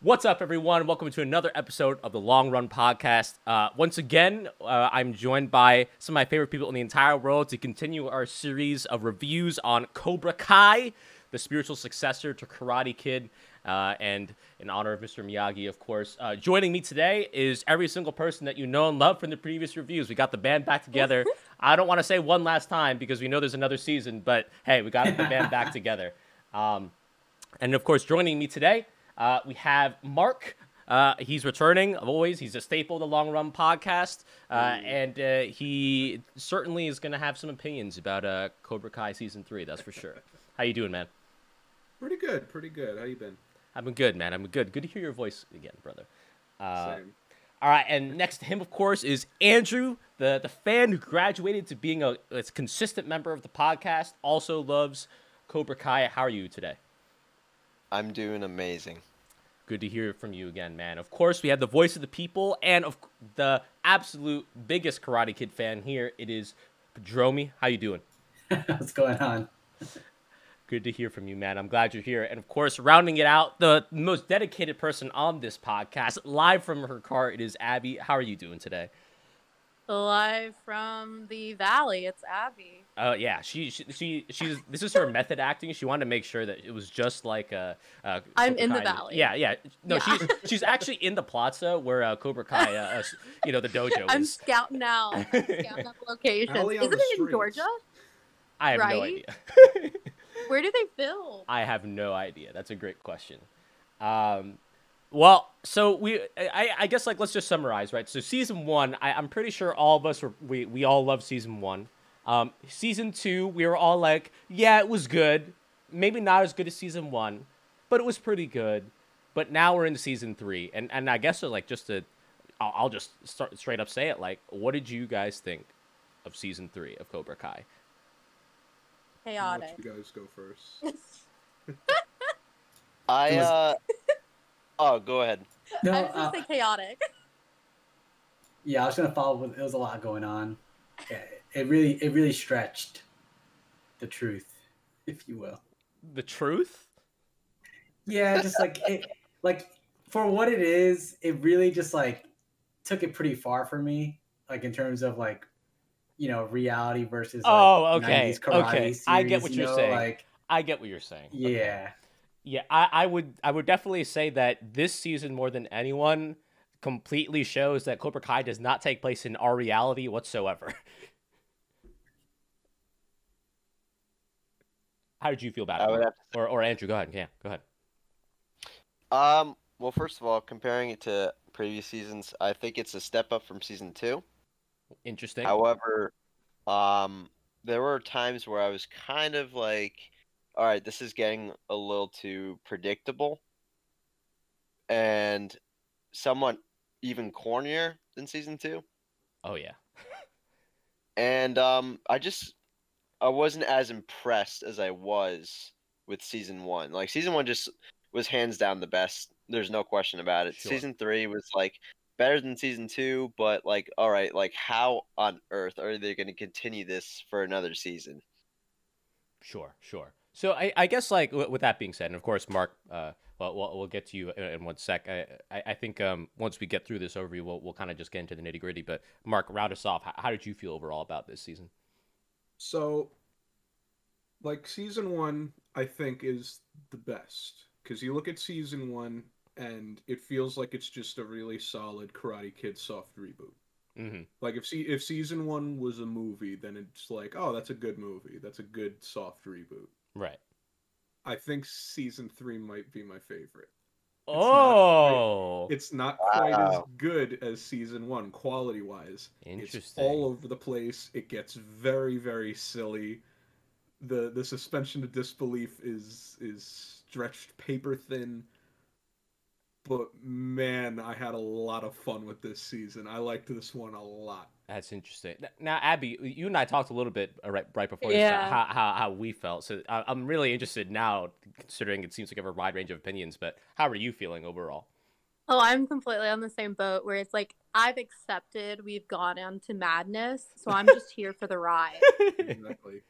What's up, everyone? Welcome to another episode of the Long Run Podcast. Uh, once again, uh, I'm joined by some of my favorite people in the entire world to continue our series of reviews on Cobra Kai, the spiritual successor to Karate Kid. Uh, and in honor of Mr. Miyagi, of course, uh, joining me today is every single person that you know and love from the previous reviews. We got the band back together. I don't want to say one last time because we know there's another season, but hey, we got the band back together. Um, and of course, joining me today uh, we have Mark. Uh, he's returning, always. He's a staple of the Long Run podcast, uh, and uh, he certainly is going to have some opinions about uh, Cobra Kai season three. That's for sure. How you doing, man? Pretty good, pretty good. How you been? I've been good, man. I'm good. Good to hear your voice again, brother. Uh, Same. all right, and next to him, of course, is Andrew, the the fan who graduated to being a, a consistent member of the podcast. Also loves Cobra Kai. How are you today? I'm doing amazing. Good to hear from you again, man. Of course, we have the voice of the people and of the absolute biggest Karate Kid fan here. It is Padromi. How you doing? What's going on? Good to hear from you, man. I'm glad you're here. And of course, rounding it out, the most dedicated person on this podcast, live from her car, it is Abby. How are you doing today? Live from the valley, it's Abby. Oh yeah, she, she she she's this is her method acting. She wanted to make sure that it was just like uh, uh I'm Cobra in the valley. Yeah, yeah. No, Yeah. she's she's actually in the plaza where uh, Cobra Kai, uh, uh, you know, the dojo I'm is. scouting out, I'm scouting out the locations. Isn't the it in. Georgia? I have no right? idea. Where do they film? I have no idea. That's a great question. Um, well, so we, I, I guess like let's just summarize, right? So season one, I, I'm pretty sure all of us were, we, we all love season one. Um, season two, we were all like, yeah, it was good. Maybe not as good as season one, but it was pretty good. But now we're into season three, and and I guess so, like just to, I'll, I'll just start straight up say it. Like, what did you guys think of season three of Cobra Kai? I'll Chaotic. you guys go first. I uh Oh, go ahead. No, I was gonna uh, say chaotic. yeah, I was gonna follow. With, there was a lot going on. Yeah, it really, it really stretched the truth, if you will. The truth? Yeah, just like it, like for what it is, it really just like took it pretty far for me. Like in terms of like, you know, reality versus. Like, Oh, okay, 90s karate okay. I get what you you're know, saying. Like, I get what you're saying. Okay. yeah, Yeah, I, I would I would definitely say that this season more than anyone completely shows that Cobra Kai does not take place in our reality whatsoever. How did you feel about I it? have Or or Andrew, go ahead. Yeah, go ahead. Um well first of all, comparing it to previous seasons, I think it's a step up from season 2. Interesting. However, um there were times where I was kind of like all right, this is getting a little too predictable and somewhat even cornier than season 2. oh yeah. and um i just i wasn't as impressed as i was with season one like season one just was hands down the best there's no question about it Sure. season three was like better than season two but like all right like how on earth are they going to continue this for another season Sure, sure. So I, I guess like w- with that being said, and of course, Mark, uh, well, we'll, we'll get to you in, in one sec. I, I, I think um, once we get through this overview, we'll, we'll kind of just get into the nitty gritty. But Mark, round us off. How, how did you feel overall about this season? So, like season one, I think is the best because you look at season one and it feels like it's just a really solid Karate Kid soft reboot. Mm-hmm. Like if see if season one was a movie, then it's like, oh, that's a good movie. That's a good soft reboot. Right. I think season three might be my favorite. Not Oh, It's not quite as good as season one, quality wise. It's interesting. all over the place. It gets very, very silly. the The suspension of disbelief is is stretched paper thin. But man, I had a lot of fun with this season. I liked this one a lot. That's interesting. Now, Abby, you and I talked a little bit uh, right, right before this, Yeah. how, how how we felt. So I, I'm really interested now, considering it seems like you have a wide range of opinions. But how are you feeling overall? Oh, I'm completely on the same boat where it's like I've accepted we've gone into madness, so I'm just here for the ride. Exactly.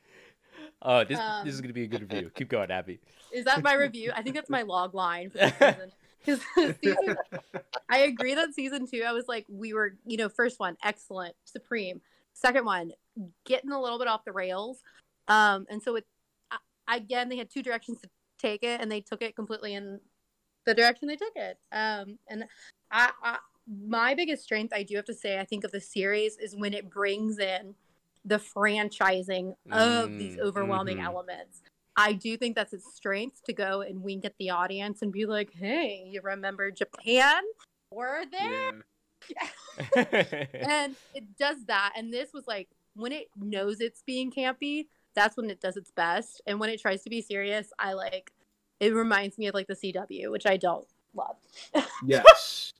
Oh, this this is Um, gonna be a good review. Keep going, Abby. Is that my review? I think that's my log line for this season. Season, I agree that season two, I was like, we were, you know, first one, excellent, supreme. Second one, getting a little bit off the rails. Um, and so it, I- again, they had two directions to take it, and they took it completely in the direction they took it. Um, and I, I, my biggest strength, I do have to say, I think of the series is when it brings in the franchising of these Mm, overwhelming mhm. elements. I do think that's its strength to go and wink at the audience and be like, "Hey, you remember Japan? We're there." Yeah. and it does that. And this was like when it knows it's being campy, that's when it does its best. And when it tries to be serious, I like it reminds me of like the CW, which I don't love. Yes.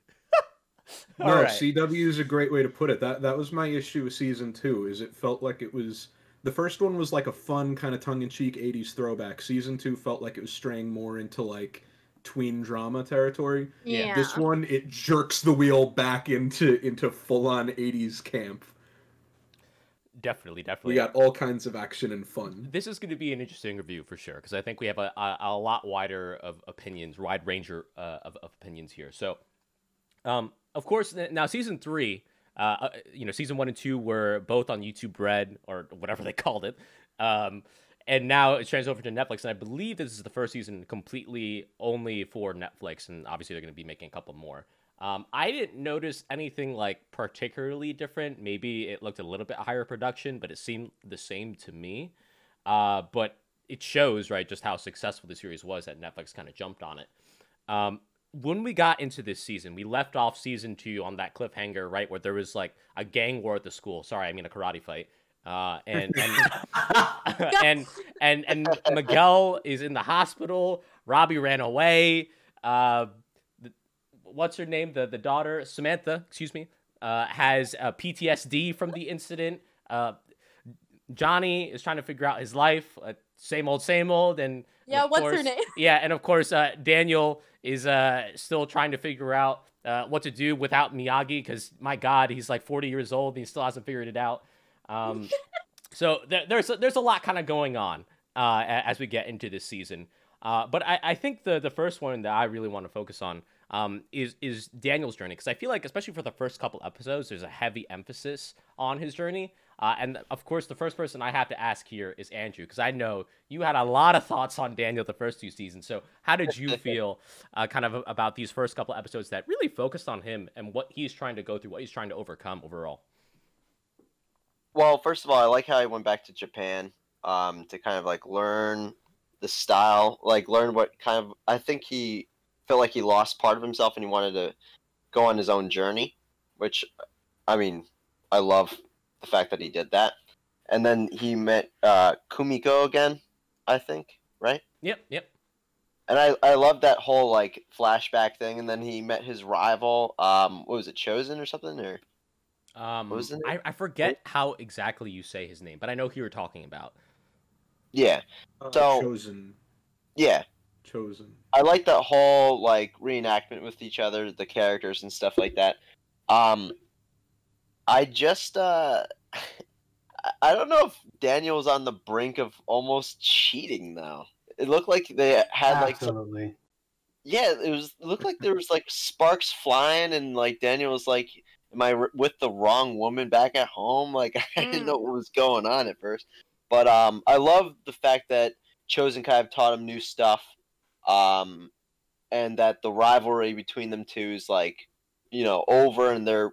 No, right. CW is a great way to put it. That that was my issue with season two. Is it felt like it was the first one was like a fun kind of tongue in cheek '80s throwback. Season two felt like it was straying more into like tween drama territory. Yeah. This one it jerks the wheel back into into full on '80s camp. definitely, definitely. We got all kinds of action and fun. this is going to be an interesting review for sure because I think we have a, a, a lot wider of opinions, wide range uh, of, of opinions here. So, um, of course, now season three, uh, uh, you know, season one and two were both on YouTube Red or whatever they called it, um, and now it's transferred over to Netflix. And I believe this is the first season completely only for Netflix, and obviously they're going to be making a couple more. Um, I didn't notice anything like particularly different. Maybe it looked a little bit higher production, but it seemed the same to me. Uh, but it shows, right, just how successful the series was that Netflix kind of jumped on it. Um, when we got into this season, we left off season two on that cliffhanger, right, where there was like a gang war at the school. Sorry, I mean a karate fight. Uh, and and, and and and Miguel is in the hospital. Robbie ran away. Uh, the, what's her name? The the daughter Samantha, excuse me, uh, has PTSD from the incident. Uh, Johnny is trying to figure out his life. Uh, same old, same old, and Yeah, what's her name? Yeah, and of course, uh, Daniel is uh, still trying to figure out uh, what to do without Miyagi because my God, he's like 40 years old and he still hasn't figured it out. Um, so there, there's a, there's a lot kind of going on uh, as we get into this season. Uh, but I, I think the the first one that I really want to focus on um, is is Daniel's journey because I feel like especially for the first couple episodes, there's a heavy emphasis on his journey. Uh, and of course, the first person I have to ask here is Andrew because I know you had a lot of thoughts on Daniel the first two seasons. So how did you feel uh, kind of about these first couple episodes that really focused on him and what he's trying to go through, what he's trying to overcome overall? Well, first of all, I like how he went back to Japan um, to kind of like learn the style, like learn what kind of. I think he felt like he lost part of himself and he wanted to go on his own journey, which, I mean, I love the fact that he did that. And then he met uh, Kumiko again, I think, right? Yep, yep. And I, I love that whole like flashback thing. And then he met his rival. Um, what was it, Chozen or something? Or Um, was the name? I, I forget how exactly you say his name, but I know who you're talking about. yeah, Uh, So- Chozen, yeah. Chozen. I like that whole like reenactment with each other, the characters and stuff like that. Um, I just uh, I- I don't know if Daniel was on the brink of almost cheating though. It looked like they had like some, yeah, it was it looked like there was like sparks flying and like Daniel was like, "Am I with the wrong woman back at home?" Like I didn't know what was going on at first, but um, I love the fact that Chozen Kai of taught him new stuff, um, and that the rivalry between them two is like, you know, over and they're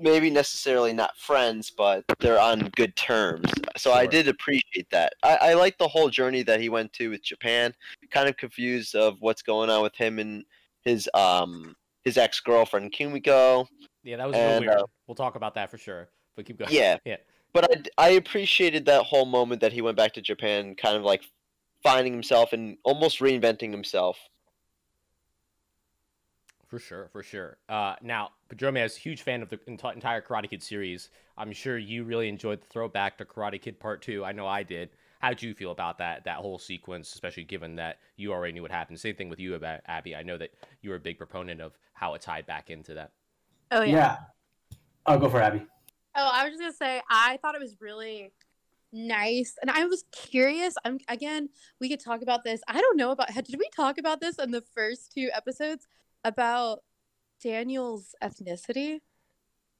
maybe necessarily not friends, but they're on good terms. So I did appreciate that. I, I like the whole journey that he went to with Japan. Kind of confused of what's going on with him and his um his ex girlfriend Kumiko. Yeah, that was And, little weird. uh, we'll talk about that for sure. But keep going. Yeah. yeah. But I, I appreciated that whole moment that he went back to Japan, kind of like finding himself and almost reinventing himself. For sure, for sure. Uh, now, Padromi is a huge fan of the enti- entire Karate Kid series. I'm sure you really enjoyed the throwback to Karate Kid Part Two. I know I did. How did you feel about that that whole sequence, especially given that you already knew what happened? Same thing with you about Abby. I know that you were a big proponent of how it tied back into that. Oh yeah. yeah. I'll go for Abby. Oh, I was just gonna say I thought it was really nice. And I was curious. I'm again, we could talk about this. I don't know about did we talk about this in the first two episodes about Daniel's ethnicity?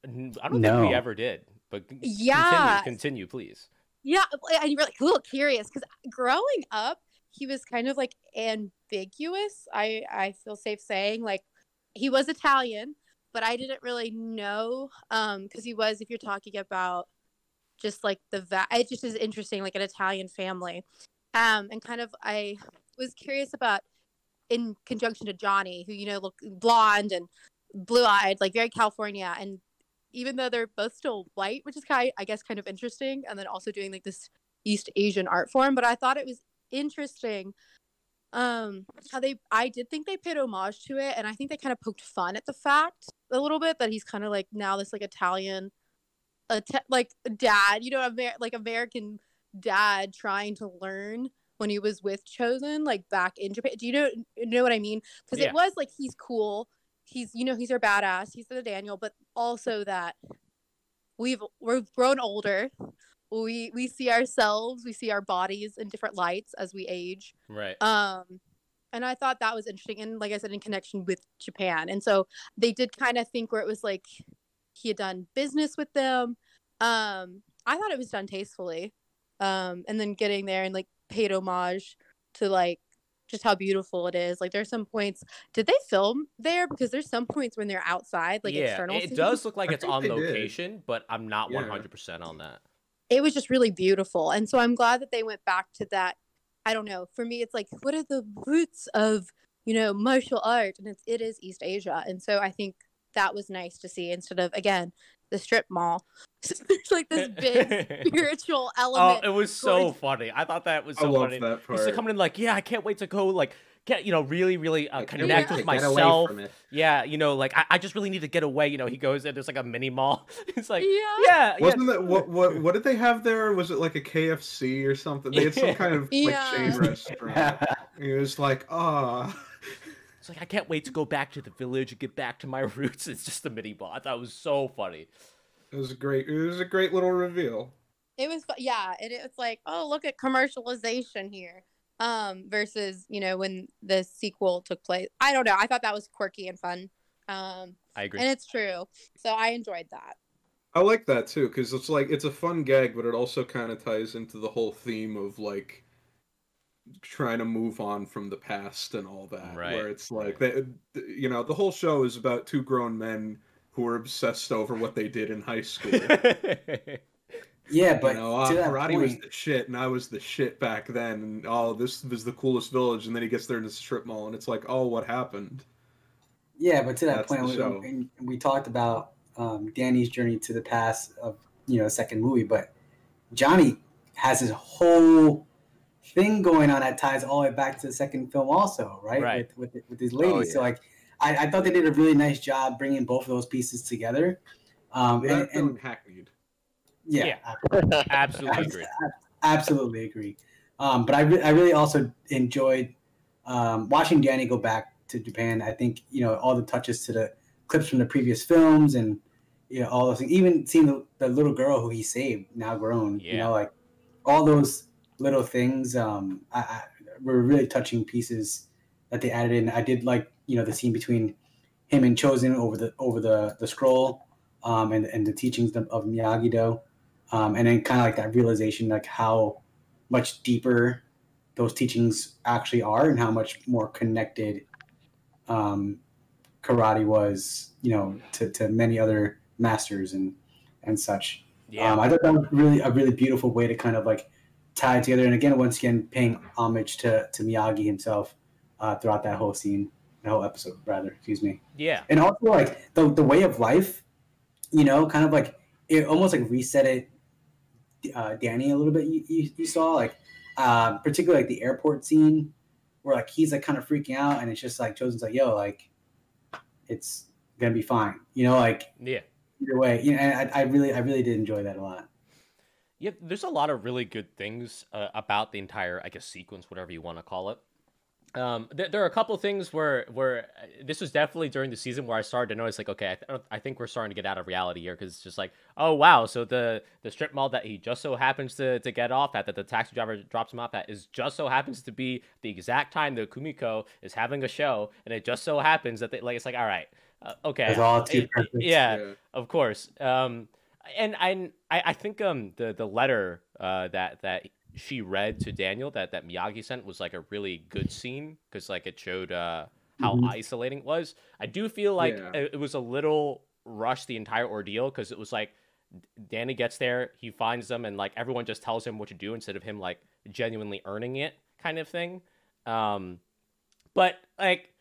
I don't think we ever did. But Yeah. continue, continue, please. Yeah, and you're like a little curious because growing up, he was kind of like ambiguous. I I feel safe saying like he was Italian, but I didn't really know um because he was. If you're talking about just like the va- it just is interesting like an Italian family, um and kind of I was curious about in conjunction to Johnny, who you know look blonde and blue eyed, like very California, and even though they're both still white, which is kind I guess kind of interesting, and then also doing like this East Asian art form. But I thought it was interesting um how they I did think they paid homage to it, and I think they kind of poked fun at the fact a little bit that he's kind of like now this like Italian, Ita- like dad, you know, Amer- like American dad trying to learn when he was with Chozen, like back in Japan. Do you know know what I mean? Because Yeah. it was like he's cool, he's you know he's our badass, he's the Daniel, but also that we've we've grown older. We we see ourselves, we see our bodies in different lights as we age. Right. Um, and I thought that was interesting, and like I said, in connection with Japan, and so they did kind of think where it was like he had done business with them. Um, I thought it was done tastefully, um, and then getting there and like paid homage to like just how beautiful it is. Like there's some points. Did they film there? Because there's some points when they're outside, like yeah, external. it scenes. does look like it's on they did. location, but I'm not Yeah. 100% on that. it was just really beautiful. And so I'm glad that they went back to that. I don't know. For me, it's like, what are the roots of, you know, martial art? And it's, it is East Asia. And so I think that was nice to see instead of, again, the strip mall. There's like this big spiritual Oh, element. it was so going- funny. I thought that was I so love funny. that He's coming in like, yeah, I can't wait to go like get you know really really uh, I connect wait with to get away myself. Yeah, you know, like I, I just really need to get away. You know, he goes in. There's like a mini mall. It's like, yeah. yeah, yeah. Wasn't that what what what did they have there? Was it like a KFC or something? They had some kind of like Yeah. chain restaurant. And it was like, ah, It's like I can't wait to go back to the village and get back to my roots. It's just a mini mall. I thought it was so funny. it was a great it was a great little reveal. It was, yeah. And it's like, oh, look at commercialization here. Um, versus, you know, when the sequel took place. I don't know. I thought that was quirky and fun. Um, I agree. and it's true. So I enjoyed that. I like that too because it's like it's a fun gag, but it also kind of ties into the whole theme of like trying to move on from the past and all that. Right. Where it's like that, you know, the whole show is about two grown men who are obsessed over what they did in high school. Yeah, but you know, uh, to that karate was the shit, and I was the shit back then. And oh, this was the coolest village. And then he gets there in the strip mall, and it's like, oh, what happened? yeah, but to that That's point, we, show. and we talked about um, Danny's journey to the past of you know second movie, but Johnny has his whole thing going on that ties all the way back to the second film, also, right? Right. With with, with these ladies. So like, I, I thought they did a really nice job bringing both of those pieces together. Um, and, That and and hackneyed. yeah, Absolutely agree. absolutely agree. Um, but I, re- I really also enjoyed um, watching Danny go back to Japan. I think you know all the touches to the clips from the previous films and you know all those things. Even seeing the, the little girl who he saved, now grown. Yeah. You know, like all those little things um, I, I, were really touching pieces that they added in. I did like you know the scene between him and Chozen over the over the the scroll um, and and the teachings of, of Miyagi Do um, and then kind of like that realization like how much deeper those teachings actually are and how much more connected um, karate was you know to, to many other masters and and such Yeah. um, i thought that was really a really beautiful way to kind of like tie it together and again once again paying homage to to miyagi himself uh, throughout that whole scene the whole episode rather excuse me yeah. and also like the, the way of life you know kind of like it almost like reset it uh, danny a little bit you, you, you saw like uh, particularly like the airport scene where like he's like kind of freaking out and it's just like Chozen's like yo like it's gonna be fine you know like Yeah. either way you know and I, I really i really did enjoy that a lot Yeah, there's a lot of really good things uh, about the entire, I guess, sequence, whatever you want to call it. um, th- there are a couple things where where uh, this was definitely during the season where I started to notice like, okay, I, th- I think we're starting to get out of reality here because it's just like, oh wow, so the the strip mall that he just so happens to, to get off at, that the taxi driver drops him off at, is just so happens to be the exact time that Kumiko is having a show, and it just so happens that they like it's like, all right, uh, okay, It's all too Uh, perfect. yeah, Yeah. of course. Um, and I, I I think um the the letter uh that that she read to Daniel that that Miyagi sent was like a really good scene because like it showed uh how Mhm. isolating it was. I do feel like Yeah. it, it was a little rushed the entire ordeal because it was like Danny gets there, he finds them, and like everyone just tells him what to do instead of him like genuinely earning it, kind of thing. Um, but like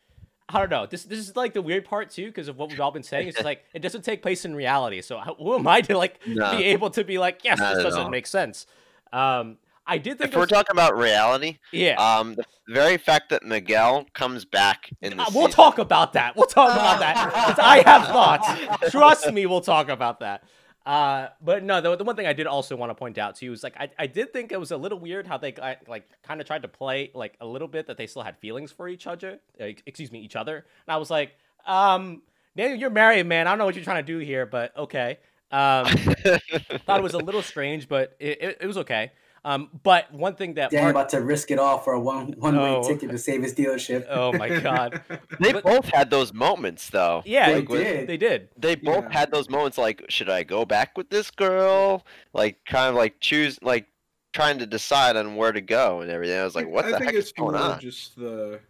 I don't know. This this is like the weird part too, because of what we've all been saying. It's like it doesn't take place in reality. So who am I to like No. be able to be like, yes, this doesn't all. make sense. Um, I did think If we're was- talking about reality, yeah. um, the very fact that Miguel comes back in the Uh, we'll season- talk about that. We'll talk about that. I have thoughts. Trust me, we'll talk about that. Uh, but no, the, the one thing I did also want to point out to you is like I, I did think it was a little weird how they got, like kind of tried to play like a little bit that they still had feelings for each other. Uh, excuse me, each other. And I was like, um, Daniel, you're married, man. I don't know what you're trying to do here, but okay. Um, thought it was a little strange, but it, it, it was okay. Um, but one thing that Dan Mark, about to risk it all for a one one way Oh. ticket to save his dealership. oh my god, they But- both had those moments though. yeah, They it- did. they did. They both Yeah. had those moments like, should I go back with this girl? Like, kind of like choose, like trying to decide on where to go and everything. I was like, what I the think heck is it's going more on? just the,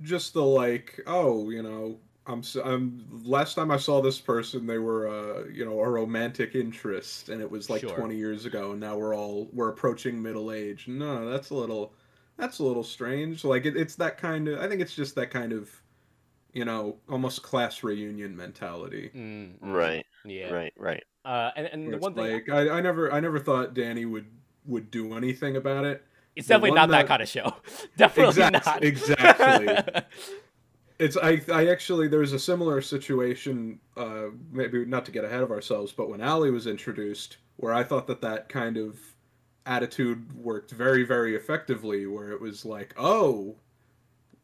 just the like, oh, you know, I'm, s- I'm. Last time I saw this person, they were, uh, you know, a romantic interest, and it was like Sure. 20 years ago, and now we're all we're approaching middle age. No, that's a little, that's a little strange. Like it, it's that kind of. I think it's just that kind of, you know, almost class reunion mentality. Mm, mm, Right, Yeah. right, right. Uh, and, and the it's one thing, like I, I never, I never thought Danny would would do anything about it. it's the definitely not that, that- kind of show. definitely Exact- not. exactly. It's I I actually there was a similar situation uh maybe not to get ahead of ourselves but when Ali was introduced where I thought that that kind of attitude worked very very effectively where it was like oh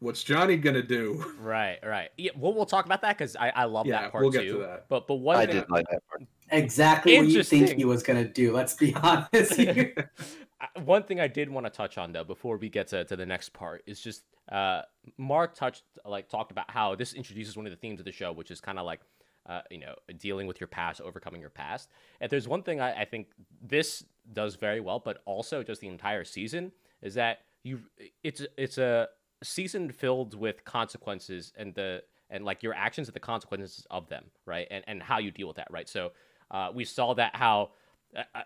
what's Johnny gonna do right, right. Yeah, we'll, we'll talk about that because I, I love Yeah, that part we'll too. to that. But but what I did like that part. Exactly what you think he was gonna do. Let's be honest. one thing I did want to touch on though before we get to, to the next part is just uh Mark touched like talked about how this introduces one of the themes of the show, which is kind of like uh, you know dealing with your past, overcoming your past. And there's one thing I, I think this does very well, but also just the entire season is that you it's it's a season filled with consequences and the and like your actions and the consequences of them, right? And and how you deal with that, right? So uh, we saw that how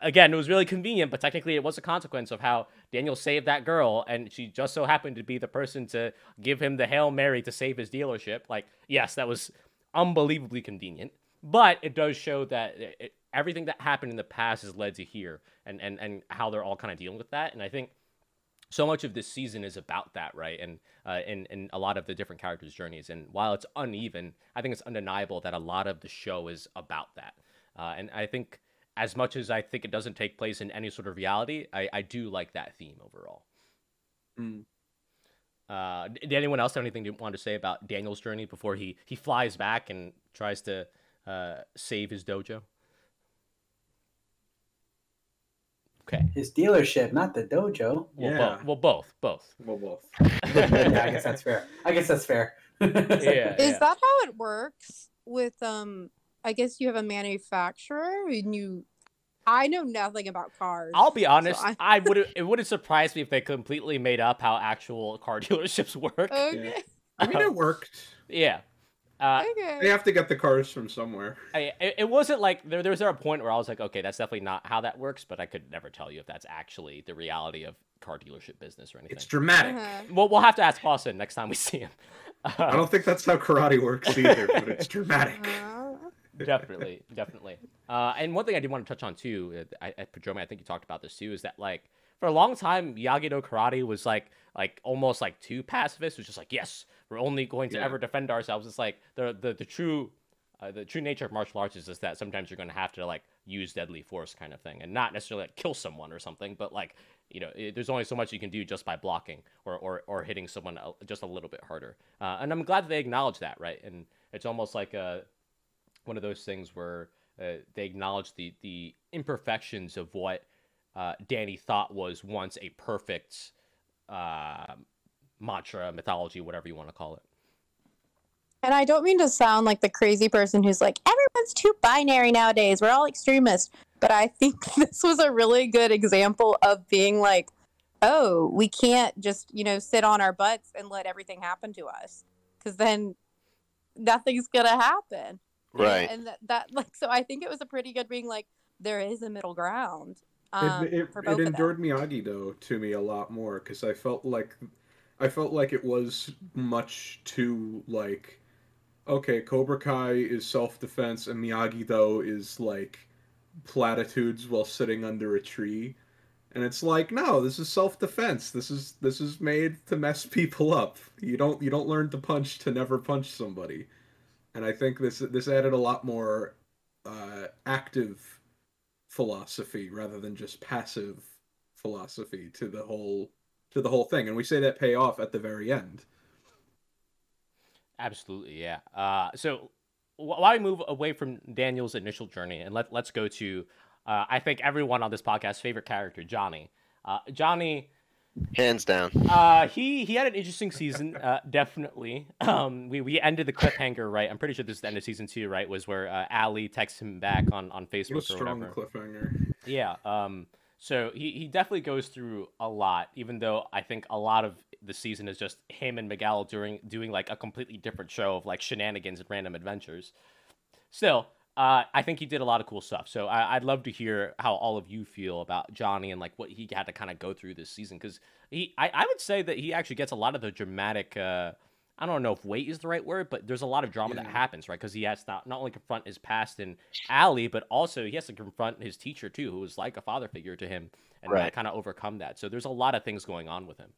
again it was really convenient, but technically it was a consequence of how Daniel saved that girl, and she just so happened to be the person to give him the hail mary to save his dealership. Like yes, that was unbelievably convenient, but it does show that it, everything that happened in the past has led to here, and and and how they're all kind of dealing with that. And I think so much of this season is about that, right? And uh, in in a lot of the different characters' journeys. And while it's uneven, I think it's undeniable that a lot of the show is about that. Uh, and I think as much as I think it doesn't take place in any sort of reality, I, I do like that theme overall. Mm. Uh, did anyone else have anything you want to say about Daniel's journey before he he flies back and tries to uh, save his dojo? Okay. His dealership, not the dojo. Well, Yeah. both. Well, both. Both. well both yeah, I guess that's fair. I guess that's fair. Yeah. Is that how it works with um I guess you have a manufacturer and you I know nothing about cars. I'll be honest. I- I, would. It wouldn't surprise me if they completely made up how actual car dealerships work. Okay. I mean it worked yeah. Uh, they have to get the cars from somewhere I, it, it wasn't like there. There was there a point where I was like, okay, that's definitely not how that works. But I could never tell you if that's actually the reality of car dealership business or anything. it's dramatic Uh-huh. Well, we'll have to ask Boston next time we see him. I don't think that's how karate works either but it's dramatic Uh, definitely, definitely. Uh, and one thing I did want to touch on too, uh, I, at Padromi, I think you talked about this too, is that like for a long time, Miyagi Do Karate was like like almost like too pacifist. It was just like, yes, we're only going to Yeah. ever defend ourselves. It's like the the, the true uh, the true nature of martial arts is just that sometimes you're going to have to like use deadly force kind of thing and not necessarily like kill someone or something but like you know it, there's only so much you can do just by blocking or or, or hitting someone just a little bit harder uh, and i'm glad that they acknowledge that right and it's almost like a one of those things where uh, they acknowledge the the imperfections of what uh, danny thought was once a perfect uh, mantra mythology whatever you want to call it And I don't mean to sound like the crazy person who's like, everyone's too binary nowadays. We're all extremists. But I think this was a really good example of being like, oh, we can't just, you know, sit on our butts and let everything happen to us. Because then nothing's going to happen. Right. And that, that, like, so I think it was a pretty good being like, there is a middle ground. Um, it it, it both of them. endured Miyagi Do to me a lot more because I felt like I felt like it was much too like okay Cobra Kai is self defense and Miyagi Do is like platitudes while sitting under a tree and it's like no this is self defense this is this is made to mess people up you don't you don't learn to punch to never punch somebody and I think this this added a lot more uh, active philosophy rather than just passive philosophy to the whole to the whole thing and we say that pay off at the very end Absolutely, yeah. Uh, so wh- why we move away from Daniel's initial journey and let let's go to uh, I think everyone on this podcast favorite character, Johnny. Uh, Johnny, Hands down. uh, he he had an interesting season, uh, definitely. Um, we we ended the cliffhanger right. I'm pretty sure this is the end of season two, right? Was where uh, Ali texts him back on on it was Facebook or strong whatever. cliffhanger Yeah. Um. So he he definitely goes through a lot, even though I think a lot of the season is just him and Miguel doing doing like a completely different show of like shenanigans and random adventures. Still, uh, I think he did a lot of cool stuff. So I, I'd love to hear how all of you feel about Johnny and like what he had to kind of go through this season because he I, I would say that he actually gets a lot of the dramatic. Uh, I don't know if weight is the right word, but there's a lot of drama that happens, right? Because he has to not, not only confront his past in Ali, but also he has to confront his teacher too, who was like a father figure to him, and Right. kind of overcome that. So there's a lot of things going on with him.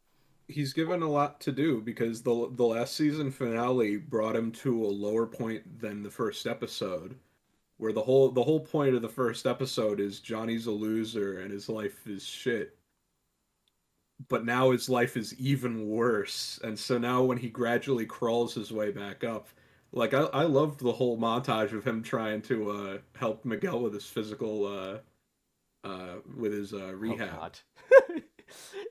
he's given a lot to do because the the last season finale brought him to a lower point than the first episode where the whole the whole point of the first episode is Johnny's a loser and his life is shit. But now his life is even worse. And so now when he gradually crawls his way back up like I, I loved the whole montage of him trying to uh help Miguel with his physical uh uh with his uh rehab. Oh.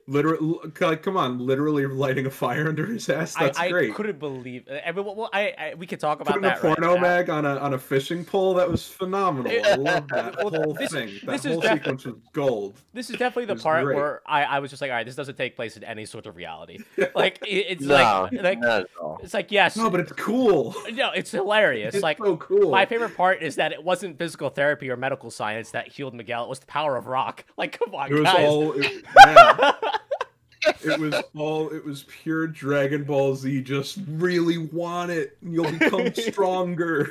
literally like come on literally lighting a fire under his ass that's I, I great couldn't believe. uh, Everyone, well, I, I we could talk about putting that. a porno right now. mag on a on a fishing pole that was phenomenal i love that Well, whole this- thing that this is whole def- sequence was gold This is definitely the part great. where I, I was just like, all right, this doesn't take place in any sort of reality. Like it, it's No, like like not it's like yes, no but it's cool no, it's hilarious. it's like so cool my favorite part is that it wasn't physical therapy or medical science that healed Miguel. It was the power of rock. Like come on, it was guys. all it, yeah, it was all it was pure dragon ball z just really want it and you'll become stronger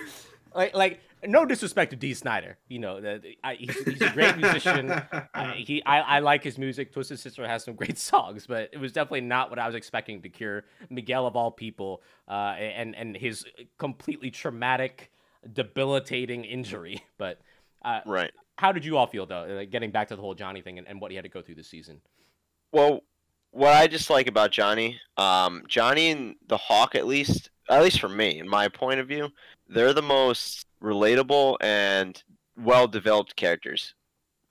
like like no disrespect to Dee Snider. You know, the, the- I, he's, he's a great musician. Uh, he, I, I like his music. Twisted Sister has some great songs, but it was definitely not what I was expecting to cure Miguel of all people, uh, and and his completely traumatic, debilitating injury. But uh, Right. how did you all feel though? Like, getting back to the whole Johnny thing and, and what he had to go through this season. Well, what I just like about Johnny, um, Johnny and the Hawk, at least, at least for me, in my point of view, they're the most relatable and well-developed characters.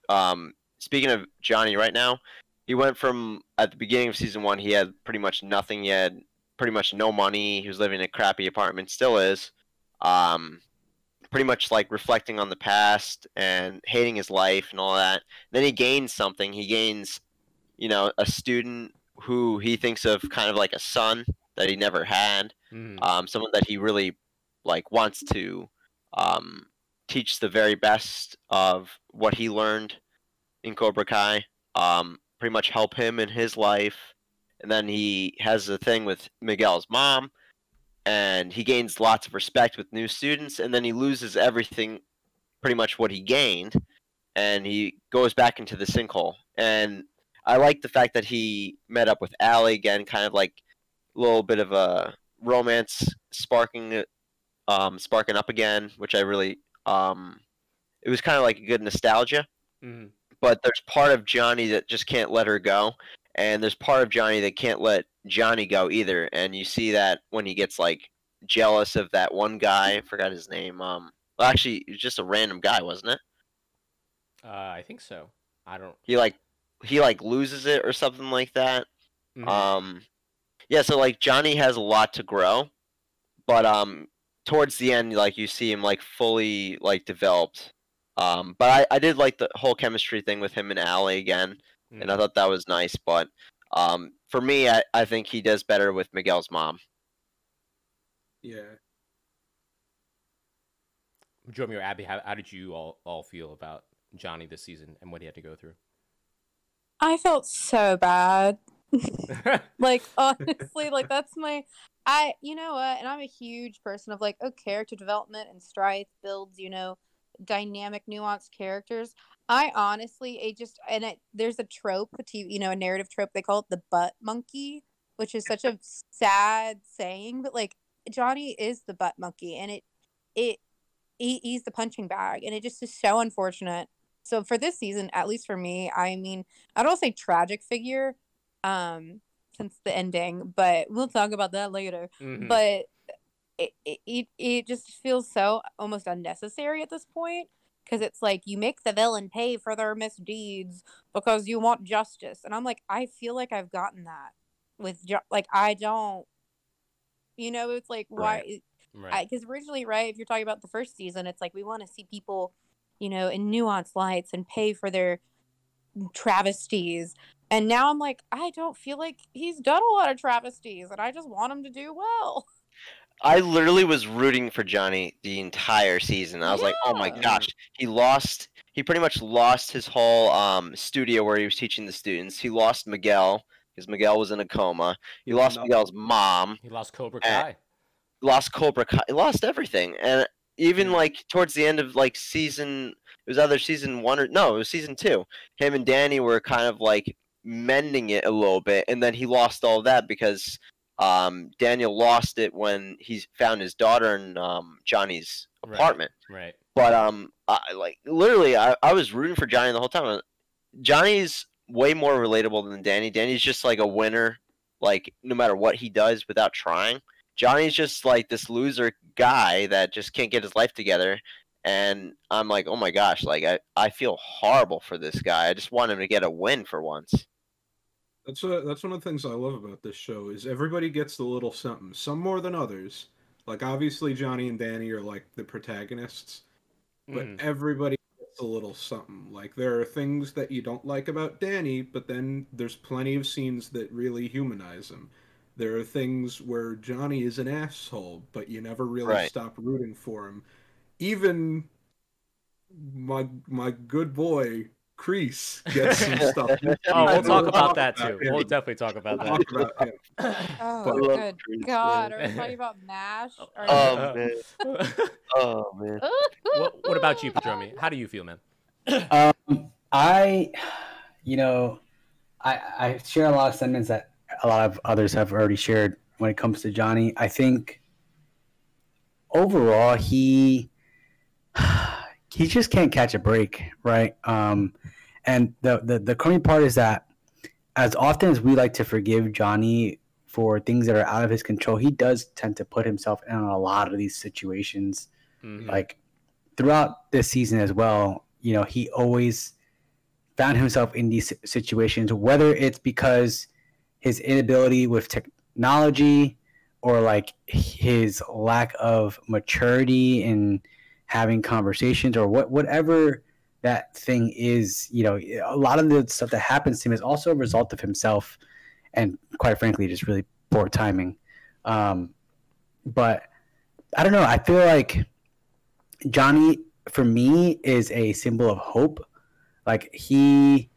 Um, speaking of Johnny, right now, he went from at the beginning of season one, he had pretty much nothing. He had pretty much no money. He was living in a crappy apartment, still is. Um, pretty much like reflecting on the past and hating his life and all that. Then he gains something. He gains you know, a student who he thinks of kind of like a son that he never had, Mhm. um, someone that he really like wants to um, teach the very best of what he learned in Cobra Kai, um, pretty much help him in his life, and then he has a thing with Miguel's mom, and he gains lots of respect with new students, and then he loses everything, pretty much what he gained, and he goes back into the sinkhole, and I like the fact that he met up with Ali again, kind of like a little bit of a romance sparking um, sparking up again, which I really um, it was kind of like a good nostalgia. Mhm. But there's part of Johnny that just can't let her go, and there's part of Johnny that can't let Johnny go either. And you see that when he gets like jealous of that one guy. I forgot his name. Um, well, actually, it was just a random guy, wasn't it? Uh, I think so. I don't. He like he like loses it or something like that. Mhm. Um, yeah, so like Johnny has a lot to grow, but um, towards the end, like you see him like fully like developed. Um, but I, I did like the whole chemistry thing with him and Ali again, and I Mhm. thought that was nice. But um, for me, I, I think he does better with Miguel's mom. Yeah. Jeremy or Abby, how, how did you all, all feel about Johnny this season and what he had to go through? I felt so bad. like honestly, like that's my I you know what, and I'm a huge person of like, oh character development and strife builds, you know, dynamic, nuanced characters. I honestly it just and it, there's a trope, a TV, you know, a narrative trope, they call it the butt monkey, which is such a sad saying, but like Johnny is the butt monkey and it it he, he's the punching bag and it just is so unfortunate. So for this season, at least for me, I mean, I don't say tragic figure, um, since the ending, but we'll talk about that later. Mhm. But it, it it just feels so almost unnecessary at this point because it's like you make the villain pay for their misdeeds because you want justice, and I'm like, I feel like I've gotten that with jo- like I don't, you know, it's like why right. because originally, right, if you're talking about the first season, it's like we want to see people, you know, in nuance lights and pay for their travesties. And now I'm like, I don't feel like he's done a lot of travesties, and I just want him to do well. I literally was rooting for Johnny the entire season. I was like, oh my gosh, he lost. He pretty much lost his whole um, studio where he was teaching the students. He lost Miguel because Miguel was in a coma. He lost no. Miguel's mom. he lost Cobra Uh, Kai. Lost Cobra Kai. He lost everything. And even like towards the end of like season, it was either season one or no, it was season two. Him and Danny were kind of like mending it a little bit, and then he lost all that because um, Daniel lost it when he found his daughter in um, Johnny's Right. apartment. Right. But um, I, like literally, I, I was rooting for Johnny the whole time. Johnny's way more relatable than Danny. Danny's just like a winner, like no matter what he does without trying. Johnny's just like this loser guy that just can't get his life together. And I'm like, oh my gosh, like I, I feel horrible for this guy. I just want him to get a win for once. That's what that's one of the things I love about this show is everybody gets a little something, some more than others. Like obviously Johnny and Danny are like the protagonists, but Mhm. everybody gets a little something. Like there are things that you don't like about Danny, but then there's plenty of scenes that really humanize him. There are things where Johnny is an asshole, but you never really Right. stop rooting for him. Even my my good boy Kreese gets some stuff. Oh, we'll I talk about that about too. him. We'll definitely talk about that. talk about him. Oh, But- good Kreese, God! man. Are we talking about Mash? Or Oh, man. Oh man. what, what about you, Padromi? How do you feel, man? Um, I, you know, I I share a lot of sentiments that a lot of others have already shared when it comes to Johnny. I think overall he he just can't catch a break, right? Um, and the the the crummy part is that as often as we like to forgive Johnny for things that are out of his control, he does tend to put himself in a lot of these situations Mhm. like throughout this season as well you know he always found himself in these situations whether it's because his inability with technology or like his lack of maturity in having conversations or what whatever that thing is you know a lot of the stuff that happens to him is also a result of himself and quite frankly just really poor timing um, but i don't know i feel like Johnny, for me, is a symbol of hope. Like he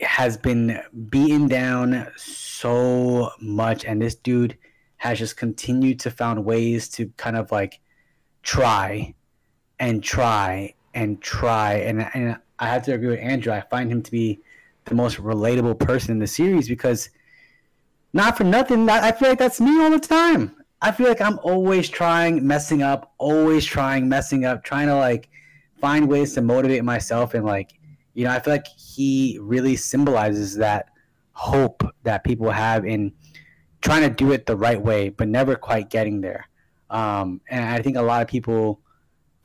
has been beaten down so much, and this dude has just continued to found ways to kind of like try and try and try. And and I have to agree with Andrew. I find him to be the most relatable person in the series because not for nothing, I feel like that's me all the time. I feel like I'm always trying, messing up, always trying, messing up, trying to like find ways to motivate myself and like you know, I feel like he really symbolizes that hope that people have in trying to do it the right way, but never quite getting there. Um, and I think a lot of people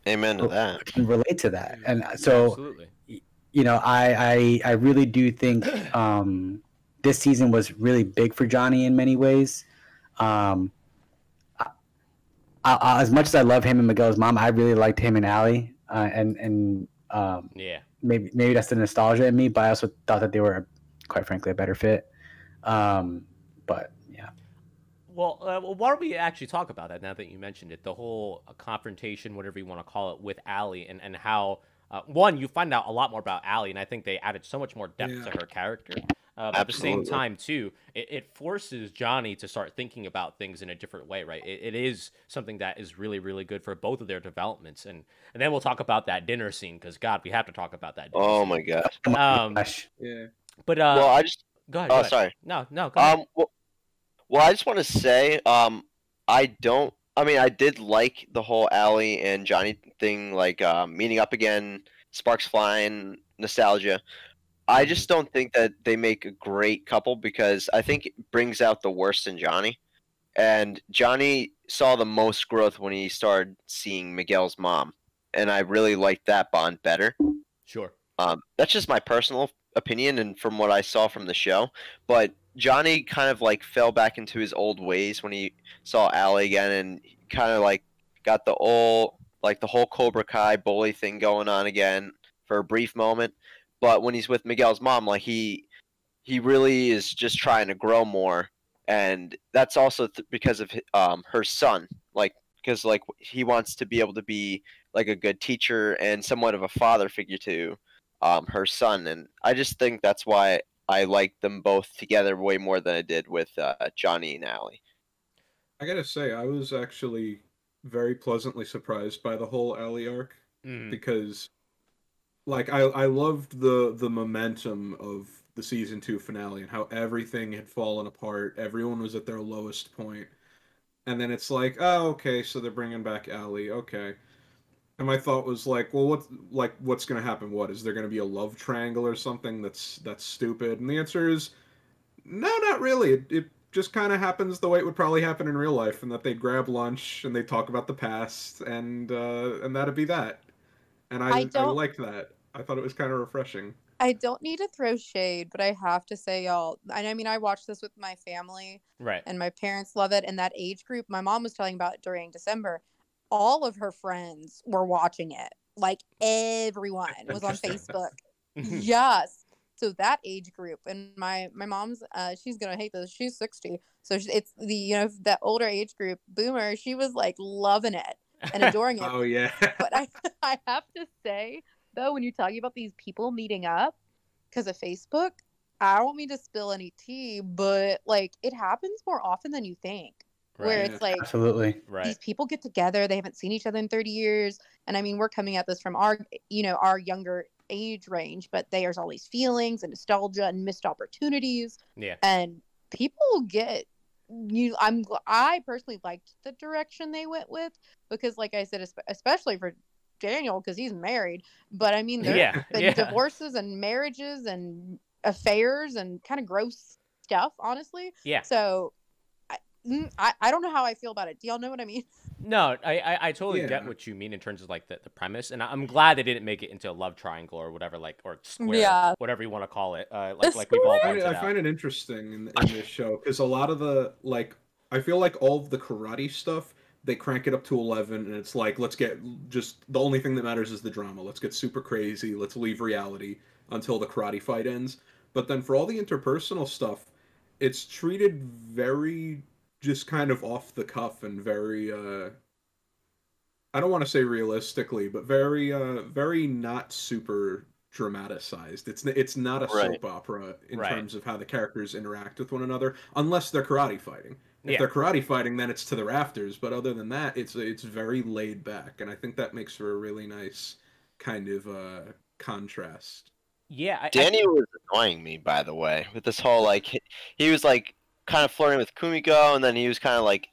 Amen to that. can relate to that. And so, Absolutely. you know, I, I, I really do think um, this season was really big for Johnny in many ways. Um, I, I, as much as I love him and Miguel's mom, I really liked him and Ali. Uh, and and um, Yeah. Maybe maybe that's the nostalgia in me, but I also thought that they were, quite frankly, a better fit. Um, but yeah, Well, uh, well, why don't we actually talk about that now that you mentioned it? The whole confrontation, whatever you want to call it, with Ali, and and how uh, one you find out a lot more about Ali, and I think they added so much more depth Yeah. to her character. Uh, at the same time, too, it, it forces Johnny to start thinking about things in a different way, right? It, it is something that is really, really good for both of their developments, and and then we'll talk about that dinner scene because God, we have to talk about that. Dinner Oh scene. my gosh. Um, gosh. Yeah. But uh, Well, I just go ahead. go oh ahead. sorry. No, no, go ahead. Um well, well I just want to say um I don't I mean I did like the whole Ali and Johnny thing like um, meeting up again, sparks flying, nostalgia. I just don't think that they make a great couple because I think it brings out the worst in Johnny. And Johnny saw the most growth when he started seeing Miguel's mom. And I really liked that bond better. sure. Um, that's just my personal opinion and from what I saw from the show. But Johnny kind of like fell back into his old ways when he saw Ali again and kind of like got the old like the whole Cobra Kai bully thing going on again for a brief moment. But when he's with Miguel's mom, like he he really is just trying to grow more, and that's also th- because of um her son, like because like he wants to be able to be like a good teacher and somewhat of a father figure to um, her son, and I just think that's why I like them both together way more than I did with uh, Johnny and Ali. I gotta say, I was actually very pleasantly surprised by the whole Ali arc Mhm. because, like, I I loved the the momentum of the season two finale and how everything had fallen apart. Everyone was at their lowest point, and then it's like, oh, okay, so they're bringing back Ali, okay. And my thought was like, well, what like what's gonna happen? What is there gonna be a love triangle or something that's that's stupid? And the answer is, no, not really. It, it just kind of happens the way it would probably happen in real life, and that they'd grab lunch and they'd talk about the past, and uh, and that'd be that. And I I I, don't- liked that. I thought it was kind of refreshing. I don't need to throw shade, but I have to say, y'all. And I mean, I watched this with my family, Right. and my parents love it. And that age group, my mom was telling about during December. All of her friends were watching it. Like everyone was on Facebook. yes. So that age group, and my my mom's, uh, she's gonna hate this. She's sixty, so she, it's the you know that older age group, boomer. She was like loving it and adoring it. Oh yeah. but I, I have to say though when you're talking about these people meeting up because of facebook i don't mean to spill any tea but like it happens more often than you think where it's like Absolutely. right. these people get together they haven't seen each other in 30 years and i mean we're coming at this from our you know our younger age range but there's all these feelings and nostalgia and missed opportunities Yeah. and people get you i'm i personally liked the direction they went with because like i said especially for daniel because he's married but i mean there's Yeah. been Yeah. divorces and marriages and affairs and kind of gross stuff honestly Yeah. so I, mm, I i don't know how i feel about it. Do y'all know what i mean? No, I, I, I totally get what you mean in terms of like the, the premise, and I- I'm glad they didn't make it into a love triangle or whatever, like or square, Yeah. whatever you want to call it. Uh, like like we've all I find, it, I find it interesting in, in this show because a lot of the like I feel like all of the karate stuff they crank it up to 11 and it's like let's get just the only thing that matters is the drama. Let's get super crazy. Let's leave reality until the karate fight ends. But then for all the interpersonal stuff it's treated very just kind of off the cuff and very uh I don't want to say realistically but very uh very not super dramatized it's it's not a Right. soap opera in Right. terms of how the characters interact with one another unless they're karate fighting if Yeah. they're karate fighting, then it's to the rafters. But other than that, it's it's very laid back, and I think that makes for a really nice kind of uh, contrast. Yeah, I, I- Danny was annoying me, by the way, with this whole like he, he was like kind of flirting with Kumiko, and then he was kind of like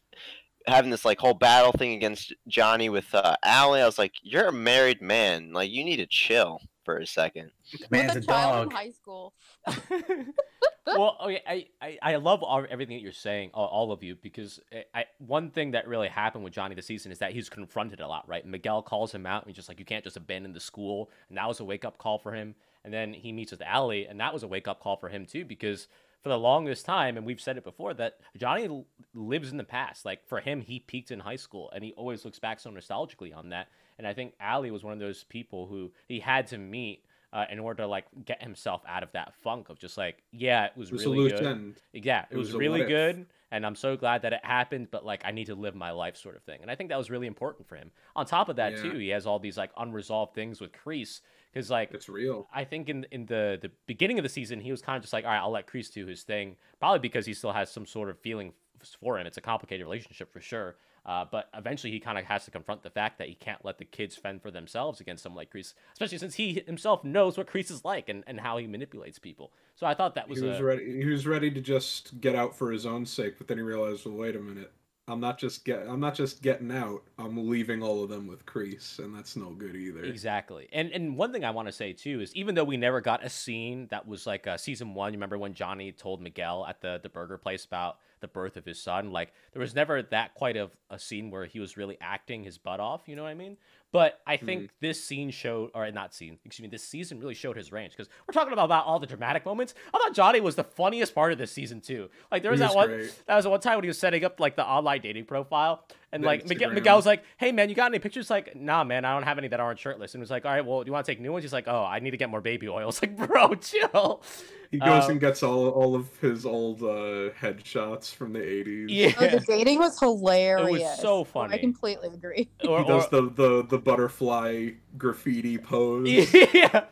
having this like whole battle thing against Johnny with uh, Ali. I was like, "You're a married man. Like, you need to chill for a second. The man's With a a child in dog. high school. well, okay, I, I, I love all, everything that you're saying, all, all of you, because I, I, one thing that really happened with Johnny this season is that he's confronted a lot, right? Miguel calls him out, and he's just like, you can't just abandon the school, and that was a wake up call for him. And then he meets with Ali, and that was a wake up call for him too, because for the longest time, and we've said it before, that Johnny l- lives in the past. Like for him, he peaked in high school, and he always looks back so nostalgically on that. And I think Ali was one of those people who he had to meet uh, in order to like get himself out of that funk of just like, yeah, it was It was really good. Yeah, it, It was, was really good, and I'm so glad that it happened. But like, I need to live my life, sort of thing. And I think that was really important for him. On top of that, Yeah. too, he has all these like unresolved things with Kreese, because like It's real. I think in in the the beginning of the season, he was kind of just like, all right, I'll let Kreese do his thing, probably because he still has some sort of feeling for him. It's a complicated relationship for sure. Uh, but eventually, he kind of has to confront the fact that he can't let the kids fend for themselves against someone like Kreese, especially since he himself knows what Kreese is like and, and how he manipulates people. So I thought that was, he was a, ready. He was ready to just get out for his own sake, but then he realized, well, wait a minute. I'm not just get. I'm not just getting out. I'm leaving all of them with Kreese, and that's no good either. Exactly. And and one thing I want to say too is even though we never got a scene that was like uh, season one, you remember when Johnny told Miguel at the the burger place about the birth of his son? Like there was never that quite of a scene where he was really acting his butt off. You know what I mean? But I hmm. think this scene showed, or not scene, excuse me, this season really showed his range because we're talking about, about all the dramatic moments. I thought Johnny was the funniest part of this season too. Like there was that one, great. that was the one time when he was setting up like the online dating profile, and The like Miguel, Instagram. Miguel was like, "Hey man, you got any pictures?" Like, "Nah, man, I don't have any that aren't shirtless." And he was like, "All right, well, do you want to take new ones?" He's like, "Oh, I need to get more baby oil." It's like, bro, chill. He goes Um, and gets all all of his old uh, headshots from the 80s. Yeah. Oh, the dating was hilarious. It was so Oh, funny. I completely agree. Or, He does or- the, the the butterfly graffiti pose. yeah,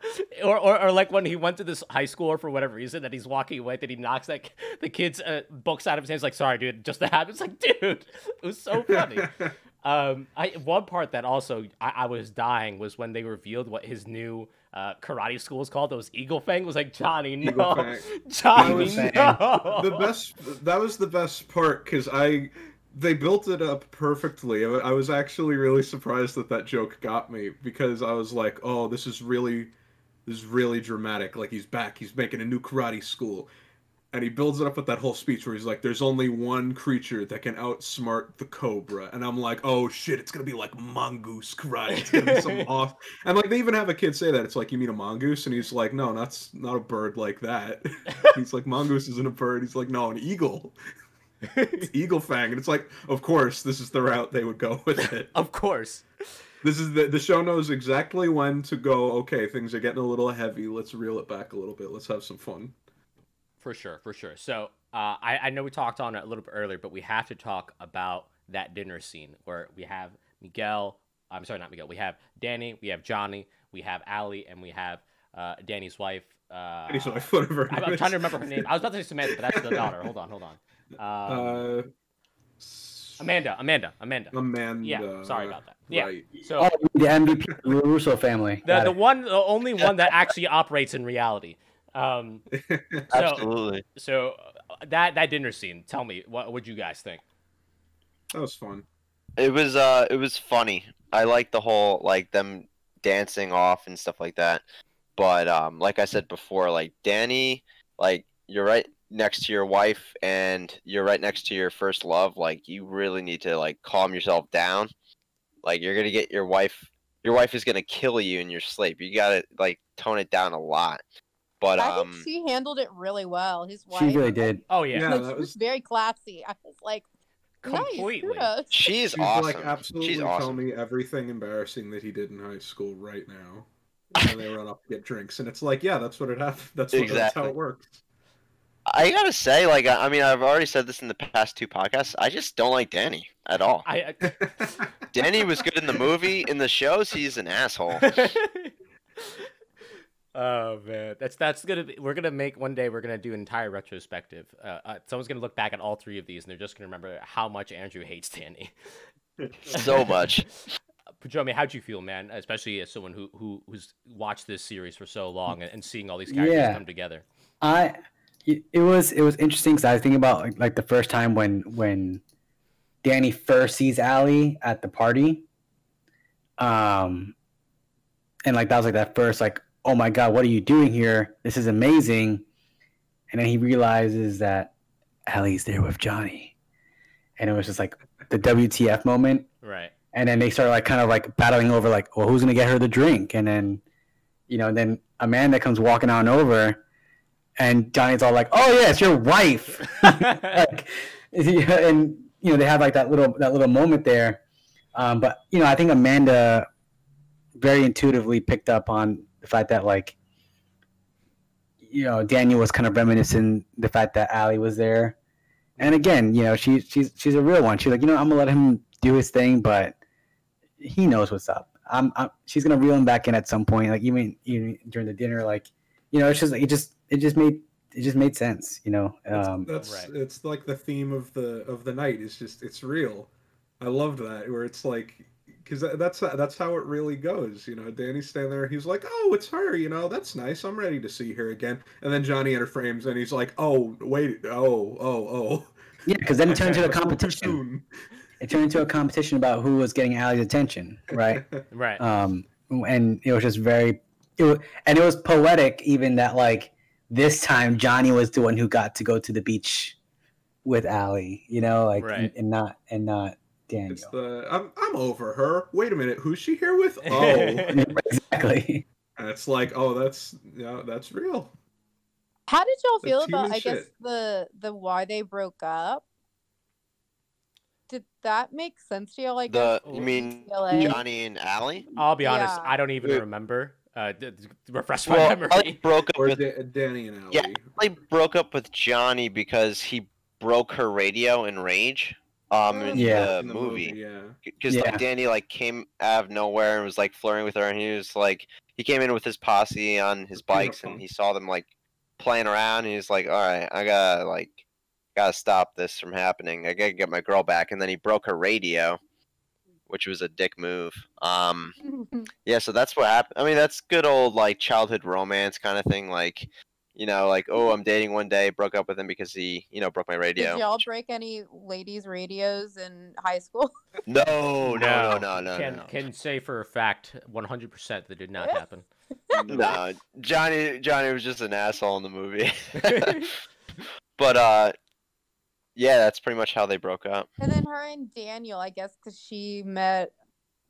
or, or or like when he went to this high school for whatever reason that he's walking away, that he knocks like the kid's uh, books out of his hands. Like, sorry, dude, just that happened. It's like, dude, it was so funny. Um, I one part that also I, I was dying was when they revealed what his new uh, karate school is called. Those Eagle Fang was like Johnny, Eagle no, Fang. Johnny, was- no. the best that was the best part because I they built it up perfectly. I I was actually really surprised that that joke got me because I was like, oh, this is really this is really dramatic. Like he's back. He's making a new karate school. And he builds it up with that whole speech where he's like, "There's only one creature that can outsmart the cobra," and I'm like, "Oh shit, it's gonna be like mongoose karate. It's gonna be some off." And like they even have a kid say that. It's like, "You mean a mongoose?" And he's like, "No, that's not a bird like that." he's like, "Mongoose isn't a bird." He's like, "No, an eagle." It's eagle fang, and it's like, of course, this is the route they would go with it. of course. This is the the show knows exactly when to go. Okay, things are getting a little heavy. Let's reel it back a little bit. Let's have some fun. For sure, for sure. So uh, I, I know we talked on it a little bit earlier, but we have to talk about that dinner scene where we have Miguel. I'm sorry, not Miguel. We have Danny, we have Johnny, we have Ali, and we have uh, Danny's wife. Uh, Any sort whatever. I'm, I'm trying to remember her name. I was about to say Samantha, but that's the daughter. Hold on, hold on. Um, Uh, Amanda, Amanda, Amanda. Amanda. Yeah, sorry about that. Yeah. Right. So Oh, the MVP the Russo family. the Got the it. one, the only one that actually operates in reality. Um, so Absolutely. so uh, that that dinner scene. Tell me, what would you guys think? that was fun. It was uh it was funny. I like the whole like them dancing off and stuff like that. But um like I said before, like Danny, like you're right next to your wife and you're right next to your first love, like you really need to like calm yourself down. Like you're gonna get your wife your wife is gonna kill you in your sleep. You gotta like tone it down a lot. But I um think she handled it really well. His wife, She really did. Oh yeah, Yeah, like, that she was was- very classy. I was like, completely. nice. kudos. she's, She's awesome. like absolutely she's tell me everything embarrassing that he did in high school right now. And they run up to get drinks, and it's like, yeah, that's what it happened. That's what, that's how it works. I gotta say, like, I I mean, I've already said this in the past two podcasts. I just don't like Danny at all. I, Danny was good in the movie. In the shows, he's an asshole. oh man, that's that's gonna be. We're gonna make one day. We're gonna do an entire retrospective. Uh, uh, someone's gonna look back at all three of these, and they're just gonna remember how much Andrew hates Danny. So much. Padromi, how'd you feel, man? Especially as someone who who who's watched this series for so long and, and seeing all these characters Yeah. come together. I it it was it was interesting because I was thinking about like, like the first time when when Danny first sees Ali at the party. Um, and like that was like that first like, oh my god, what are you doing here? This is amazing. And then he realizes that Ali's there with Johnny, and it was just like the WTF moment. Right. And then they start like kind of like battling over like, well, who's gonna get her the drink? And then, you know, and then Amanda comes walking on over, and Johnny's all like, "Oh yeah, it's your wife." like, and you know they have like that little that little moment there. Um, but you know, I think Amanda very intuitively picked up on the fact that like, you know, Daniel was kind of reminiscing the fact that Ali was there. And again, you know, she she's she's a real one. She's like, you know, I'm gonna let him do his thing, but he knows what's up. I'm, I'm she's gonna reel him back in at some point, like even even during the dinner, like you know, it's just like it just it just made it just made sense, you know. Um, that's Right. it's like the theme of the of the night. It's just it's real. I loved that where it's like because that's that's how it really goes. You know, Danny's standing there. He's like, "Oh, it's her." You know, that's nice. I'm ready to see her again. And then Johnny enter frames, and he's like, "Oh, wait, oh, oh, oh." yeah, because then it turned into a competition. It turned into a competition about who was getting Ali's attention, right? right. um, and it was just very, it was, and it was poetic even that like this time Johnny was the one who got to go to the beach with Ali, you know, like Right. and, and not and not Daniel. It's the I'm I'm over her. Wait a minute, who's she here with? Oh, exactly. and it's like, oh, that's yeah, that's real. How did y'all That's feel about human I guess the the why they broke up? Did that make sense to y'all? I The guess you mean UCLA? Johnny and Ali? I'll be honest. Yeah. I don't even Wait. remember. Uh, d- d- refresh my Well, memory. Ali broke up Or with Da- Danny and Ali. Yeah. Ali broke up with Johnny because he broke her radio in Rage. Um, in Yeah. the in the movie. yeah. because Yeah. like Danny like came out of nowhere and was like flirting with her, and he was like he came in with his posse on his bikes, and he saw them like playing around, and he was like, "All right, I gotta like gotta stop this from happening. I gotta get my girl back." And then he broke her radio, which was a dick move. Um, yeah, so that's what happened. I mean, that's good old like childhood romance kind of thing, like. You know, like oh, I'm dating one day, broke up with him because he, you know, broke my radio. Did y'all break any ladies' radios in high school? No, no, no, no, no, can no. can say for a fact, 100% that did not happen. No, Johnny Johnny was just an asshole in the movie. but uh yeah, that's pretty much how they broke up. And then her and Daniel, I guess, because she met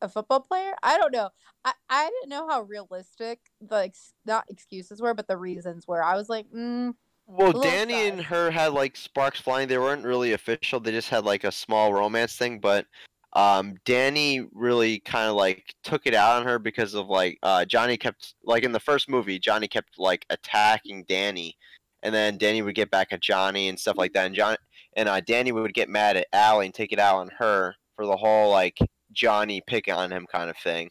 a football player. I don't know. I, I didn't know how realistic the ex- not excuses were, but the reasons were. I was like, mm, Well, Danny and her had like sparks flying. They weren't really official. They just had like a small romance thing, but um Danny really kind of like took it out on her because of like uh Johnny kept like in the first movie, Johnny kept like attacking Danny and then Danny would get back at Johnny and stuff like that. And John and uh, Danny would get mad at Ali and take it out on her for the whole like Johnny picking on him kind of thing.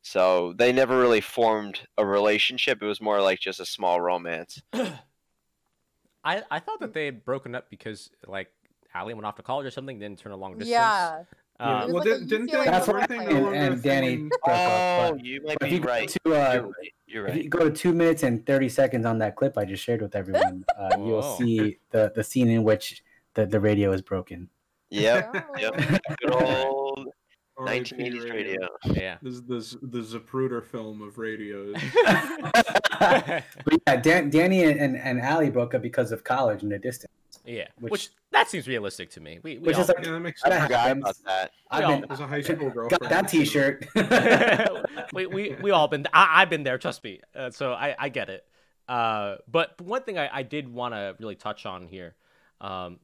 So they never really formed a relationship. It was more like just a small romance. I, I thought that they had broken up because, like, Ali went off to college or something, didn't turn a long distance. yeah. Uh, well, like didn't, didn't UCLA they, That's weren't what they no And- and Danny filming- up, Oh, you might be go right. to uh, You're right. You're if you go to two minutes and thirty seconds on that clip I just shared with everyone, uh, you'll see the the scene in which the, the radio is broken. Yep. Oh. Yep. Good old R.I.P. 1980s radio. yeah. This is the, the Zapruder film of radios. but yeah, Dan, Danny and, and, and Ali broke up because of college and the distance. yeah. Which- Which, that seems realistic to me. We, we Which all, is like yeah, that makes That sense. Forgot about that. I've all- been As a high school girl. got that T-shirt. we, we we all been I, I've been there trust me uh, so I, I get it uh, but one thing I, I did want to really touch on here um,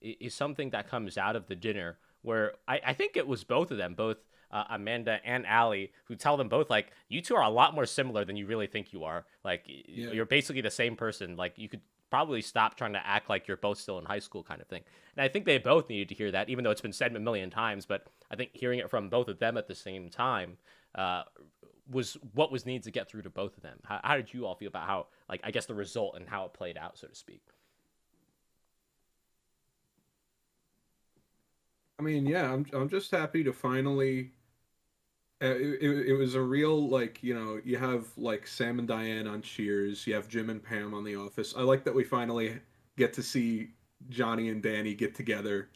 is something that comes out of the dinner where I, I think it was both of them both uh, Amanda and Ali who tell them both like you two are a lot more similar than you really think you are like Yeah. you're basically the same person like you could probably stop trying to act like you're both still in high school kind of thing and I think they both needed to hear that even though it's been said a million times but I think hearing it from both of them at the same time uh, was what was needed to get through to both of them. How, how did you all feel about how, like, I guess the result and how it played out, so to speak? I mean, yeah, I'm I'm just happy to finally. Uh, it, it, it was a real like you know you have like Sam and Diane on Cheers, you have Jim and Pam on The Office. I like that we finally get to see Johnny and Danny get together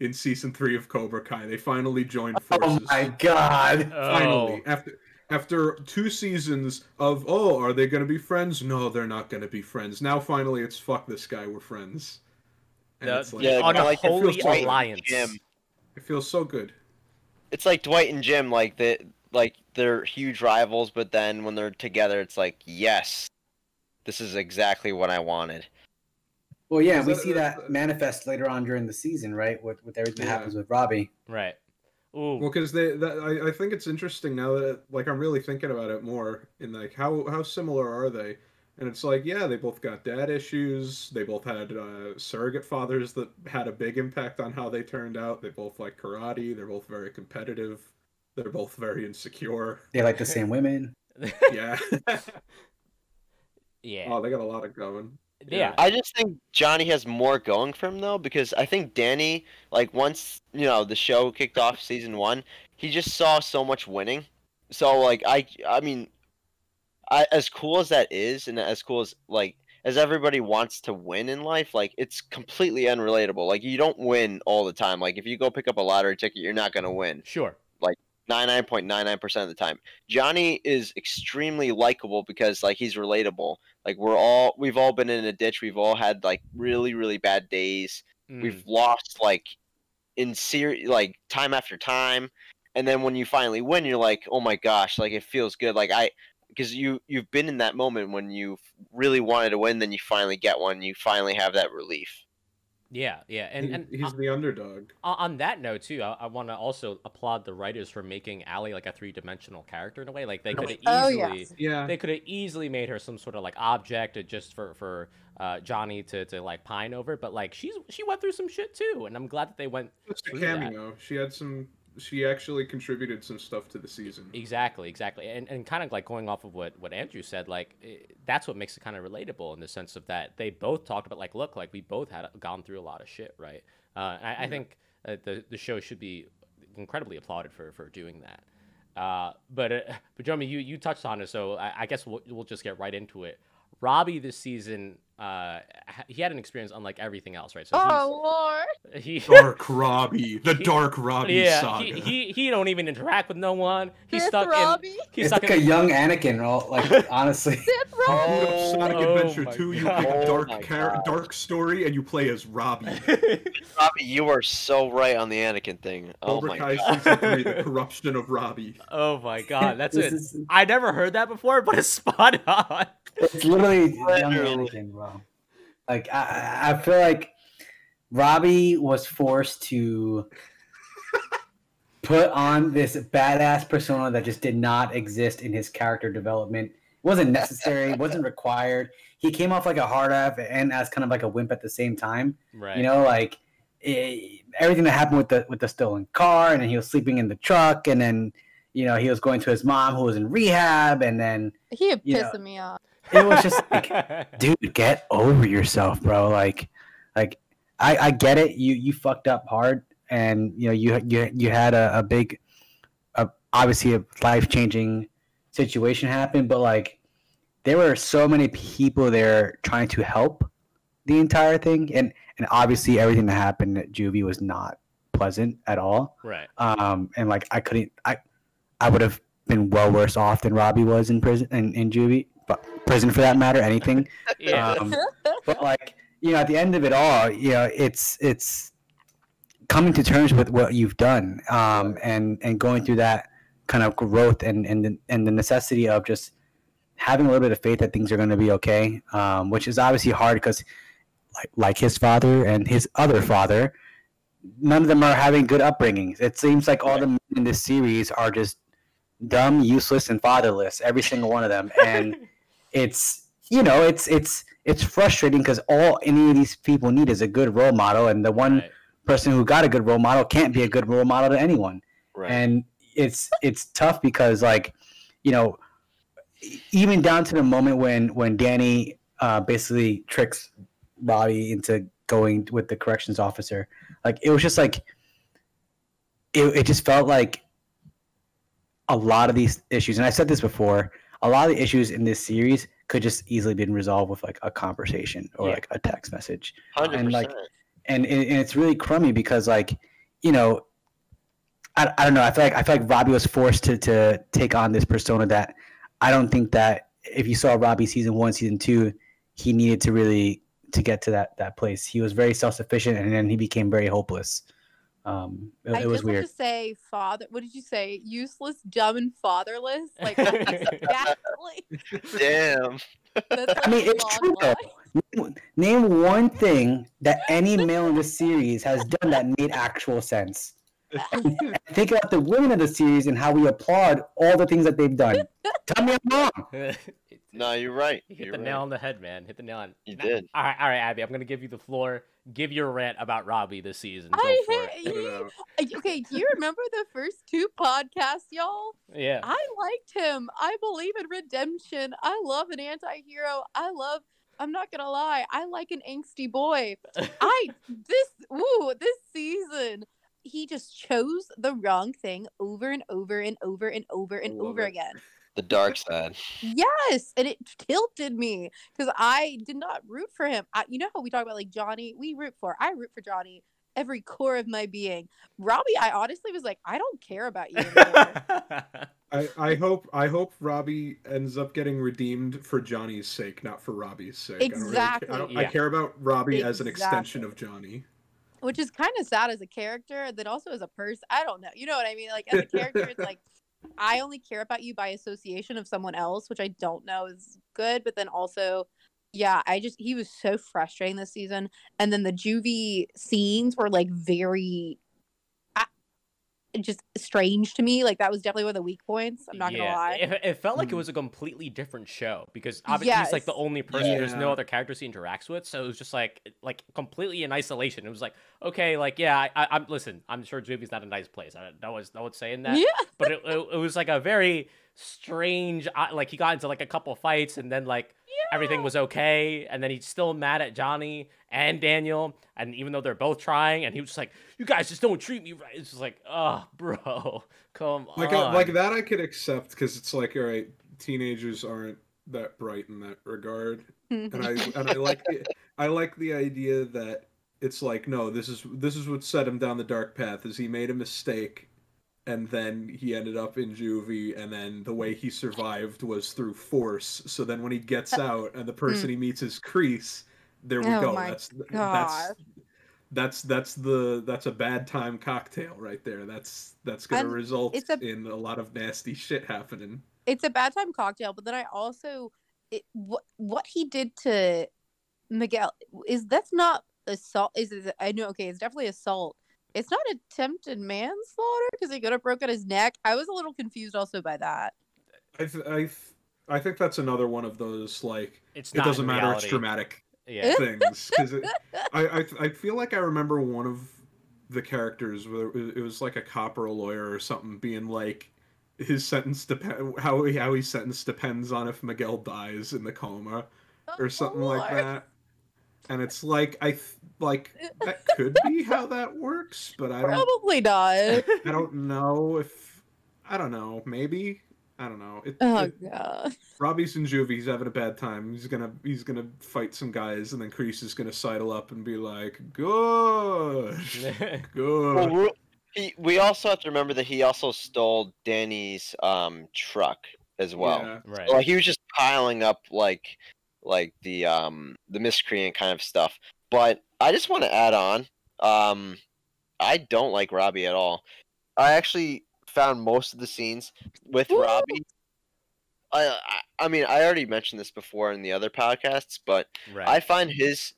in season three of Cobra Kai. They finally joined Oh forces. my god. Finally, Oh. after after two seasons of oh, are they going to be friends? No, they're not going to be friends. Now finally, it's fuck this guy, we're friends. And The- it's like, Yeah, on I a like holy alliance. Jim. It feels so good. It's like Dwight and Jim, like they like they're huge rivals, but then when they're together, it's like yes, this is exactly what I wanted. Well, yeah, we that- see that- that manifest later on during the season, right? With with everything that happens with Robbie. Right. Ooh. Well, because they, that, I, I think it's interesting now that like I'm really thinking about it more. In like how how similar are they? And it's like yeah, they both got dad issues. They both had uh, surrogate fathers that had a big impact on how they turned out. They both like karate. They're both very competitive. They're both very insecure. They like the same women. Yeah. yeah. oh, they got a lot of going. yeah. I just think Johnny has more going for him though, because I think Danny, like once you know the show kicked off season one, he just saw so much winning. So like I, I mean, I as cool as that is, and as cool as like as everybody wants to win in life, like it's completely unrelatable. Like you don't win all the time. Like if you go pick up a lottery ticket, you're not gonna win. Sure. Like 99.99% of the time. Johnny is extremely likable because like he's relatable. Like we're all we've all been in a ditch. We've all had like really really bad days. Mm. We've lost like in ser- like time after time. And then when you finally win, you're like, "Oh my gosh, like it feels good." Like I because you you've been in that moment when you really wanted to win, then you finally get one. You finally have that relief. Yeah. Yeah. And He- and he's the underdog. on- on that note too, I, I want to also applaud the writers for making Ali like a three dimensional character in a way. Like they could have Oh, easily. yes. Yeah. They could have easily made her some sort of like object just for for uh, Johnny to, to like pine over, but like she's she went through some shit too, and I'm glad that they went Just a through that. She had some. She actually contributed some stuff to the season. Exactly, exactly, and and kind of like going off of what what Andrew said, like eh, that's what makes it kind of relatable in the sense of that they both talked about like, look, like we both had gone through a lot of shit, right? Uh, I, I think uh, the the show should be incredibly applauded for for doing that. Uh, but uh, but Jeremy, you you touched on it, so I, I guess we'll we'll just get right into it. Robbie this season, uh, he had an experience unlike everything else, right? So Oh Lord. he's, he Dark Robbie, the He- Dark Robbie yeah, saga. he, he he don't even interact with no one. He's Sith stuck Robbie. in he's It's stuck like in a young Anakin, all like honestly. Sith Boot Robbie. up Sonic Oh Adventure my 2, you God. pick Oh dark my char- dark story and you play as Robbie. Robbie, you are so right on the Anakin thing. Oh Cobra my Kai god. season 3, the corruption of Robbie. oh my god, that's This it. is- I never heard that before, but it's spot on. It's literally young Anakin, bro. Like I, I- I feel like Robbie was forced to put on this badass persona that just did not exist in his character development. It wasn't necessary. It wasn't required. He came off like a hard ass and as kind of like a wimp at the same time. Right. You know, like eh, everything that happened with the with the stolen car, and then he was sleeping in the truck, and then you know he was going to his mom who was in rehab, and then He you know, pissing me off. It was just like dude get over yourself bro. Like like i i get it. You you fucked up hard and you know you you, you had a, a big a, obviously a life-changing situation happen but like there were so many people there trying to help the entire thing. And and obviously everything that happened at juvie was not pleasant at all. Right. um and like i couldn't i i would have been well worse off than robbie was in prison in, in juvie but prison for that matter anything. Yeah. um, but like you know at the end of it all you know it's it's coming to terms with what you've done um and and going through that kind of growth and and the, and the necessity of just having a little bit of faith that things are going to be okay um which is obviously hard because like like his father and his other father none of them are having good upbringings. It seems like all the men in this series are just dumb useless and fatherless every single one of them and it's you know it's it's it's frustrating because all any of these people need is a good role model and the one Right. person who got a good role model can't be a good role model to anyone Right. and it's it's tough because like you know even down to the moment when when danny uh, basically tricks Robbie into going with the corrections officer like it was just like it, it just felt like a lot of these issues and i said this before a lot of the issues in this series could just easily been resolved with like a conversation or Yeah. like a text message. Hundred and, like, and, and and it's really crummy because like you know I, I don't know I feel like I feel like Robbie was forced to to take on this persona that I don't think that if you saw Robbie season one season two he needed to really to get to that that place. He was very self sufficient and then he became very hopeless um it, I it was just weird want to say father. What did you say? Useless, dumb, and fatherless. Like exactly. Damn. That's I mean it's true though line. Name- name one thing that any male in the series has done that made actual sense think about the women of the series and how we applaud all the things that they've done. Tell me I'm wrong. No, you're right. You hit You're the right. nail on the head, man. Hit the nail on. You did. All right, all right, Abby. I'm gonna give you the floor. Give your rant about Robbie this season. Go I for hate it. Put it you. Okay, do you remember the first two podcasts, y'all? Yeah. I liked him. I believe in redemption. I love an anti-hero. I love I'm not gonna lie, I like an angsty boy. I this ooh, this season he just chose the wrong thing over and over and over and over and Love over it. again. The dark side. Yes, and it tilted me because I did not root for him. I, you know how we talk about like Johnny, we root for. I root for Johnny every core of my being. Robbie, I honestly was like, I don't care about you. I, I hope I hope Robbie ends up getting redeemed for Johnny's sake, not for Robbie's sake. I don't, really ca- I, don't, I care about Robbie as an extension of Johnny. which is kind of sad as a character and then also as a person i don't know you know what i mean like as a character it's like i only care about you by association of someone else which i don't know is good but then also yeah i just he was so frustrating this season. And then the juvie scenes were like very just strange to me like that was definitely one of the weak points i'm not gonna lie It, it felt like it Mhm. was a completely different show because obviously he's like the only person. There's no other characters he interacts with, so it was just like like completely in isolation. It was like okay, like yeah, I, I, I'm listen. I'm sure Juvie's not a nice place. I, no one's no one's saying that. yeah But it, it, it was like a very strange. uh, Like he got into like a couple fights and then like everything was okay, and then he's still mad at Johnny and Daniel, and even though they're both trying, and he was just like, "You guys just don't treat me right." It's just like, oh, bro, come Like on. uh, like that I could accept because it's like all right, teenagers aren't that bright in that regard, and I and I like the, I like the idea that it's like no, this is this is what set him down the dark path. Is he made a mistake, and then he ended up in juvie, and then the way he survived was through force. So then when he gets uh, out and the person mm. he meets is Kreese, there we Oh go. That's that's God. that's that's the that's a bad time cocktail right there. That's that's gonna And result a- in a lot of nasty shit happening. it's a bad time cocktail but then i also it, what what he did to miguel is that's not assault is it i know okay it's definitely assault it's not attempted manslaughter because he could have broken his neck i was a little confused also by that I th- I th- I think that's another one of those like it's it doesn't matter. reality. It's dramatic Yeah. things because I, I I feel like I remember one of the characters where it was- like a cop or a lawyer or something being like his sentence depend how he how he's sentenced depends on if Miguel dies in the coma oh, or Oh, something like that. And it's like I th- like that could be how that works, but I don't probably not I don't know if I don't know. Maybe I don't know. It, oh it- god Robbie's in juvie. He's having a bad time. He's gonna he's gonna fight some guys, and then Kreese is gonna sidle up and be like, "Good, good." we- he, we also have to remember that he also stole Danny's um, truck as well. Yeah. right. Like he was just piling up like like the um the miscreant kind of stuff. But I just want to add on. Um, I don't like Robbie at all. I actually found most of the scenes with Woo! Robbie. I, I I mean I already mentioned this before in the other podcasts, but right. I find his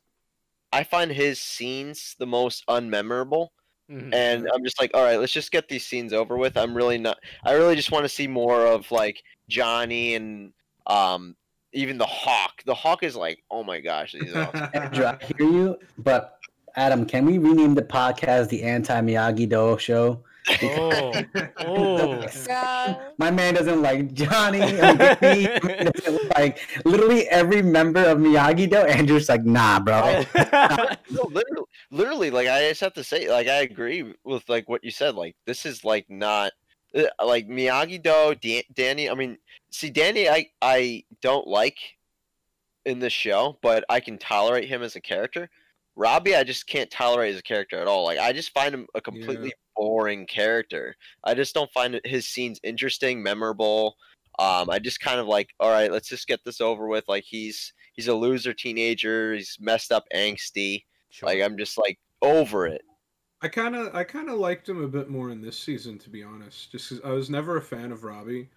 I find his scenes the most unmemorable Mhm. and I'm just like, all right, let's just get these scenes over with. I'm really not. I really just want to see more of like Johnny and um even the Hawk. The Hawk is like, oh my gosh, he's awesome. Andrew, I hear you, but Adam, can we rename the podcast the Anti Miyagi Do Show? Oh, oh. god My man doesn't like Johnny. Doesn't like literally every member of Miyagi Do. Andrew's like, nah, bro. no, literally, literally, like I just have to say, like I agree with like what you said. Like this is like not uh, like Miyagi Do, Dan- Danny. I mean, see, Danny, I I don't like in this show, but I can tolerate him as a character. Robbie, I just can't tolerate as a character at all. Like I just find him a completely boring character. I just don't find his scenes interesting, memorable. Um, I just kind of like, all right, let's just get this over with. Like he's he's a loser teenager. He's messed up, angsty. Sure. Like I'm just like over it. I kind of I kind of liked him a bit more in this season, to be honest. Just 'cause I was never a fan of Robbie,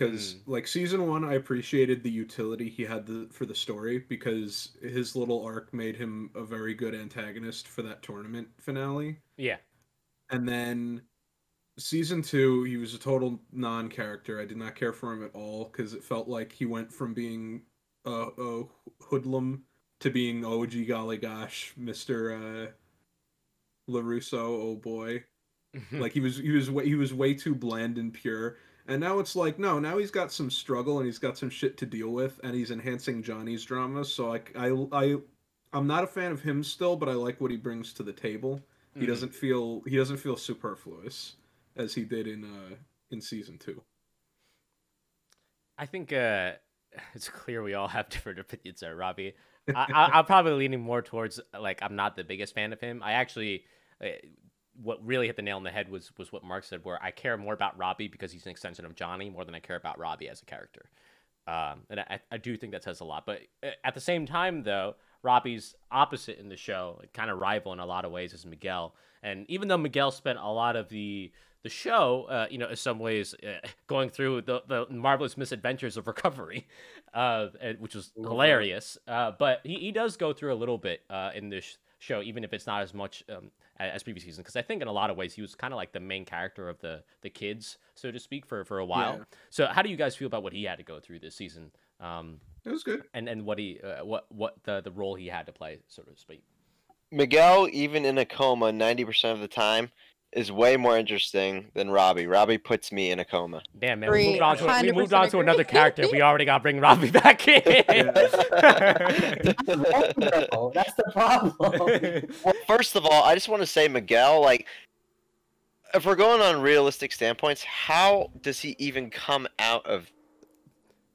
because Mm. like season one, I appreciated the utility he had the, for the story because his little arc made him a very good antagonist for that tournament finale. yeah. And then season two, he was a total non-character. I did not care for him at all because it felt like he went from being a, a hoodlum to being oh gee golly gosh, Mister uh, LaRusso, oh boy. like he was he was way, he was way too bland and pure. And now it's like no, now he's got some struggle and he's got some shit to deal with, and he's enhancing Johnny's drama. So I I I I'm not a fan of him still, but I like what he brings to the table. He Mhm. doesn't feel he doesn't feel superfluous as he did in uh in season two. I think uh, it's clear we all have different opinions there, Robbie. I, I, I'm probably leaning more towards like I'm not the biggest fan of him. I actually, uh, what really hit the nail on the head was was what Mark said, where I care more about Robbie because he's an extension of Johnny more than I care about Robbie as a character. Um, and I, I do think that says a lot. But uh, at the same time, though, Robbie's opposite in the show, kind of rival in a lot of ways, is Miguel. And even though Miguel spent a lot of the the show, uh, you know, in some ways, uh, going through the, the marvelous misadventures of recovery, uh, which was that. hilarious. Uh, but he, he does go through a little bit uh, in this show, even if it's not as much um, as previous season. Because I think in a lot of ways he was kind of like the main character of the the kids, so to speak, for for a while. Yeah. So how do you guys feel about what he had to go through this season? Um, It was good. and and what he uh, what what the the role he had to play, so to speak. Miguel, even in a coma, ninety percent of the time, is way more interesting than Robbie. Robbie puts me in a coma. Damn man, we moved on to we moved on to another character. We already got to bring Robbie back in. That's the problem. Well, first of all, I just want to say Miguel, like, if we're going on realistic standpoints, how does he even come out of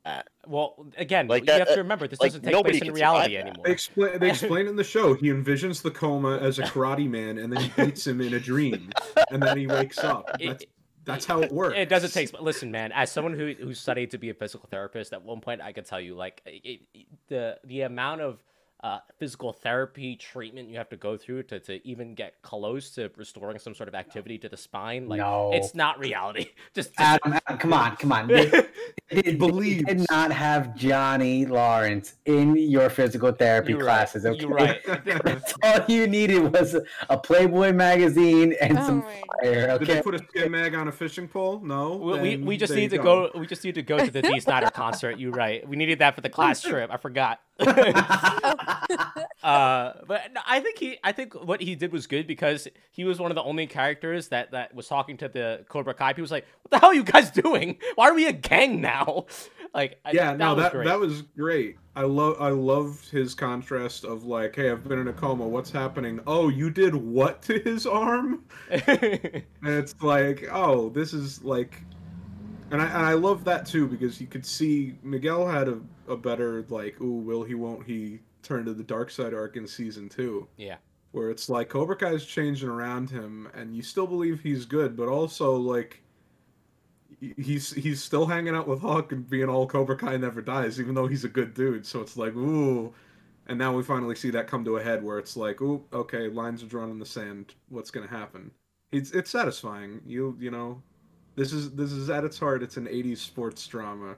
that? well, again, Like you that, have to uh, remember this like, doesn't take place in reality that. anymore. They explain they explain in the show he envisions the coma as a karate man and then he beats him in a dream and then he wakes up. It- That's, that's how it works. It doesn't take. Listen, man. As someone who who studied to be a physical therapist, at one point I could tell you, like, it, it- the the amount of uh, physical therapy treatment you have to go through to, to even get close to restoring some sort of activity to the spine, like, no, it's not reality. Just, just Adam, Adam, come on, come on. They, they, they did not have Johnny Lawrence in your physical therapy You're right, classes. Okay, you're right. All you needed was a Playboy magazine and Oh some my fire. Did they put a skin mag on a fishing pole? No. we, we, we just need you to go. We just need to go to the Dee Snider concert. You're right. We needed that for the class trip. I forgot. Uh, but no, I think he, I think what he did was good because he was one of the only characters that that was talking to the Cobra Kai. People was like, "What the hell are you guys doing? Why are we a gang now?" Like, I- yeah, no, was that great. that was great. I love I loved his contrast of like, hey, I've been in a coma. What's happening? Oh, you did what to his arm? And it's like, oh, this is like, and I and I love that too because you could see Miguel had a, a better like, ooh, will he, won't he turn to the dark side arc in season two, yeah, where it's like Cobra Kai's changing around him, and you still believe he's good, but also like. He's he's still hanging out with Hawk and being all Cobra Kai never dies, even though he's a good dude. So it's like, ooh, and now we finally see that come to a head where it's like, ooh, okay, lines are drawn in the sand. What's gonna happen? It's it's satisfying. You you know, this is this is at its heart. It's an '80s sports drama,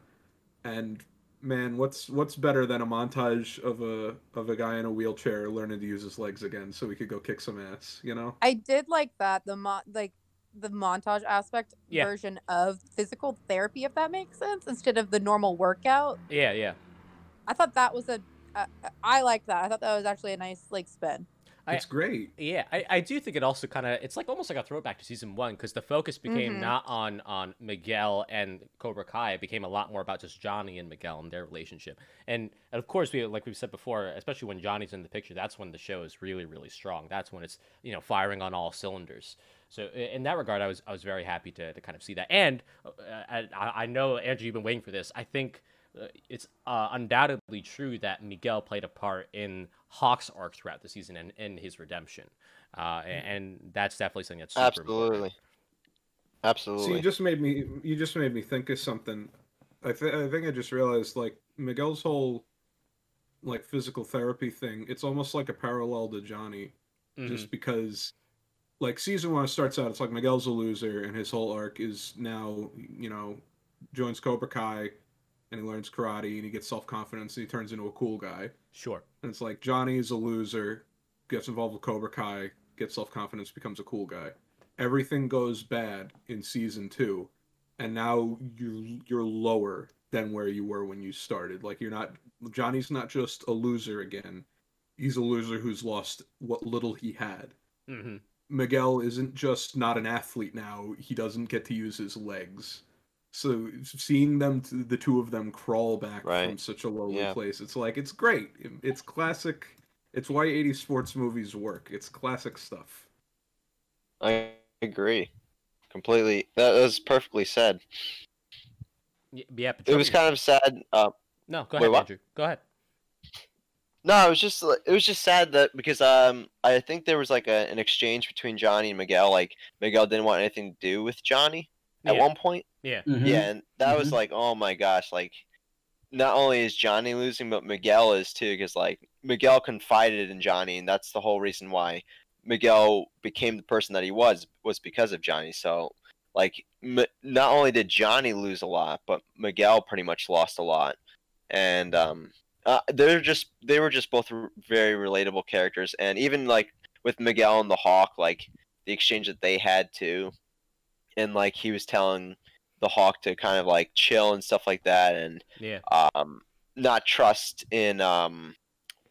and man, what's what's better than a montage of a of a guy in a wheelchair learning to use his legs again, so we could go kick some ass. You know? I did like that the mo- like the montage aspect Yeah. version of physical therapy, if that makes sense, instead of the normal workout. yeah, yeah. I thought that was a uh, I like that. I thought that was actually a nice like spin. I- It's great. Yeah, I, I do think it also kind of it's like almost like a throwback to season one because the focus became Mhm. not on on Miguel and Cobra Kai. It became a lot more about just Johnny and Miguel and their relationship. And, and of course, we like we've said before, especially when Johnny's in the picture, that's when the show is really really strong. That's when it's you know firing on all cylinders. So in that regard, I was I was very happy to, to kind of see that. And uh, I, I know Andrew, you've been waiting for this. I think uh, it's uh, undoubtedly true that Miguel played a part in Hawk's arc throughout the season and in his redemption, uh, and, and that's definitely something that's super Absolutely. important. So you just made me you just made me think of something. I th- I think I just realized like Miguel's whole like physical therapy thing. It's almost like a parallel to Johnny, Mhm. just because like season one starts out. It's like Miguel's a loser, and his whole arc is now you know joins Cobra Kai, and he learns karate, and he gets self confidence, and he turns into a cool guy. Sure. And it's like Johnny is a loser, gets involved with Cobra Kai, gets self confidence, becomes a cool guy. Everything goes bad in season two, and now you you're lower than where you were when you started. Like you're not Johnny's not just a loser again. He's a loser who's lost what little he had. hmm Miguel isn't just not an athlete now, he doesn't get to use his legs. So seeing them, the two of them crawl back from such a lowly Yeah. place, it's like it's great. It's classic. It's why 80s sports movies work. It's classic stuff. I agree. Completely. That was perfectly said. Y- Yeah. It was kind of sad. Uh, no. Go ahead, what? Andrew. Go ahead. no, it was just like- it was just sad that because um I think there was like a, an exchange between Johnny and Miguel. Like Miguel didn't want anything to do with Johnny at Yeah. one point. Yeah. Mhm. Yeah, and that was Mhm. like, oh my gosh, like not only is Johnny losing, but Miguel is too, because like Miguel confided in Johnny, and that's the whole reason why Miguel became the person that he was was because of Johnny. So like, M- not only did Johnny lose a lot, but Miguel pretty much lost a lot, and um, uh, they're just they were just both r- very relatable characters, and even like with Miguel and the Hawk, like the exchange that they had too, and like he was telling the Hawk to kind of like chill and stuff like that, and Yeah. um, not trust in um,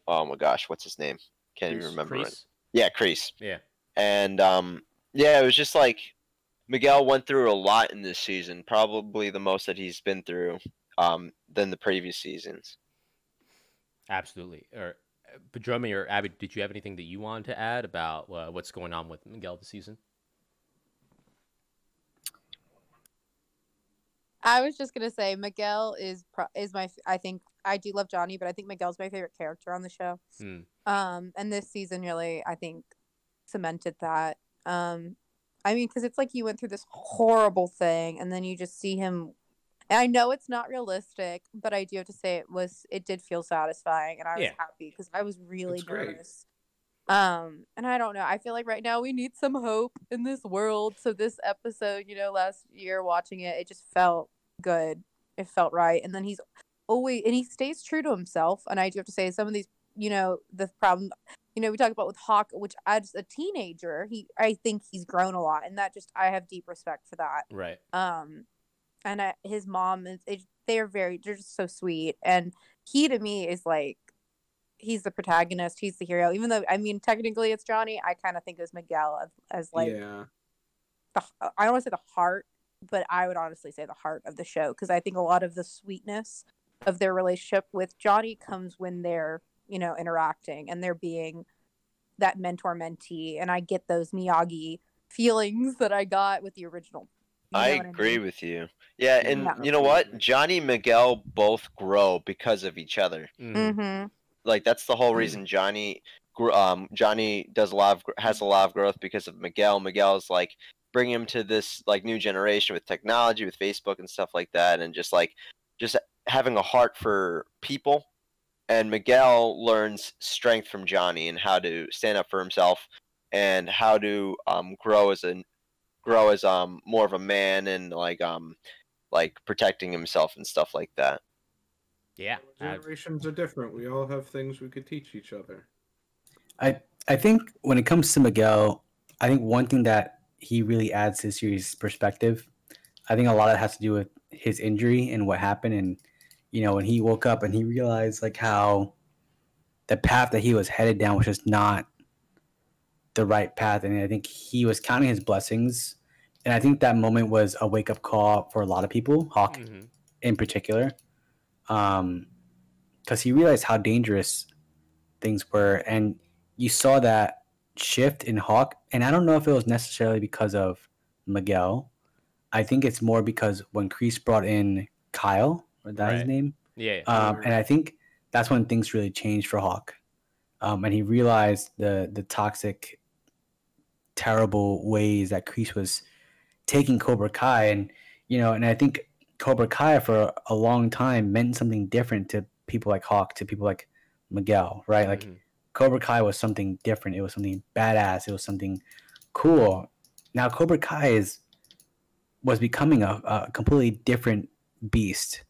oh my gosh, what's his name? Can't even Kreese- remember it. Yeah, Kreese. Yeah. And um, yeah, it was just like Miguel went through a lot in this season, probably the most that he's been through um, than the previous seasons. Absolutely. Or uh, Padromi or Abby, did you have anything that you wanted to add about uh, what's going on with Miguel this season? I was just gonna say Miguel is pro- is my I think I do love Johnny, but I think Miguel's my favorite character on the show. Hmm. Um, and this season really I think cemented that. Um, I mean, because it's like you went through this horrible thing, and then you just see him. And I know it's not realistic, but I do have to say it was it did feel satisfying, and I was Yeah. happy because I was really great. nervous. Um, and I don't know. I feel like right now we need some hope in this world. So this episode, you know, last year watching it, it just felt good. It felt right. And then he's always and he stays true to himself. And I do have to say some of these, you know, the problem you know, we talk about with Hawk, which as a teenager, he I think he's grown a lot. And that just I have deep respect for that. Right. Um and I, his mom is it, they're very they're just so sweet. And he to me is like he's the protagonist, he's the hero. Even though I mean technically it's Johnny, I kind of think it was Miguel as, as like yeah. the I don't want to say the heart, but I would honestly say the heart of the show because I think a lot of the sweetness of their relationship with Johnny comes when they're you know interacting and they're being that mentor mentee, and I get those Miyagi feelings that I got with the original. You I know what agree mean? with you. Yeah, and Yeah. you know what? Johnny and Miguel both grow because of each other. Mhm. Mhm. Like that's the whole Mm. reason Johnny, um, Johnny does a lot of has a lot of growth because of Miguel. Miguel's like bring him to this like new generation with technology, with Facebook and stuff like that, and just like just having a heart for people. And Miguel learns strength from Johnny and how to stand up for himself and how to um, grow as a grow as um more of a man and like um like protecting himself and stuff like that. Yeah. I- Generations are different. We all have things we could teach each other. I I think when it comes to Miguel, I think one thing that he really adds to the series perspective. I think a lot of it has to do with his injury and what happened, and you know when he woke up and he realized like how the path that he was headed down was just not the right path, and I think he was counting his blessings, and I think that moment was a wake up call for a lot of people, Hawk Mhm. in particular, um, because he realized how dangerous things were, and you saw that shift in Hawk, and I don't know if it was necessarily because of Miguel. I think it's more because when Kreese brought in Kyle, or that his name, Yeah. Um, and I think that's when things really changed for Hawk. Um, and he realized the the toxic, terrible ways that Kreese was taking Cobra Kai, and you know, and I think Cobra Kai for a long time meant something different to people like Hawk, to people like Miguel, right? Like Mhm. Cobra Kai was something different. It was something badass. It was something cool. Now Cobra Kai is was becoming a, a completely different beast.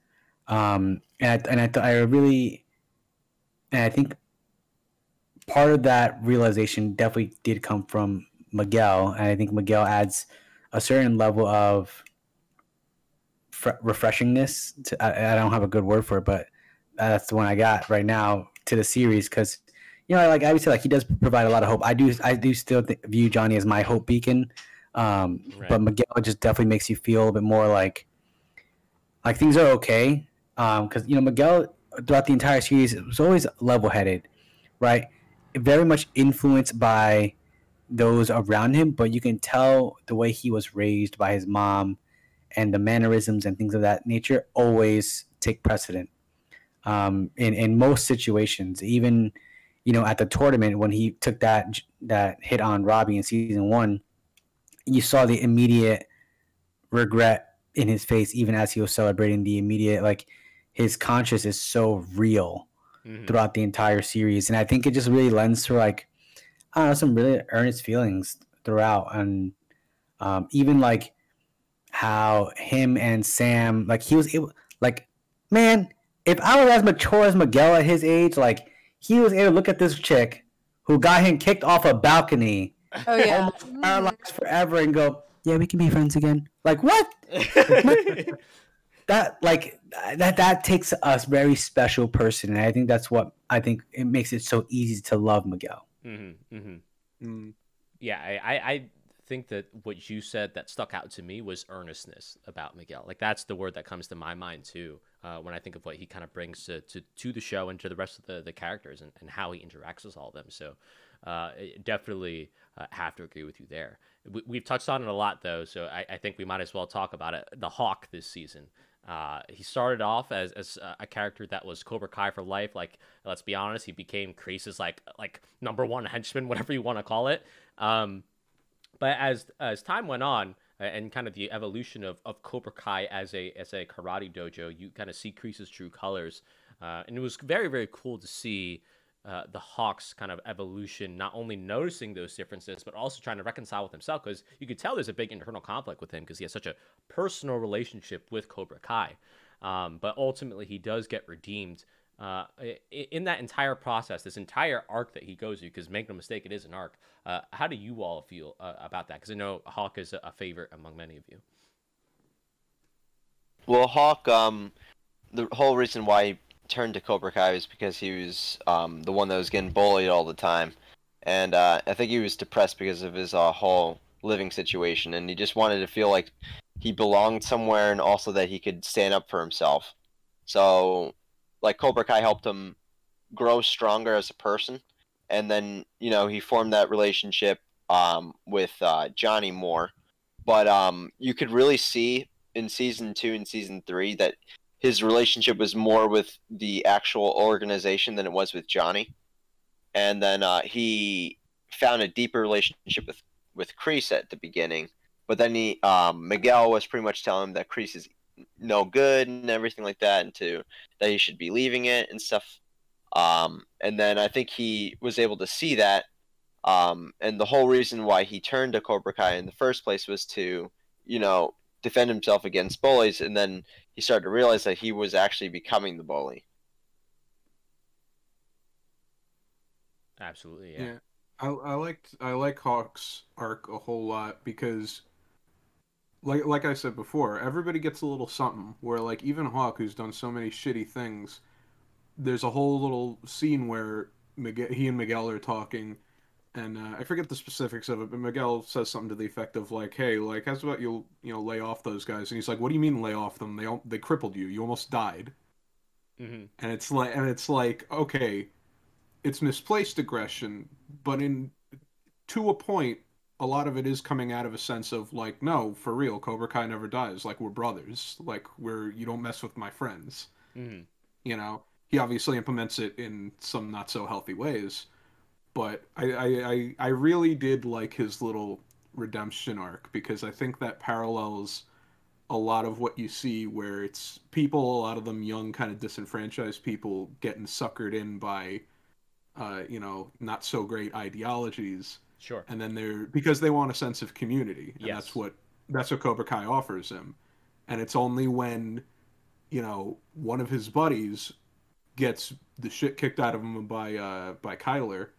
Um, and I, and I, I really, and I think part of that realization definitely did come from Miguel. And I think Miguel adds a certain level of fre- refreshingness. To, I, I don't have a good word for it, but that's the one I got right now to the series because you know, like I would say, like he does provide a lot of hope. I do, I do still th- view Johnny as my hope beacon, um, Right. but Miguel just definitely makes you feel a bit more like, like things are okay. Because you know, Miguel throughout the entire series was always level-headed, right? Very much influenced by those around him, but you can tell the way he was raised by his mom and the mannerisms and things of that nature always take precedent um, in in most situations. Even you know at the tournament when he took that that hit on Robbie in season one, you saw the immediate regret in his face, even as he was celebrating. The immediate like his conscience is so real Mhm. throughout the entire series, and I think it just really lends to like I don't know some really earnest feelings throughout, and um, even like how him and Sam like he was able like man if I was as mature as Miguel at his age like he was able to look at this chick who got him kicked off a balcony Oh yeah. almost paralyzed forever and go yeah we can be friends again like what that like that that takes a very special person and I think that's what I think it makes it so easy to love Miguel Mhm, mhm. Mm. Yeah, I, I, I think that what you said that stuck out to me was earnestness about Miguel. Like that's the word that comes to my mind too uh, when I think of what he kind of brings to, to, to the show and to the rest of the, the characters and, and how he interacts with all of them. So uh, definitely uh, have to agree with you there. We, we've touched on it a lot though, so I, I think we might as well talk about it. The Hawk this season. Uh, he started off as, as uh, a character that was Cobra Kai for life. Like, let's be honest, he became Kreese's like like number one henchman, whatever you want to call it. Um, but as as time went on and kind of the evolution of, of Cobra Kai as a as a karate dojo, you kind of see Kreese's true colors, uh, and it was very very cool to see uh, the Hawks kind of evolution, not only noticing those differences, but also trying to reconcile with himself. Because you could tell there's a big internal conflict with him because he has such a personal relationship with Cobra Kai. Um, but ultimately, he does get redeemed uh, in that entire process, this entire arc that he goes through. Because make no mistake, it is an arc. Uh, how do you all feel uh, about that? Because I know Hawk is a, favorite among many of you. Well, Hawk, um, the whole reason why he turned to Cobra Kai was because he was um, the one that was getting bullied all the time, and uh, I think he was depressed because of his uh, whole living situation, and he just wanted to feel like he belonged somewhere, and also that he could stand up for himself. So, like Cobra Kai helped him grow stronger as a person, and then you know he formed that relationship um, with uh, Johnny Moore, but um, you could really see in season two and season three that his relationship was more with the actual organization than it was with Johnny. And then uh, he found a deeper relationship with with Kreese at the beginning, but then he um, Miguel was pretty much telling him that Kreese is no good and everything like that, and to that he should be leaving it and stuff. Um, and then I think he was able to see that. Um, and the whole reason why he turned to Cobra Kai in the first place was to, you know, defend himself against bullies. And then he started to realize that he was actually becoming the bully. Absolutely, yeah. Yeah. I I liked I like Hawk's arc a whole lot because like like I said before, everybody gets a little something where like even Hawk who's done so many shitty things, there's a whole little scene where Miguel, he and Miguel are talking and uh, I forget the specifics of it, but Miguel says something to the effect of like, "Hey, like, how's about you, you know, lay off those guys?" And he's like, "What do you mean lay off them? They al- they crippled you. You almost died." hmm and it's like and it's like okay it's misplaced aggression but in to a point a lot of it is coming out of a sense of like no for real cobra kai never dies. Like we're brothers. Like we're you don't mess with my friends. Hmm You know, he obviously implements it in some not so healthy ways, but I I, I, I really did like his little redemption arc because I think that parallels a lot of what you see where it's people, a lot of them young, kind of disenfranchised people getting suckered in by, uh, you know, not so great ideologies, Sure. and then they're because they want a sense of community, and Yes. that's what that's what Cobra Kai offers him, and it's only when, you know, one of his buddies gets the shit kicked out of him by uh by Kyler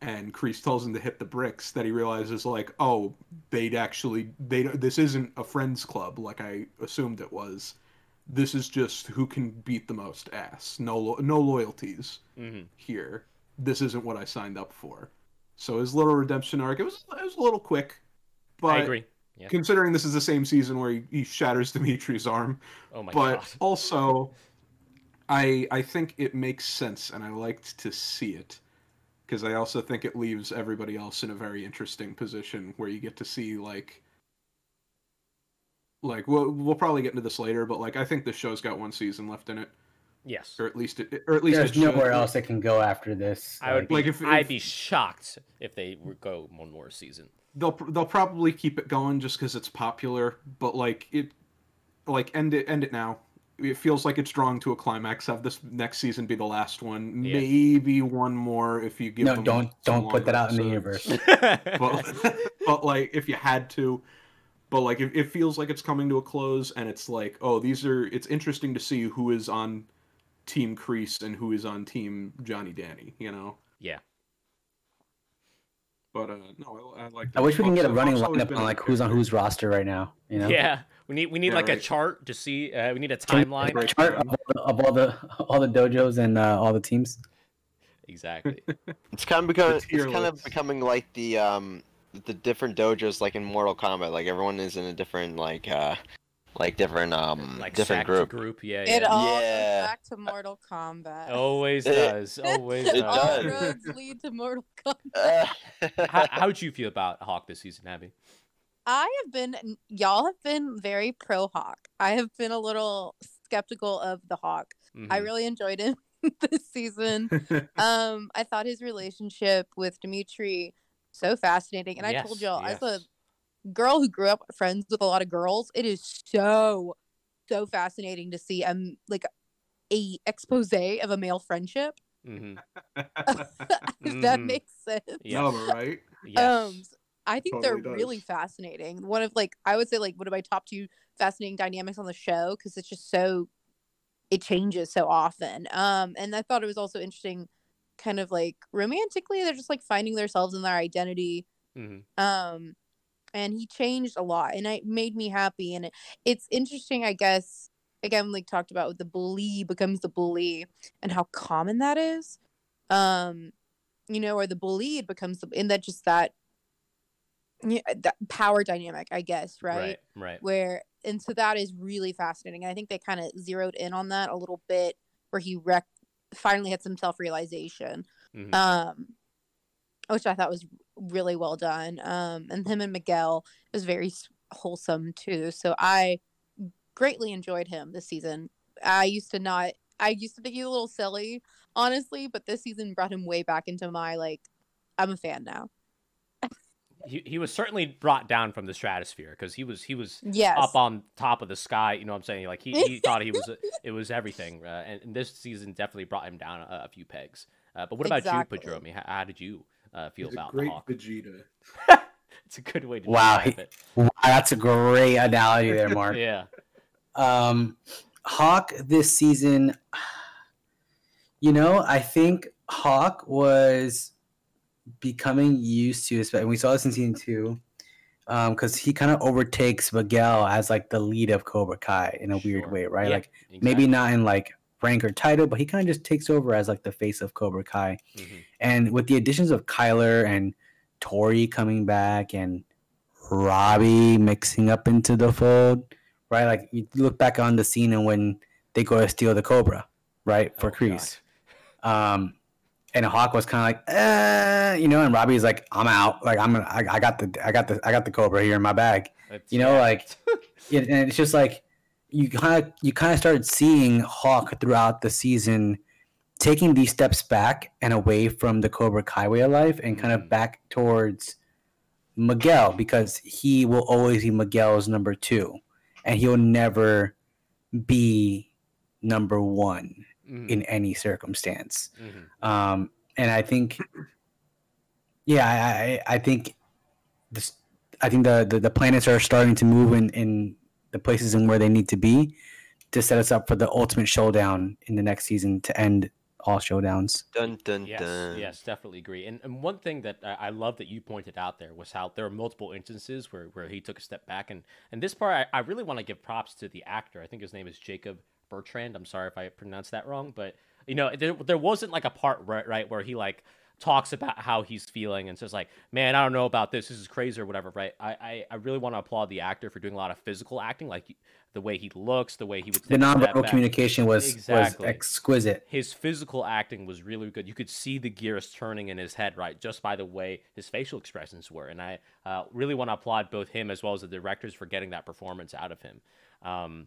and Kreese tells him to hit the bricks that he realizes like oh they'd actually they this isn't a friends club like I assumed it was. This is just who can beat the most ass. No no loyalties hmm here. This isn't what I signed up for so his little redemption arc it was it was a little quick but I agree. Yeah. considering this is the same season where he, he shatters Dimitri's arm Oh my but god. also i i think it makes sense and i liked to see it because i also think it leaves everybody else in a very interesting position where you get to see like like we'll, we'll probably get into this later but like i think the show's got one season left in it Yes. or at least it or at least There's it should. nowhere else that can go after this. I would Like, be. Like, if- I'd be shocked if they would go one more season. they'll they'll probably keep it going just because it's popular but like it like end it end it now it feels like it's drawing to a climax have this next season be the last one Yeah. maybe one more if you give no, them don't some don't put that out in the universe. but, but like if you had to but like it, it feels like it's coming to a close and it's like oh these are it's interesting to see who is on team Kreese and who is on team johnny danny you know yeah. but uh no i, I like I wish we can get a running Hawk's lineup on like good who's on character. whose roster right now. You know. Yeah. We need we need Yeah, like a chart to see. Uh, we need a timeline. have a chart of all, the, of all the all the dojos and uh, all the teams. Exactly. It's kind of becoming it's tier kind of becoming like the um the different dojos like in Mortal Kombat. Like everyone is in a different like uh like different um like different group. group. Yeah. It all Yeah. goes back to Mortal Kombat. Always does. Always it does. all roads lead to Mortal Kombat. How, how'd you feel about Hawk this season, Abby? I have been, y'all have been very pro Hawk. I have been a little skeptical of the Hawk. I Mhm. really enjoyed him this season. Um, I thought his relationship with Dimitri so fascinating, and I told y'all as a yes. Girl who grew up friends with a lot of girls, it is so so fascinating to see um like a expose of a male friendship. Mhm. if that Mhm. makes sense. Yeah, right? Yes. Um, I think Totally they're really fascinating. One of like I would say like one of my top two fascinating dynamics on the show because it's just so it changes so often. Um, and I thought it was also interesting, kind of like romantically, they're just like finding themselves in their identity. Mhm. Um, and he changed a lot, and it made me happy. And it, it's interesting, I guess. Again, like talked about with the bully becomes the bully, and how common that is. Um, you know, or the bullied becomes the, and that just that, yeah, that power dynamic, I guess, right? Right. Right. Where and so that is really fascinating. And I think they kind of zeroed in on that a little bit, where he rec- finally had some self realization, Mhm. um, which I thought was really well done. Um, and him and Miguel was very wholesome too. So I greatly enjoyed him this season. I used to not. I used to think he was a little silly, honestly, but this season brought him way back into my like. I'm a fan now. He, he was certainly brought down from the stratosphere because he was he was Yes. up on top of the sky. You know what I'm saying? Like he, he thought he was it was everything. Uh, and, and this season definitely brought him down a, a few pegs. Uh, but what about Exactly. you, Padromi? How, how did you uh, feel He's a about the Hawk? Vegeta. it's a good way to Wow, describe he- it. Wow, that's a great analogy there, Mark. Yeah. Um, Hawk this season, you know, I think Hawk was becoming used to, and we saw this in season two, because he kind of overtakes Miguel as like the lead of Cobra Kai in a weird way, right? Yeah, Like maybe not in like rank or title, but he kind of just takes over as like the face of Cobra Kai. Mhm. And with the additions of Kyler and Tori coming back and Robbie mixing up into the fold, right? Like you look back on the scene and when they go to steal the Cobra, right, for Oh. Kreese. Um, and Hawk was kind of like, eh, you know, and Robbie's like, I'm out. Like I'm gonna, I, I got the, I got the, I got the Cobra here in my bag. You know, like, it, and it's just like, you kind of you kind of started seeing Hawk throughout the season taking these steps back and away from the Cobra Kai way of life and kind of back towards Miguel because he will always be Miguel's number two and he'll never be number one Mhm, in any circumstance. mhm. Um, and I think, yeah, I, I, I think this, I think the, the, the planets are starting to move in, in the places and where they need to be to set us up for the ultimate showdown in the next season to end all showdowns. Dun dun Yes, dun. yes, definitely agree. And, and one thing that I, I love that you pointed out there was how there are multiple instances where, where he took a step back. And, and this part, I, I really want to give props to the actor. I think his name is Jacob Bertrand. I'm sorry if I pronounced that wrong, but you know, there, there wasn't like a part right, right where he like talks about how he's feeling and says like, man, I don't know about this. This is crazy or whatever, right? I, I, I really want to applaud the actor for doing a lot of physical acting, like the way he looks, the way he would The take a step nonverbal communication was, Exactly. was exquisite. his physical acting was really good. You could see the gears turning in his head, right, just by the way his facial expressions were. And I uh, really want to applaud both him as well as the directors for getting that performance out of him. Um,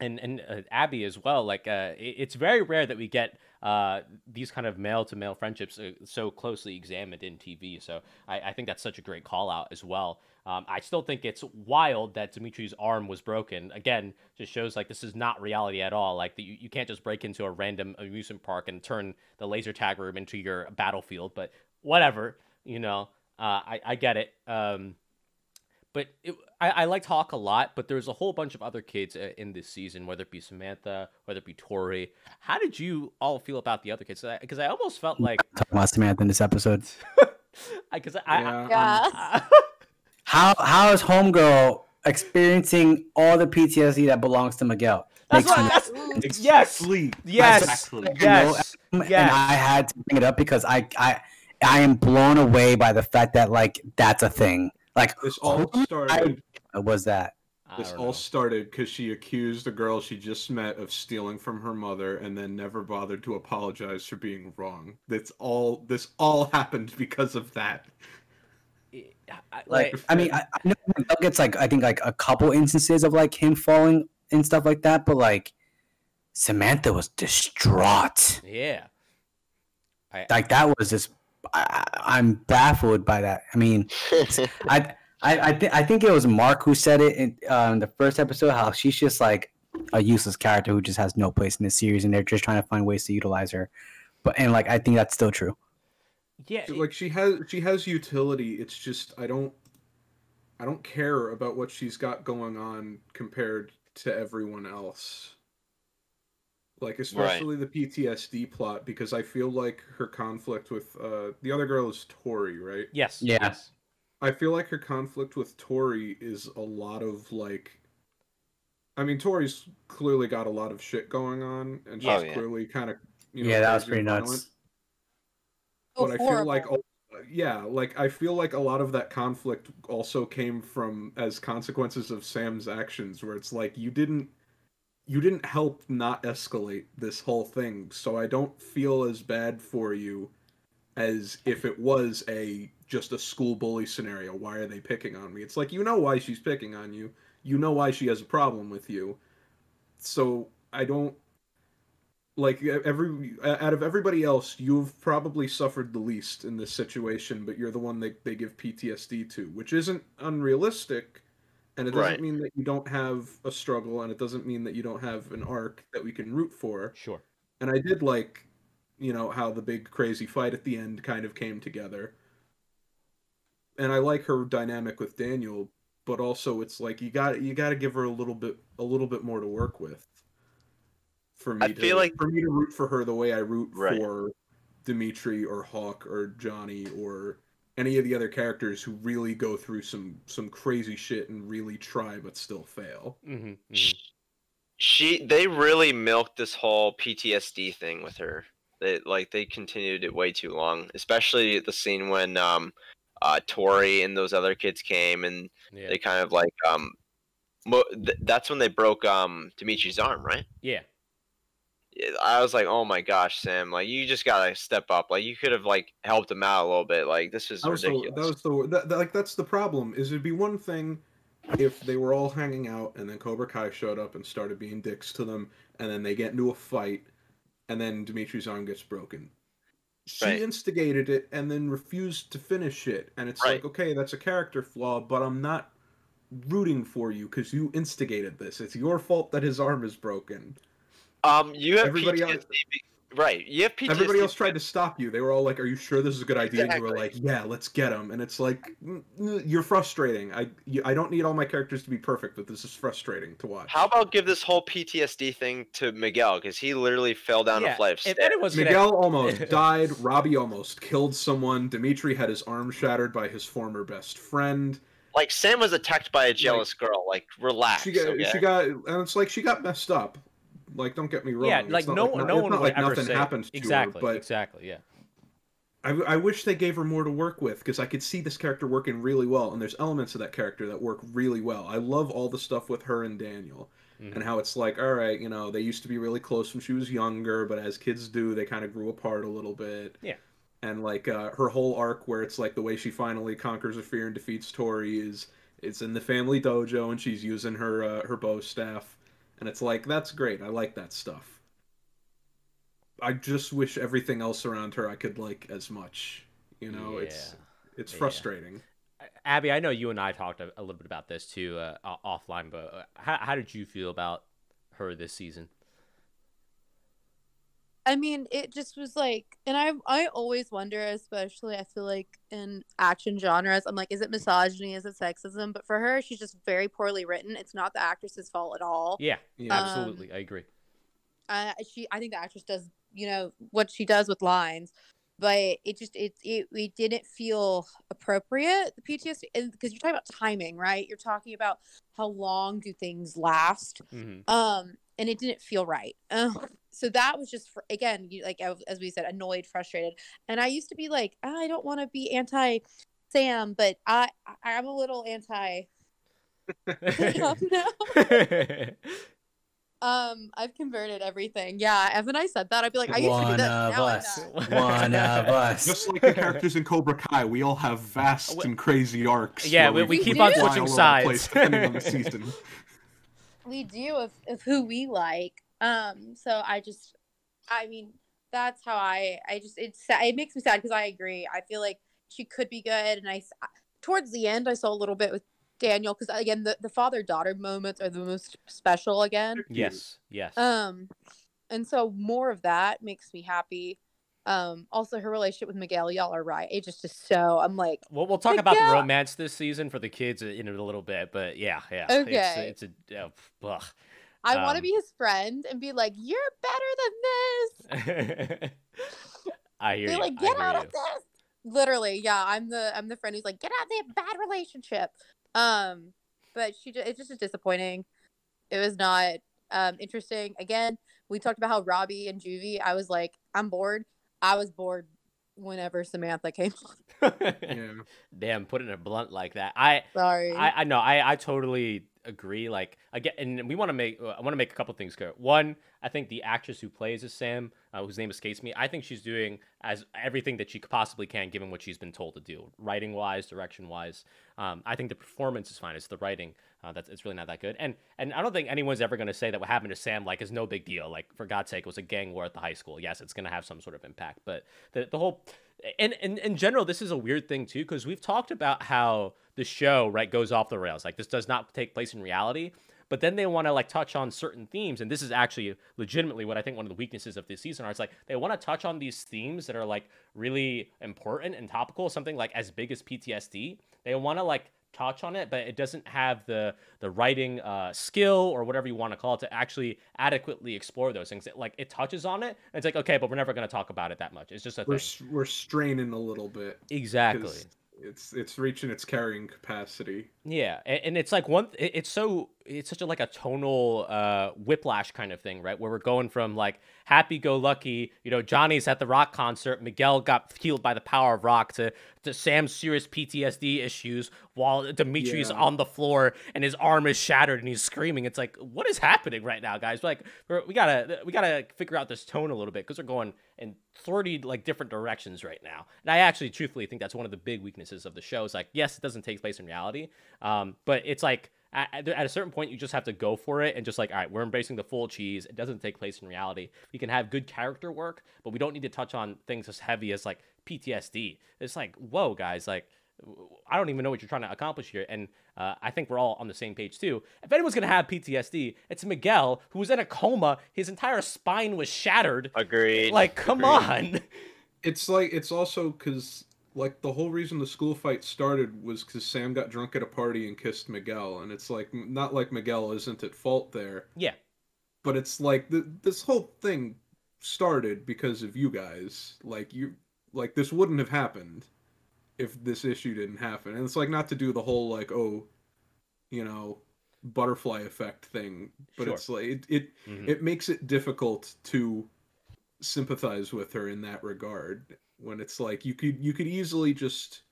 and and uh, Abby as well. Like uh, it- it's very rare that we get uh, these kind of male to male friendships uh, so closely examined in TV. So I, I think that's such a great call out as well. Um, I still think it's wild that Dimitri's arm was broken. Again, just shows like this is not reality at all. Like the, you, you can't just break into a random amusement park and turn the laser tag room into your battlefield. But whatever, you know, uh, I I get it. Um, but it, I, I liked Hawk a lot, but there's a whole bunch of other kids uh, in this season, whether it be Samantha, whether it be Tori. How did you all feel about the other kids? Because I, almost felt like, Talking about Samantha in this episode. because I, I, Yeah. Yeah. How how is Homegirl experiencing all the PTSD that belongs to Miguel? that's Makes what, me- that's, Exactly. yes, Exactly. yes, and. I had to bring it up because I I I am blown away by the fact that like that's a thing. Like This all who started. was that? This all know. started because she accused a girl she just met of stealing from her mother, and then never bothered to apologize for being wrong. That's all. This all happened because of that. I- Like like, I mean I, I know Miguel gets like I think like a couple instances of like him falling and stuff like that, but like Samantha was distraught. yeah. I, Like that was just I, I- I'm baffled by that. I mean. I I I, th- I think it was Mark who said it in um, the first episode how she's just like a useless character who just has no place in this series and they're just trying to find ways to utilize her. But and like I think that's still true. yeah, like she has she has utility it's just i don't i don't care about what she's got going on compared to everyone else like especially the ptsd plot because i feel like her conflict with uh the other girl is tori right yes, yes. i feel like her conflict with tori is a lot of like i mean tori's clearly got a lot of shit going on and she's Oh, yeah. clearly kind of you know yeah, that was pretty violent nuts. Oh, but I feel like al- yeah, like I feel like a lot of that conflict also came from as consequences of Sam's actions where it's like you didn't you didn't help not escalate this whole thing. So I don't feel as bad for you as if it was a just a school bully scenario. Why are they picking on me? It's like you know why she's picking on you. You know why she has a problem with you. So I don't like every out of everybody else you've probably suffered the least in this situation but you're the one they, they give ptsd to which isn't unrealistic and it doesn't Right. mean that you don't have a struggle and it doesn't mean that you don't have an arc that we can root for Sure. and i did like you know how the big crazy fight at the end kind of came together and i like her dynamic with daniel but also it's like you got you got to give her a little bit a little bit more to work with for me I to feel like- for me to root for her the way i root Right. for dimitri or hawk or johnny or any of the other characters who really go through some some crazy shit and really try but still fail Mm-hmm, Sh- she they really milked this whole PTSD thing with her. They like they continued it way too long, especially the scene when um uh Tori and those other kids came and Yeah. they kind of like um mo- th- that's when they broke um Dimitri's arm, right? yeah. Yeah, I was like, "Oh my gosh, Sam! Like you just gotta step up. Like you could have like helped him out a little bit. Like this is that the, ridiculous." that was the that, that- like that's the problem is it'd be one thing if they were all hanging out and then Cobra Kai showed up and started being dicks to them, and then they get into a fight, and then Dimitri's arm gets broken. She Right. instigated it and then refused to finish it, and it's Right. like, okay, that's a character flaw, but I'm not rooting for you because you instigated this. It's your fault that his arm is broken. Um, you have Everybody PTSD, else- right? You have PTSD. Everybody else tried to stop you. They were all like, "Are you sure this is a good idea?" And you were like, "Yeah, let's get him." And it's like, "Mm, mm, you're frustrating. I you, I don't need all my characters to be perfect, but this is frustrating to watch. How about give this whole PTSD thing to Miguel because he literally fell down yeah, a flight of if stairs. anyone's gonna- Miguel almost died. Robbie almost killed someone. Dimitri had his arm shattered by his former best friend. Like Sam was attacked by a jealous girl. Like relax. She got okay? she got and it's like she got messed up. Like don't get me wrong. yeah, like no, like, no it's one not would like ever nothing say happened to exactly, her, but exactly, yeah. I, I wish they gave her more to work with because I could see this character working really well, and there's elements of that character that work really well. I love all the stuff with her and Daniel, Mhm. and how it's like, all right, you know, they used to be really close when she was younger, but as kids do, they kind of grew apart a little bit. Yeah. And like uh, her whole arc, where it's like the way she finally conquers her fear and defeats Tori is it's in the family dojo, and she's using her uh, her bow staff, and it's like that's great. I like that stuff. I just wish everything else around her I could like as much. You know, it's it's Yeah. frustrating. Abby, I know you and I talked a, a little bit about this too uh, offline, but uh, how, how did you feel about her this season? I mean, it just was like, and I I always wonder, especially I feel like in action genres, I'm like, is it misogyny? Is it sexism? But for her, she's just very poorly written. It's not the actress's fault at all. Yeah, Yeah. Um, absolutely, I agree. I she I think the actress does you know what she does with lines, but it just it it, it didn't feel appropriate the PTSD because you're talking about timing, right? You're talking about how long do things last, hmm um, and it didn't feel right. Um, so that was just for, again, you like as we said, annoyed, frustrated, and I used to be like, "Ah, I don't want to be anti Sam, but I- I'm a little anti. Sam now. Um, I've converted everything. Yeah, haven't I said that? I'd be like, I used to do One of us. One of us. Just like the characters in Cobra Kai, we all have vast and crazy arcs. Yeah, where we- we keep fly on all switching sides. place, depending on the season. We do of, of who we like. Um, so I just, I mean, that's how I, I just, it's, it makes me sad because I agree. I feel like she could be good, and I towards the end, I saw a little bit with Daniel because again, the the father daughter moments are the most special again. yes, yes. Um, and so more of that makes me happy. Um, also her relationship with Miguel, y'all are right. It just is so. I'm like, Well, we'll talk Like, about the romance this season for the kids in a little bit, but yeah, yeah. Okay. It's, it's a uh, ugh. I want to Um, be his friend and be like, "You're better than this." I hear They're you. like, "Get out you. of this!" Literally, yeah. I'm the I'm the friend who's like, "Get out of that bad relationship." Um, but she just, it's just disappointing. It was not um interesting. Again, we talked about how Robbie and Juvie. I was like, I'm bored. I was bored whenever Samantha came. on. Yeah. Damn, putting it blunt like that. I Sorry. I, I know I, I totally agree like again and we want to make i want to make a couple things clear one i think the actress who plays as sam uh, whose name escapes me i think she's doing as everything that she possibly can given what she's been told to do writing wise direction wise um, i think the performance is fine it's the writing uh, that's it's really not that good. And and i don't think anyone's ever going to say that what happened to sam like is no big deal. Like for god's sake it was a gang war at the high school. Yes it's going to have some sort of impact but the, the whole and, and in general this is a weird thing too because we've talked about how the show right goes off the rails. Like this does not take place in reality but then they want to like touch on certain themes and this is actually legitimately what i think one of the weaknesses of this season are. It's like they want to touch on these themes that are like really important and topical something like as big as ptsd they want to like touch on it but it doesn't have the the writing uh, skill or whatever you want to call it to actually adequately explore those things it, like it touches on it and it's like okay but we're never going to talk about it that much it's just a We're thing we're straining a little bit. Exactly. It's it's reaching its carrying capacity. Yeah, a- and it's like one. it- It's so it's such a like a tonal uh, whiplash kind of thing, right? Where we're going from like happy go lucky, you know, Johnny's at the rock concert, Miguel got healed by the power of rock, to to Sam's serious PTSD issues while Dimitri's Yeah. on the floor and his arm is shattered and he's screaming. It's like, what is happening right now, guys? Like, we're, we gotta we gotta figure out this tone a little bit because we're going in thirty like different directions right now. And I actually, truthfully, think that's one of the big weaknesses of the show. Is like, yes, it doesn't take place in reality, um, but it's like at, at at a certain point you just have to go for it and just like all right we're embracing the full cheese. It doesn't take place in reality. We can have good character work but we don't need to touch on things as heavy as like ptsd it's like whoa guys like i don't even know what you're trying to accomplish here. And uh, i think we're all on the same page too. If anyone's going to have ptsd it's miguel who was in a coma. His entire spine was shattered. Agreed. like come Agreed. on. It's like it's also because like the whole reason the school fight started was because Sam got drunk at a party and kissed Miguel, and it's like not like Miguel isn't at fault there, yeah but it's like th- this whole thing started because of you guys. Like you, like this wouldn't have happened if this issue didn't happen, and it's like not to do the whole like oh, you know, butterfly effect thing, but Sure. it's like it it, Mhm. it makes it difficult to sympathize with her in that regard when it's like you could you could easily just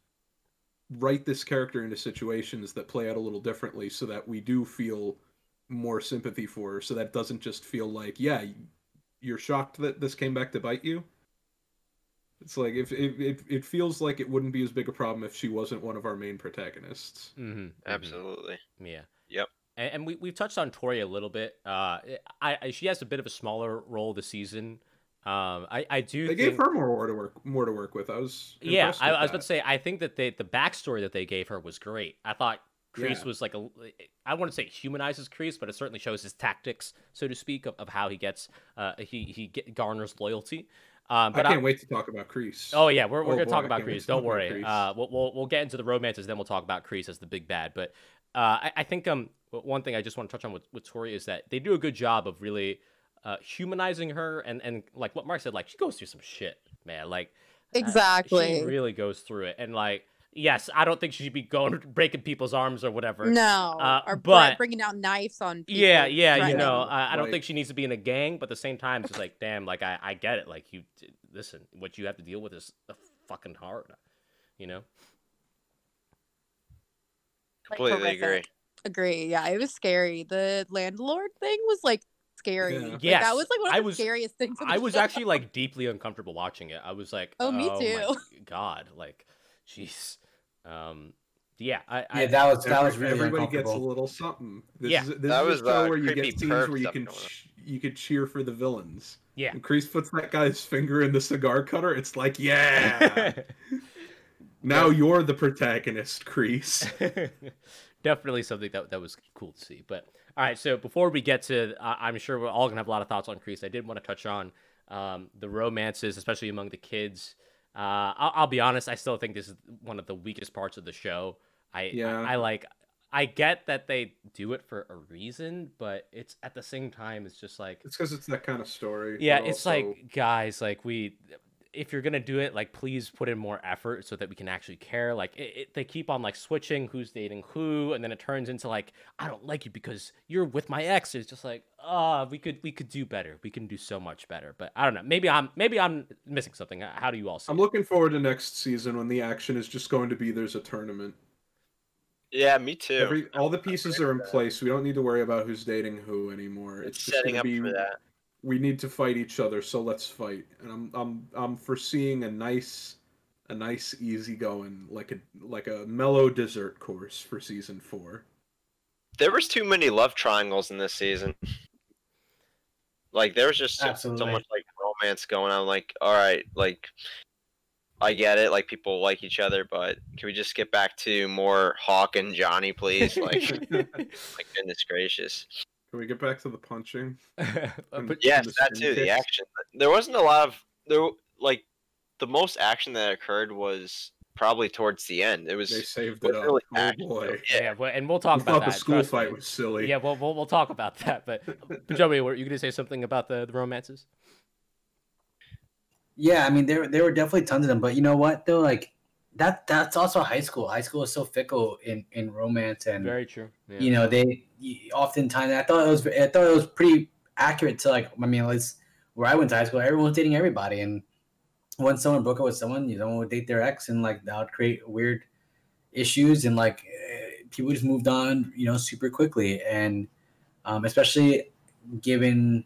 write this character into situations that play out a little differently so that we do feel more sympathy for her so that it doesn't just feel like yeah you're shocked that this came back to bite you it's like if it, it, it feels like it wouldn't be as big a problem if she wasn't one of our main protagonists mm-hmm. Absolutely. Yeah. Yep. And, and we we've touched on Tori a little bit. Uh, I, I she has a bit of a smaller role this season. Um, I I do. they think, gave her more to work more to work with i was Yeah, I, I was about to say. I think that they the backstory that they gave her was great. I thought Kreese Yeah. was like a. I wouldn't say humanizes Kreese, but it certainly shows his tactics, so to speak, of, of how he gets uh he he get, garners loyalty. Um, but I can't wait to talk about Kreese. Oh yeah, we're, we're Oh, gonna boy, talk about can't wait Kreese. to Don't worry. Kreese. Uh, we'll, we'll we'll get into the romances, then we'll talk about Kreese as the big bad. But uh, I, I think um one thing I just want to touch on with, with Tori is that they do a good job of really uh, humanizing her and and like what Mark said, like she goes through some shit, man. Like uh, Exactly. she really goes through it, and like yes, I don't think she should be going breaking people's arms or whatever. No, Uh, or but- bringing out knives on. People, Yeah, yeah, you threatening. know, I, I don't Like- think she needs to be in a gang, but at the same time, it's like, damn, like I, I get it. Like you, listen, what you have to deal with is uh, fucking hard, you know. Completely horrific. agree. Agree. Yeah, it was scary. The landlord thing was like scary. Yeah. Like, Yes, that was like one of I the was- scariest things. the I was show. actually like deeply uncomfortable watching it. I was like, Oh, me my too." God, like, jeez, um, yeah, I, Yeah, I that was that Every- was really everybody gets a little something. This Yeah. is, this That is was, a show uh, where you get scenes where you can going ch- you could cheer for the villains. yeah. When Kreese puts that guy's finger in the cigar cutter, it's like, yeah. now you're the protagonist, Kreese. Definitely something that, that was cool to see. But all right, so before we get to, uh, I'm sure we're all gonna have a lot of thoughts on Kreese. I did want to touch on um, the romances, especially among the kids. Uh, I'll, I'll be honest, I still think this is one of the weakest parts of the show. I, Yeah. I, I like, I get that they do it for a reason, but it's at the same time, it's just like, It's because it's that kind of story. yeah, it's also- like guys, like we, if you're gonna do it, like please put in more effort so that we can actually care. Like it, it, they keep on like switching who's dating who, and then it turns into like I don't like you because you're with my ex. It's just like ah, we could we could do better. We can do so much better. But I don't know. Maybe I'm maybe I'm missing something. How do you all see? I'm it? looking forward to next season when the action is just going to be there's a tournament. Yeah, me too. Every all the pieces are in place. We don't need to worry about who's dating who anymore. It's It's just setting up be for that. We need to fight each other, so let's fight. And I'm I'm I'm foreseeing a nice a nice easy going like a like a mellow dessert course for season 4. There was too many love triangles in this season. Like there was just so, so much like romance going on. Like, all right, like I get it, like people like each other, but can we just get back to more Hawk and Johnny, please? Like, like goodness gracious. Can we get back to the punching? but Yes, the that spin too. The action. There wasn't a lot of there. Like the most action that occurred was probably towards the end. It was They saved it up. really Oh action, boy. though. yeah, well, and we'll talk I about that. the school fight me. was silly. Yeah, we'll, we'll we'll talk about that. But but Joey, were you gonna say something about the, the romances? Yeah, I mean there there were definitely tons of them, but you know what though, like that that's also high school. High school is so fickle in in romance and Very true. Yeah. you know they oftentimes I thought it was I thought it was pretty accurate to like I mean it's where I went to high school everyone was dating everybody and once someone broke up with someone, you know, would date their ex, and like that would create weird issues, and like people just moved on, you know, super quickly, and um, especially given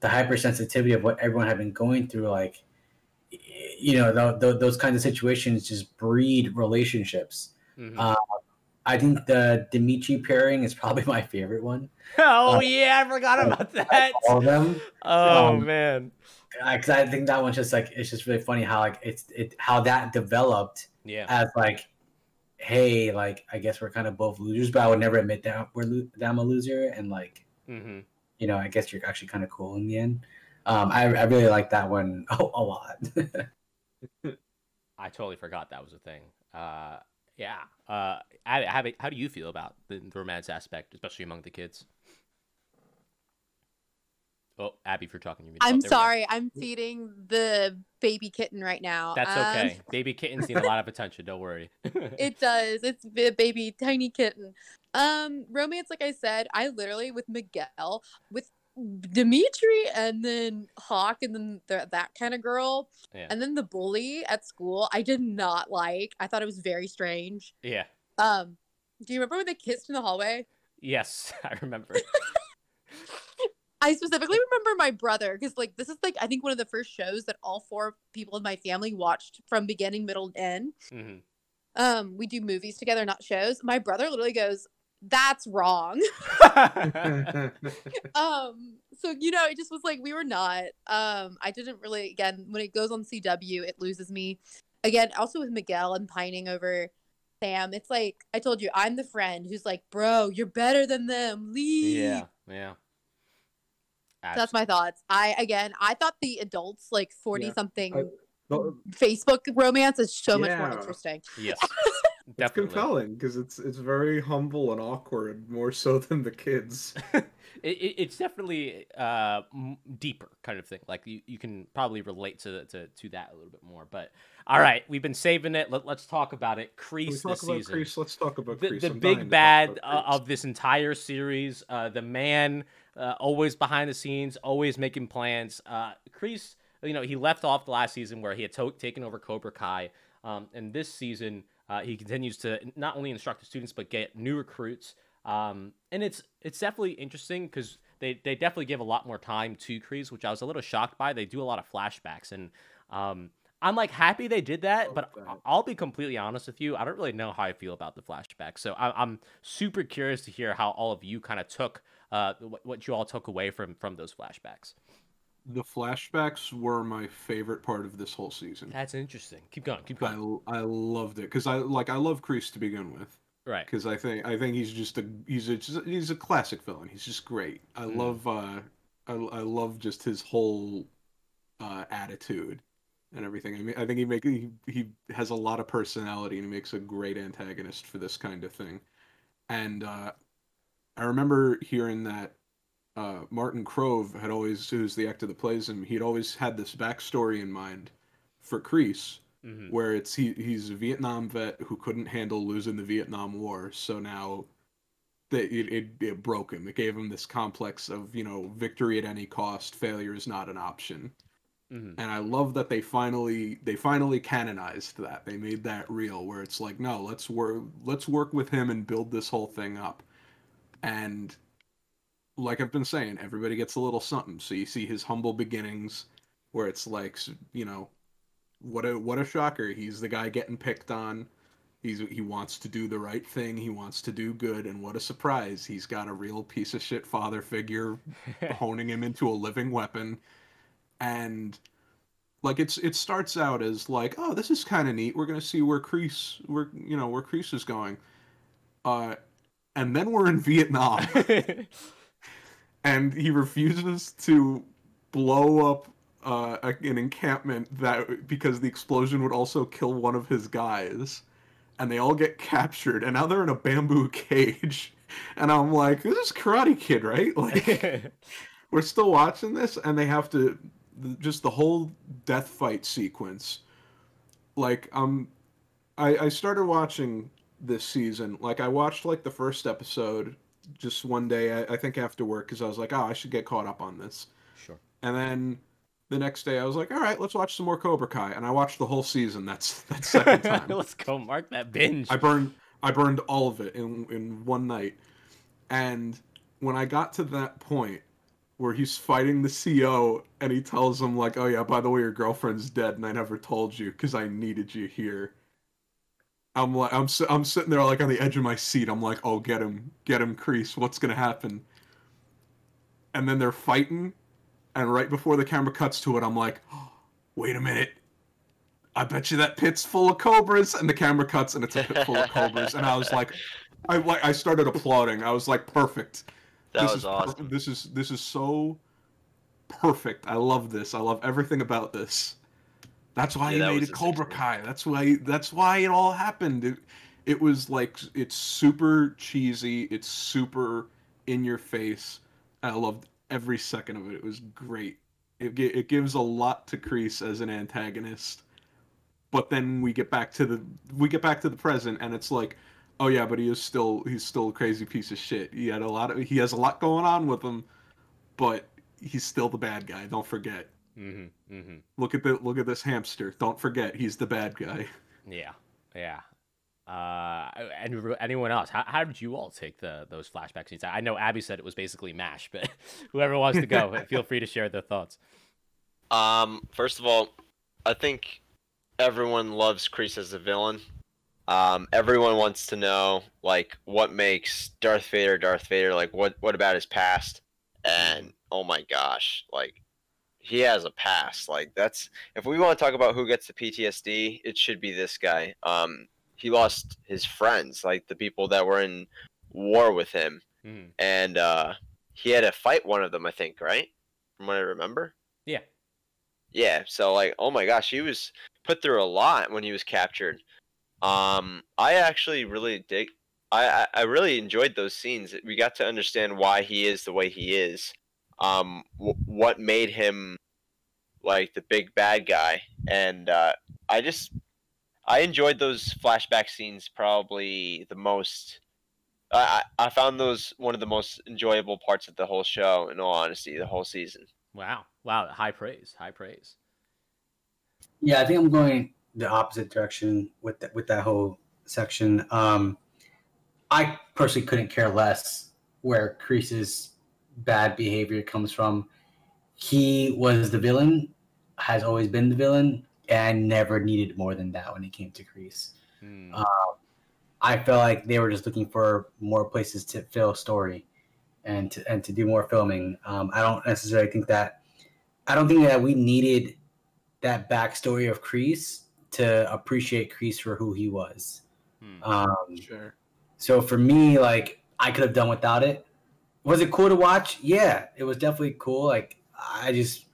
the hypersensitivity of what everyone had been going through, like you know, th- th- those kinds of situations just breed relationships. Mhm. Uh, I think the Dimitri pairing is probably my favorite one. oh uh, yeah, I forgot about that. All of them, Oh um, man. because I think that one's just like it's just really funny how like it's it how that developed Yeah. as like, hey, like I guess we're kind of both losers, but I would never admit that we're lo- that I'm a loser, and like hmm you know, I guess you're actually kind of cool in the end. Um, I, I really like that one a, a lot. I totally forgot that was a thing. Uh, yeah. Uh, Abby, how, how do you feel about the, the romance aspect, especially among the kids? Oh, Abby, if you're talking, you mean I'm sorry. I'm feeding the baby kitten right now. That's Um, okay. Baby kittens need a lot of attention. Don't worry. it does. It's a baby, tiny kitten. Um, romance, like I said, I literally with Miguel, with Dimitri, and then Hawk, and then the, that kind of girl, Yeah. and then the bully at school. I did not like. I thought it was very strange. yeah. Um, do you remember when they kissed in the hallway? Yes, I remember. I specifically remember my brother because, like, this is like I think one of the first shows that all four people in my family watched from beginning, middle, and end. hmm Um, we do movies together, not shows. My brother literally goes, "That's wrong." um, so you know, it just was like we were not. Um, I didn't really. Again, when it goes on CW, it loses me. Again, also with Miguel and pining over Sam, it's like I told you, I'm the friend who's like, "Bro, you're better than them. Leave." yeah. Yeah. That's my thoughts. I again, I thought the adults like forty Yeah, something I- Well, Facebook romance is so much more interesting. Yes. it's compelling because it's it's very humble and awkward, more so than the kids. it, it, it's definitely uh deeper kind of thing like you, you can probably relate to, to to that a little bit more but all right we've been saving it Let, let's talk about it Kreese this about season Kreese? Let's talk about the, Kreese. the I'm dying to big bad uh, of this entire series uh the man uh, always behind the scenes always making plans uh Kreese you know he left off the last season where he had to- taken over cobra kai um and this season uh, he continues to not only instruct the students but get new recruits um, and it's it's definitely interesting because they, they definitely give a lot more time to Kreese, which I was a little shocked by. They do a lot of flashbacks, and um, I'm like happy they did that. But I'll be completely honest with you, I don't really know how I feel about the flashbacks. So I, I'm super curious to hear how all of you kind of took uh, what, what you all took away from from those flashbacks. The flashbacks were my favorite part of this whole season. That's interesting. Keep going. Keep I, going. I loved it because I like I love Kreese to begin with right. because I think I think he's just a he's a he's a classic villain. He's just great. I Mm. love uh I, I love just his whole uh attitude and everything. I mean I think he make he, he has a lot of personality and he makes a great antagonist for this kind of thing. And uh I remember hearing that uh, Martin Kove had always, who's the actor that plays him, he'd always had this backstory in mind for Kreese, hmm where it's he he's a Vietnam vet who couldn't handle losing the Vietnam War, so now that it, it it broke him. It gave him this complex of you know victory at any cost, failure is not an option. hmm And I love that they finally they finally canonized that. They made that real, where it's like, no, let's work let's work with him and build this whole thing up. And like I've been saying, everybody gets a little something. So you see his humble beginnings, where it's like, you know, what a what a shocker. He's the guy getting picked on. He's he wants to do the right thing. He wants to do good, and what a surprise! He's got a real piece of shit father figure honing him into a living weapon and like it's it starts out as like oh this is kind of neat we're gonna see where Kreese where you know where Kreese is going uh and then we're in vietnam and he refuses to blow up uh, a- an encampment that because the explosion would also kill one of his guys. And they all get captured and now they're in a bamboo cage. And i'm like this is karate kid right? Like we're still watching this and they have to just the whole death fight sequence. Like um i i started watching this season. Like i watched like the first episode just one day i, I think after work because i was like oh i should get caught up on this sure. and then the next day I was like, all right, let's watch some more Cobra Kai, and I watched the whole season. That's that second time. Let's go mark that binge. I burned I burned all of it in in one night. And when I got to that point where he's fighting the CO and he tells him like, "Oh yeah, by the way, your girlfriend's dead, and I never told you because I needed you here." I'm like, I'm I'm sitting there like on the edge of my seat. I'm like, "Oh, get him, get him, Kreese. What's gonna happen?" And then they're fighting, and right before the camera cuts to it, I'm like, oh, "Wait a minute." I bet you that pit's full of cobras, and the camera cuts, and it's a pit full of cobras, and I was like, I like, I started applauding. I was like, perfect. That this was is per- awesome. this is this is so perfect. I love this. I love everything about this. That's why Yeah, he made it Cobra. Kai. That's why that's why it all happened. It, it was like it's super cheesy. It's super in your face. I loved every second of it. It was great. It it gives a lot to Kreese as an antagonist. But then we get back to the we get back to the present and it's like oh yeah, but he is still he's still a crazy piece of shit. He had a lot of he has a lot going on with him, but he's still the bad guy. Don't forget. Mm-hmm. Mm-hmm. Look at the look at this hamster. Don't forget he's the bad guy. Yeah. Yeah. Uh, and anyone else? How, how did you all take the those flashback scenes? I know Abby said it was basically Mash, but whoever wants to go, feel free to share their thoughts. Um, first of all, I think everyone loves Kreese as a villain. Um, everyone wants to know like what makes Darth Vader Darth Vader. Like what what about his past? And oh my gosh, like he has a past. Like that's if we want to talk about who gets the PTSD, it should be this guy. Um, he lost his friends, like the people that were in war with him, Mm. and uh, he had to fight one of them. I think, right? From what I remember. Yeah. Yeah, so like, oh my gosh, he was put through a lot when he was captured. Um, I actually really dig. I, I I really enjoyed those scenes. We got to understand why he is the way he is. Um, w- what made him like the big bad guy, and uh, I just I enjoyed those flashback scenes probably the most. I I I found those one of the most enjoyable parts of the whole show. In all honesty, the whole season. Wow. Wow. High praise. High praise. Yeah, I think I'm going the opposite direction with that with that whole section. Um, I personally couldn't care less where Kreese's bad behavior comes from. He was the villain, has always been the villain, and never needed more than that when it came to Kreese. Hmm. Uh, I felt like they were just looking for more places to fill story and to and to do more filming. Um, I don't necessarily think that I don't think that we needed that backstory of Kreese to appreciate Kreese for who he was. Hmm. Um, Sure. so for me, like I could have done without it. Was it cool to watch? Yeah, it was definitely cool. Like I just,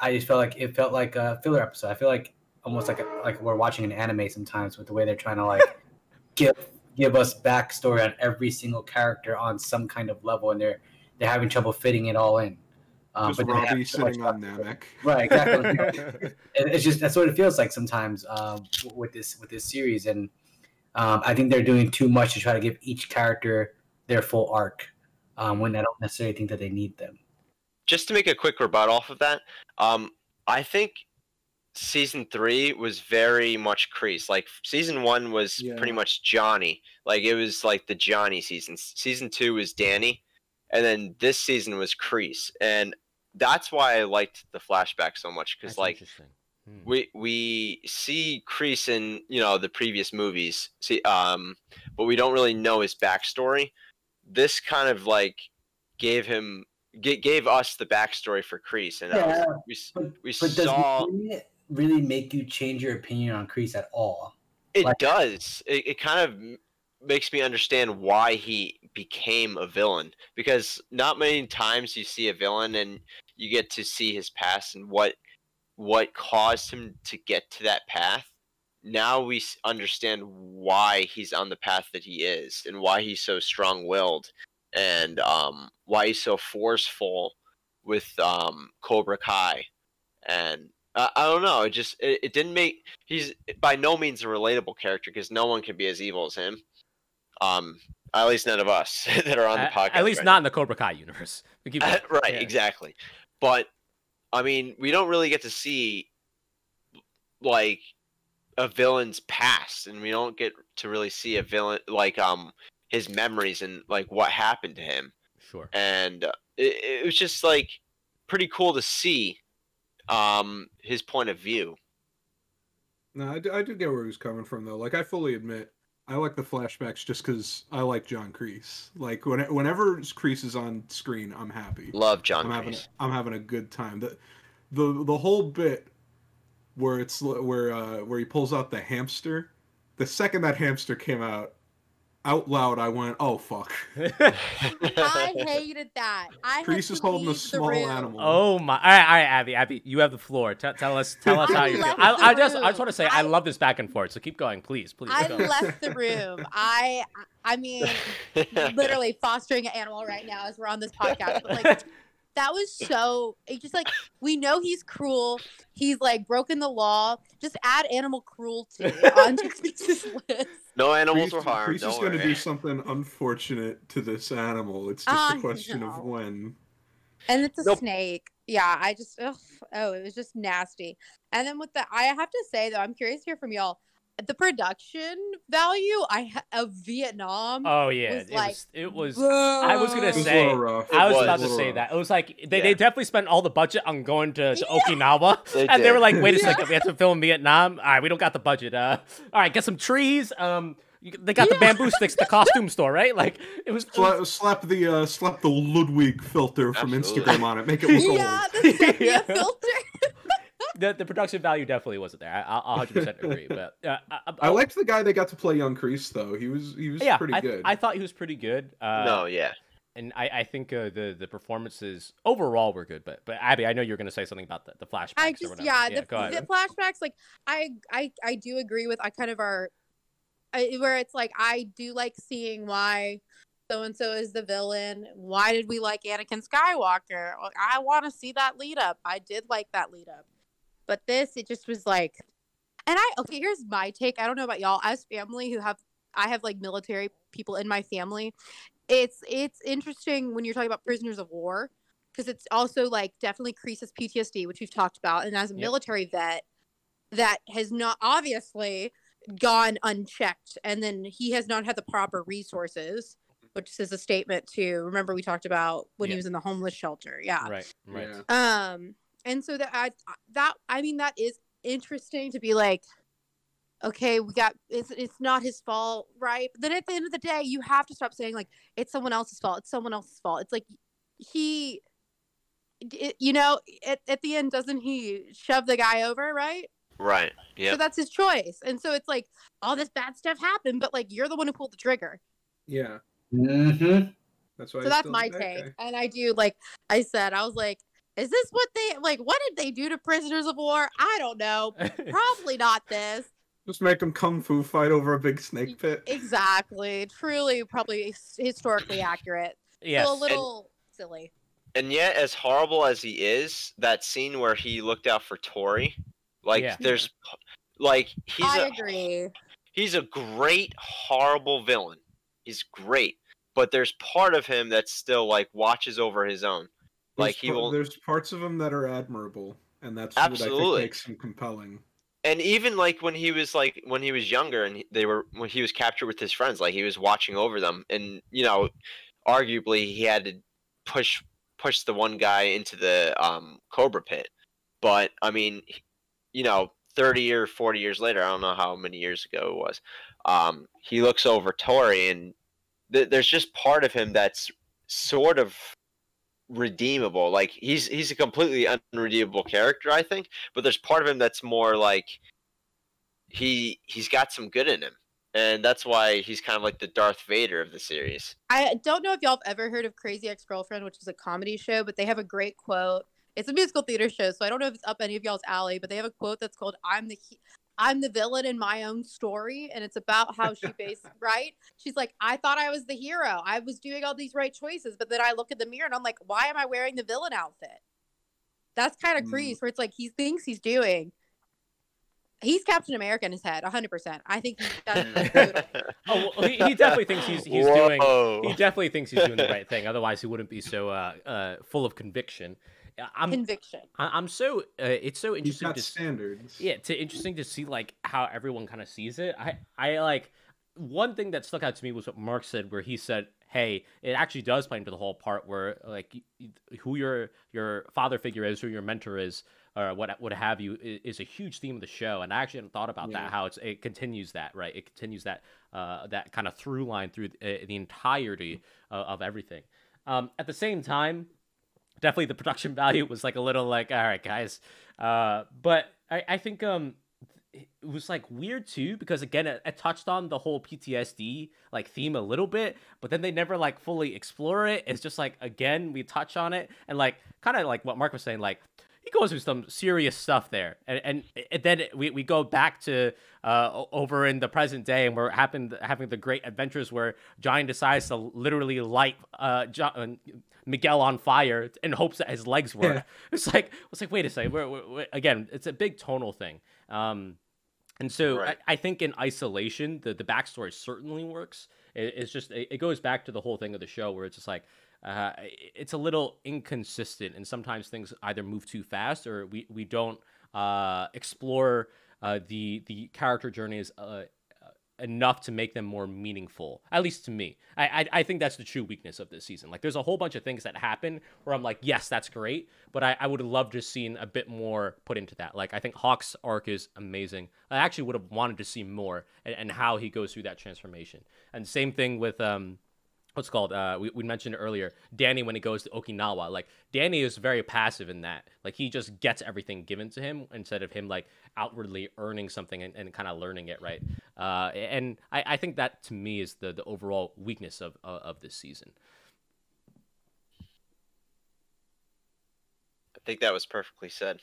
I just felt like it felt like a filler episode. I feel like almost like a, like we're watching an anime sometimes with the way they're trying to like give give us backstory on every single character on some kind of level, and they're they're having trouble fitting it all in. Um, Just have Robbie so sitting on. Namek. Right, exactly. It's just that's what it feels like sometimes um, with this with this series, and um, I think they're doing too much to try to give each character their full arc um, when I don't necessarily think that they need them. just to make a quick rebut off of that, um, I think season three was very much Kreese. Like season one was Yeah. pretty much Johnny. Like it was like the Johnny season. Season two was Danny, and then this season was Kreese, and that's why I liked the flashback so much because like interesting. Hmm. we we see Kreese in you know the previous movies, see um, but we don't really know his backstory. This kind of like gave him g- gave us the backstory for Kreese, and I was- we But, we but saw it really make you change your opinion on Kreese at all? it like- does. It, it kind of makes me understand why he became a villain because not many times you see a villain and you get to see his past and what what caused him to get to that path. Now we understand why he's on the path that he is and why he's so strong-willed and um, why he's so forceful with um, Cobra Kai. And I, I don't know. It just it, it didn't make he's by no means a relatable character because no one can be as evil as him. Um, at least none of us that are on the podcast. At least right not in the Cobra Kai universe. Now. right, Yeah. exactly. But I mean, we don't really get to see like a villain's past, and we don't get to really see a villain like um his memories and like what happened to him. Sure. And uh, it, it was just like pretty cool to see um his point of view. No, I do, I do get where he was coming from though. Like I fully admit, I like the flashbacks just because I like John Kreese. Like when, whenever Kreese is on screen, I'm happy. Love John I'm having Kreese. I'm having a good time. The the the whole bit where it's where uh where he pulls out the hamster. The second that hamster came out, out loud, I went, "Oh fuck!" I hated that. I had Kreese to is holding a small room. animal. oh my! All right, all right, Abby. Abby, you have the floor. Tell tell us, tell us I how you feel. left I, I just, I just room. want to say, I, I- love this back and forth. So keep going, please, please. I go. left the room. I I mean, literally fostering an animal right now as we're on this podcast. But like that was so it just like we know he's cruel. He's like broken the law. Just add animal cruelty onto Kreese's list. no animals Kreese, were harmed. Kreese is Don't going to do something unfortunate to this animal. It's just a question know. of when. And it's a Nope. snake. Yeah, I just ugh, oh, it was just nasty. And then with the, I have to say though, I'm curious to hear from y'all. The production value I ha- of Vietnam. Oh yeah, was it like, was. It was. I was gonna It was say- rough. I was was. about to say rough. that. It was like they, Yeah. they definitely spent all the budget on going to, to Yeah. Okinawa, They and they were like, "Wait a Yeah. second, we have to film Vietnam. All right, we don't got the budget. Uh, all right, get some trees. Um, they got the bamboo sticks, at the costume store, right? Like it was. it was- Slap, slap the uh, slap the Ludwig filter from Instagram on it. Make it look yeah, old. the sepia Yeah. filter. The, the production value definitely wasn't there. I, I'll 100 percent agree. But uh, I, I liked the guy they got to play young Kreese though. He was he was yeah, pretty I, good. I thought he was pretty good. Uh, no, yeah. and I, I think uh, the the performances overall were good. But but Abby, I know you're going to say something about the, the flashbacks. I or just whatever. yeah, yeah the, go ahead. the flashbacks like I I I do agree with I kind of are where it's like I do like seeing why so and so is the villain. Why did we like Anakin Skywalker? I want to see that lead up. I did like that lead up. But this it just was like and I okay, here's my take. I don't know about y'all as family who have I have like military people in my family. It's it's interesting when you're talking about prisoners of war because it's also like definitely Kreese's PTSD, which we've talked about. And as a Yep. military vet, that has not obviously gone unchecked, and then he has not had the proper resources, which is a statement to remember we talked about when Yeah. he was in the homeless shelter. Yeah. Right, right. Yeah. Um, and so that I that I mean that is interesting to be like, okay, we got it's it's not his fault, right? But then at the end of the day, you have to stop saying like it's someone else's fault. It's someone else's fault. It's like he, it, you know, at at the end, doesn't he shove the guy over, right? Right. Yeah. So that's his choice. And so it's like all this bad stuff happened, but like you're the one who pulled the trigger. Yeah. Mm-hmm. That's why. so I that's my take. guy. And I do like I said, I was like, is this what they like? What did they do to prisoners of war? I don't know. Probably not this. Just make them kung fu fight over a big snake pit. Exactly. Truly, probably historically accurate. yes. So a little silly. and yet as horrible as he is that scene where he looked out for tori like Yeah. there's like he's I a agree. he's a great horrible villain he's great but there's part of him that still like watches over his own like There's he will There's parts of him that are admirable, and that's what Absolutely. think makes him compelling. and even like when he was like when he was younger and they were when he was captured with his friends like he was watching over them and you know arguably he had to push push the one guy into the um cobra pit but i mean you know 30 or 40 years later i don't know how many years ago it was um he looks over tori and th- there's just part of him that's sort of redeemable like he's he's a completely unredeemable character i think but there's part of him that's more like he he's got some good in him and that's why he's kind of like the darth vader of the series I don't know if y'all have ever heard of Crazy Ex Girlfriend, which is a comedy show, but they have a great quote. It's a musical theater show, so I don't know if it's up any of y'all's alley, but they have a quote that's called "I'm the he- I'm the villain in my own story," and it's about how she based right. She's like, "I thought I was the hero. I was doing all these right choices, but then I look in the mirror and I'm like, why am I wearing the villain outfit?" That's kind of Mm. Kreese, where it's like he thinks he's doing. He's Captain America in his head, 100%. I think he's done. Oh, well, he, he definitely thinks he's he's doing. He definitely thinks he's doing the right thing. Otherwise, he wouldn't be so uh, uh, full of conviction. I'm conviction. I- I'm so uh, it's so He's interesting got to standards. yeah to interesting to see like how everyone kind of sees it i i like one thing that stuck out to me was what mark said where he said hey it actually does play into the whole part where like y- y- who your your father figure is who your mentor is or what what have you is a huge theme of the show and i actually hadn't thought about Yeah. that how it's it continues that right it continues that uh that kind of through line through the, the entirety of, of everything um at the same time definitely the production value was like a little like all right guys. Uh but i i think um it was like weird too because again it, it touched on the whole ptsd like theme a little bit but then they never like fully explore it. It's just like again we touch on it and like kind of like what mark was saying like he goes through some serious stuff there. And, and, and then we, we go back to uh, over in the present day and we're happen, having the great adventures where johnny decides to literally light uh, jo- miguel on fire in hopes that his legs work Yeah. it's like it's like wait a second we're, we're, we're- again it's a big tonal thing um and so Right. I, I think in isolation the, the backstory certainly works it, it's just it, it goes back to the whole thing of the show where it's just like uh, it's a little inconsistent and sometimes things either move too fast or we, we don't uh, explore uh, the the character journeys uh, enough to make them more meaningful at least to me. I, I i think that's the true weakness of this season. Like there's a whole bunch of things that happen where i'm like yes that's great but i, I would have loved to seen a bit more put into that. Like i think hawk's arc is amazing. I actually would have wanted to see more and, and how he goes through that transformation. And same thing with um what's called uh we, we mentioned earlier danny when he goes to okinawa like danny is very passive in that. Like he just gets everything given to him instead of him like outwardly earning something and, and kind of learning it right? Uh and I, I think that to me is the the overall weakness of of, of this season. I think that was perfectly said.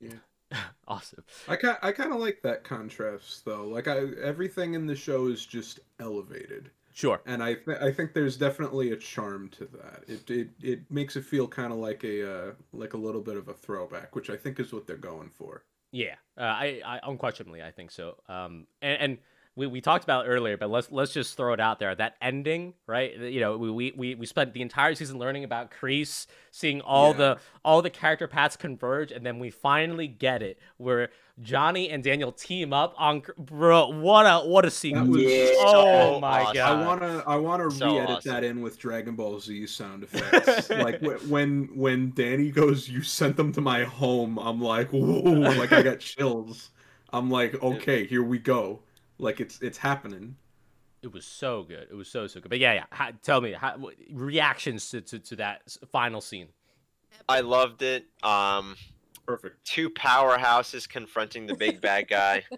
Yeah. Awesome. I kind I kind of like that contrast though. Like I everything in the show is just elevated, sure and I th- I think there's definitely a charm to that. It it, it makes it feel kind of like a uh, like a little bit of a throwback, which I think is what they're going for. Yeah, uh, I, I unquestionably I think so. Um, and, and we, we talked about it earlier, but let's let's just throw it out there. That ending, right? You know, we we, we, we spent the entire season learning about Kreese, seeing all Yeah. the all the character paths converge, and then we finally get it where Johnny and Daniel team up on. Bro, what a what a scene! Oh was Yeah. Oh so my awesome. god! I wanna I wanna So re-edit awesome. that in with Dragon Ball Z sound effects. like when when Danny goes, "You sent them to my home." I'm like, whoa, like I got chills. I'm like, okay, here we go. Like it's it's happening. It was so good. It was so so good. But yeah, yeah. How, tell me how, what, reactions to, to to that final scene. I loved it. Um, Perfect. two powerhouses confronting the big bad guy.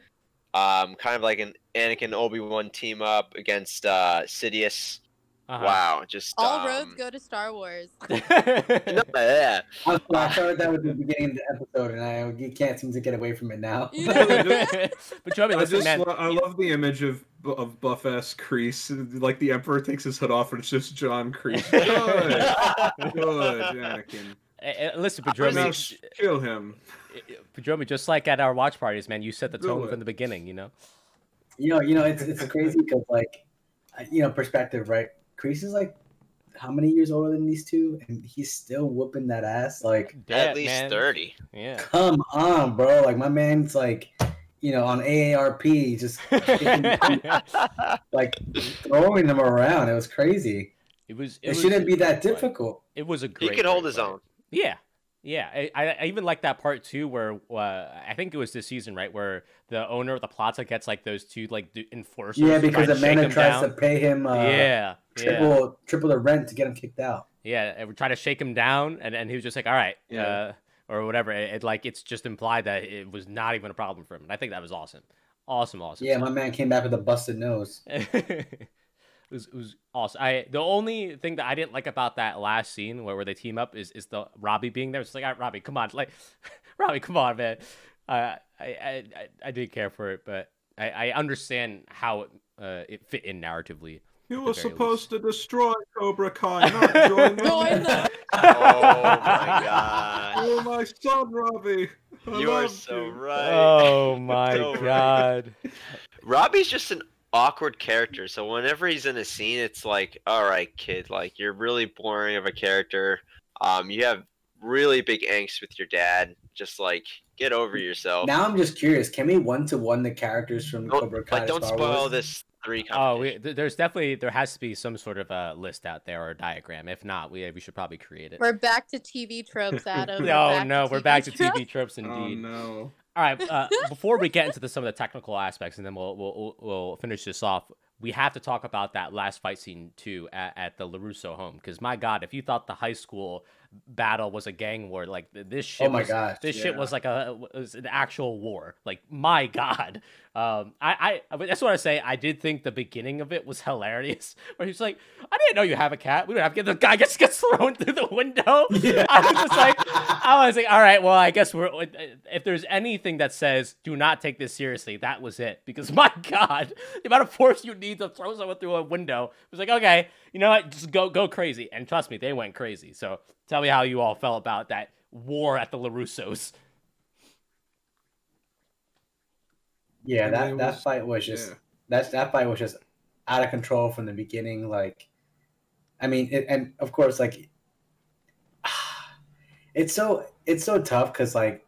Um, kind of like an Anakin Obi Wan team up against uh, Sidious. Uh-huh. Wow, just All um, roads go to Star Wars. no, yeah, I was- I started that with the beginning of the episode, and I you can't seem to get away from it now. but Joey, I listen, just man. lo- I love the image of of buff ass Kreese. Like the Emperor takes his hood off and it's just John Kreese. Good, good, Anakin. eh, eh, listen, I Padromi, kill him. Padromi, just like at our watch parties, man, you set the tone from the beginning. You know. You know, you know, it's it's crazy because like, you know, perspective, right? Kreese is like how many years older than these two, and he's still whooping that ass. Like, Yeah, at least man. thirty. Yeah. come on, bro! Like my man's like, you know, on AARP, just like throwing them around. It was crazy. It was. It, was shouldn't be that right. difficult. It was a great. He could hold great his own. Yeah. Yeah, I, I I even like that part too, where uh, I think it was this season, right, where the owner of the plaza gets like those two like d- enforcers. Yeah, because to shake Amanda tries down. to pay him uh, yeah, yeah, triple triple the rent to get him kicked out. yeah. And we try to shake him down, and, and he was just like, "All right," Yeah. uh, or whatever. It, it, like it's just implied that it was not even a problem for him. And I think that was awesome, awesome, awesome. Yeah, my man came back with a busted nose. it was it was awesome. I the only thing that I didn't like about that last scene where, where they team up is is the Robbie being there. It's like, "All right, Robbie, come on, like, Robbie, come on, man. Uh, I, I I I didn't care for it, but I, I understand how it, uh, it fit in narratively. You were the very supposed to destroy Cobra Kai, not join them. Join them. Oh my god, You're my son, Robbie. I you are so you. right. Oh my So right. god. Robbie's just an awkward character. So whenever he's in a scene, it's like, all right, kid, like you're really boring of a character. Um, you have really big angst with your dad. Just like get over yourself. Now I'm just curious. Can we one to one the characters from don't, Cobra Kai? but don't Star spoil Wars? this three. Oh, we, there's definitely there has to be some sort of a list out there or a diagram. If not, we we should probably create it. We're back to TV tropes, Adam. We're No, back no, to we're TV back to. TV tropes indeed. Oh indeed. no. All right. Uh, before we get into the, some of the technical aspects, and then we'll, we'll we'll finish this off. We have to talk about that last fight scene too at, at the LaRusso home because my God, if you thought the high school battle was a gang war, like this shit. Oh my was, gosh, This shit was like a was an actual war. Like my God. Um, I I that's what I say. I did think the beginning of it was hilarious, where he's like, "I didn't know you have a cat. We don't have to get the guy gets gets thrown through the window." Yeah. I was just like, I was like, all right, well, I guess we're. If there's anything that says do not take this seriously, that was it. Because my God, the amount of force you need to throw someone through a window it was like, okay, you know what, just go go crazy. And trust me, they went crazy. So tell me how you all felt about that war at the LaRussos. Yeah, that, it that was- fight was just yeah. that's that fight was just out of control from the beginning. Like, I mean, it, and of course, like, it's so it's so tough because like,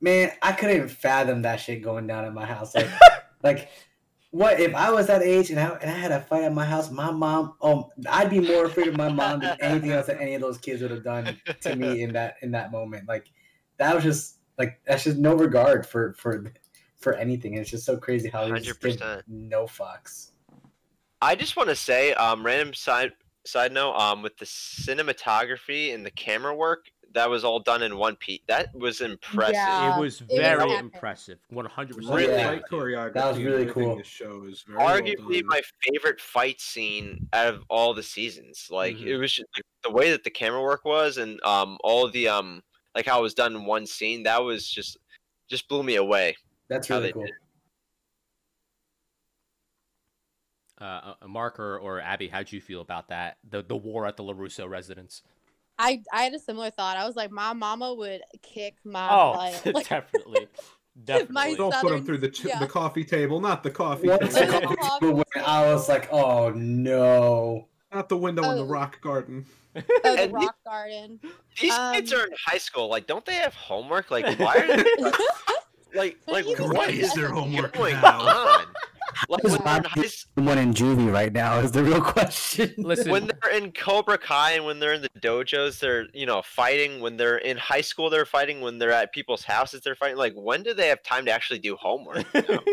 man, I couldn't fathom that shit going down at my house. Like, like, what if I was that age and I and I had a fight at my house? My mom, oh, I'd be more afraid of my mom than anything else that any of those kids would have done to me in that in that moment. Like, that was just like that's just no regard for for for anything. It's just so crazy how they just give no fucks. I just want to say, um, random side side note, um, with the cinematography and the camera work, that was all done in one piece. That was impressive. Yeah. it was very epic. impressive. One hundred percent. Really? fight choreography. That was really cool. The show is very well Arguably done. my favorite fight scene out of all the seasons. Like Mhm. it was just, like, the way that the camera work was, and um, all the um, like how it was done in one scene. That was just just blew me away. That's really cool. did Uh, uh, Mark or, or Abby, how'd you feel about that? The the war at the LaRusso residence. I I had a similar thought. I was like, my mama would kick my Oh, butt. Like, definitely, definitely. Don't put him through the ch- yeah. the coffee table, not the coffee Once the table, the coffee coffee table went, I was like, oh no. not the window in the Oh. rock garden. oh, the rock garden. These kids Um, are in high school. Like, don't they have homework? Like, why are they like like Even what like is their homework going now? on? Like when they're in high s- One in juvie right now is the real question. Listen, when they're in Cobra Kai and when they're in the dojos, they're you know fighting. When they're in high school, they're fighting. When they're at people's houses, they're fighting. Like when do they have time to actually do homework? you know?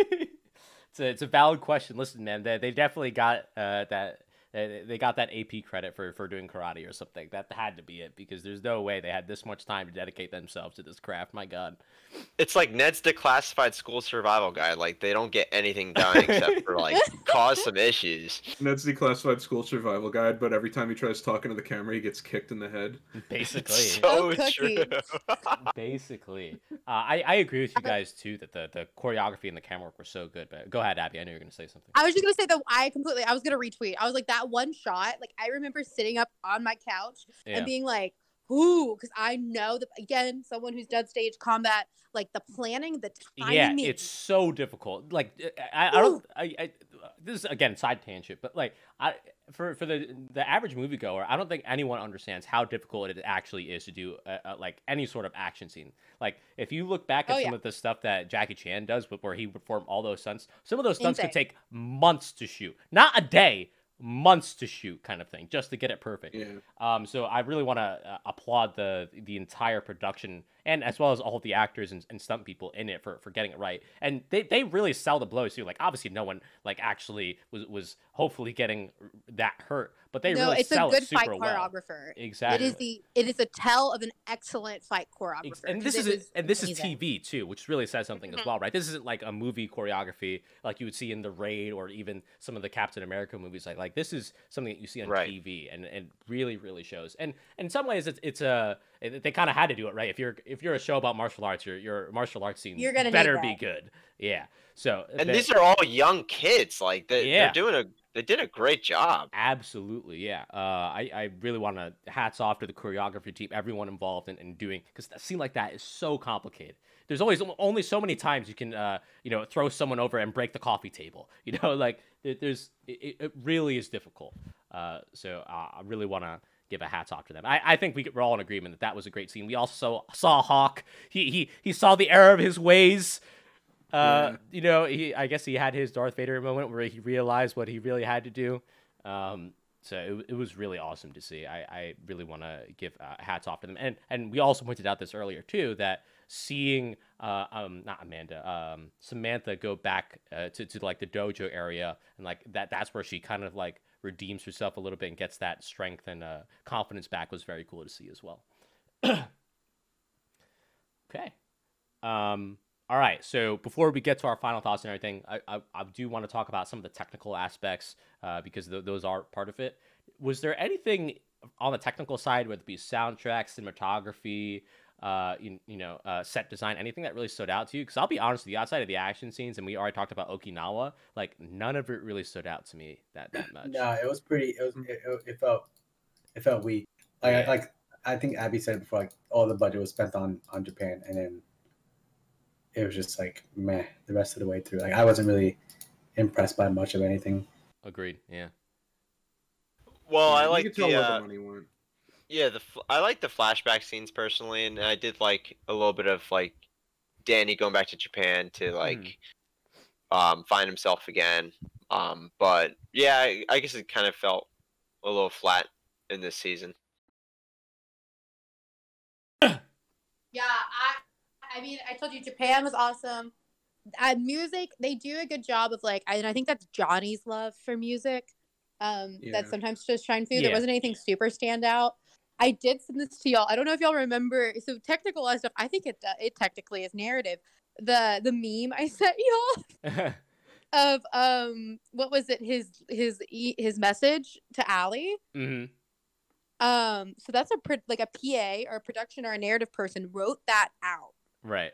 it's a it's a valid question. Listen, man, they, they definitely got uh, that they they got that AP credit for for doing karate or something. That had to be it because there's no way they had this much time to dedicate themselves to this craft. My God. It's like Ned's declassified school survival guide. Like they don't get anything done except for like cause some issues. Ned's declassified school survival guide, but every time he tries talking to the camera, he gets kicked in the head. Basically. so Oh, true. cookies. Basically, uh, I I agree with you guys too that the the choreography and the camera work were so good. But go ahead, Abby. I know you're gonna say something. I was just gonna say that I completely. I was gonna retweet. I was like that one shot. Like I remember sitting up on my couch Yeah. and being like, "Ooh," because I know that again, someone who's done stage combat, like the planning, the timing. Yeah, it's so difficult. Like I, I don't. I, I this is again side tangent, but like I for for the the average moviegoer, I don't think anyone understands how difficult it actually is to do uh uh like any sort of action scene. Like if you look back at Oh, some yeah. of the stuff that Jackie Chan does, where he would perform all those stunts, some of those stunts could take months to shoot, not a day. Months to shoot, kind of thing, just to get it perfect. Yeah. Um, so I really want to uh, applaud the the entire production and as well as all the actors and, and stunt people in it for, for getting it right. And they, they really sell the blows too. Like obviously no one like actually was was hopefully getting that hurt, but they no, really it's a good it fight super well. choreographer. Exactly. It is the it is a tell of an excellent fight choreographer. Ex- and 'cause this is, was and this is. TV too, which really says something as mm-hmm. well, right? This isn't like a movie choreography like you would see in The Raid or even some of the Captain America movies. Like like this is something that you see on Right. TV, and and really really shows. And, and in some ways, it's it's a it- they kind of had to do it right. If you're if you're a show about martial arts, your your martial arts scene You're gonna better be good. Yeah. So And they- these are all young kids. Like they, Yeah. they're doing a they did a great job. Absolutely, yeah. Uh, I, I really want to hats off to the choreography team, everyone involved in, in doing because a scene like that is so complicated. There's always only so many times you can, uh, you know, throw someone over and break the coffee table. You know, like there- there's it, it really is difficult. Uh, so uh, I really want to give a hats off to them. I, I think we, we're all in agreement that that was a great scene. We also saw Hawk. He he he saw the error of his ways. Uh, Yeah. you know, he I guess he had his Darth Vader moment where he realized what he really had to do. Um, so it, it was really awesome to see. I, I really want to give uh, hats off to them. And and we also pointed out this earlier too that seeing uh um not Amanda um Samantha go back uh, to to like the dojo area and like that that's where she kind of like redeems herself a little bit and gets that strength and uh, confidence back was very cool to see as well. okay. Um, all right. So before we get to our final thoughts and everything, I, I, I do want to talk about some of the technical aspects uh, because th- those are part of it. Was there anything on the technical side, whether it be soundtrack, cinematography, uh, you, you know, uh, set design, anything that really stood out to you? Because I'll be honest with you, outside of the action scenes, and we already talked about Okinawa, like none of it really stood out to me that that much. No, it was pretty. It was. It, it- it felt. It felt weak. Like, Yeah. like I think Abby said before, like all the budget was spent on on Japan, and then it was just like meh the rest of the way through. Like I wasn't really impressed by much of anything. Agreed. Yeah. Well, Yeah, I like could tell the uh, the money went. Yeah the I like the flashback scenes personally, and I did like a little bit of like Danny going back to Japan to like um find himself again. Um, but yeah, I, I guess it kind of felt a little flat in this season. Yeah, I I mean, I told you Japan was awesome. Uh, music, they do a good job of like, and I think that's Johnny's love for music. Um, Yeah. that sometimes just shine through. Yeah. There wasn't anything super standout. I did send this to y'all. I don't know if y'all remember. So technical stuff. I think it uh, it technically is narrative. The the meme I sent y'all of um what was it his his his message to Ali. hmm Um, so that's a like a PA or a production or a narrative person wrote that out. Right.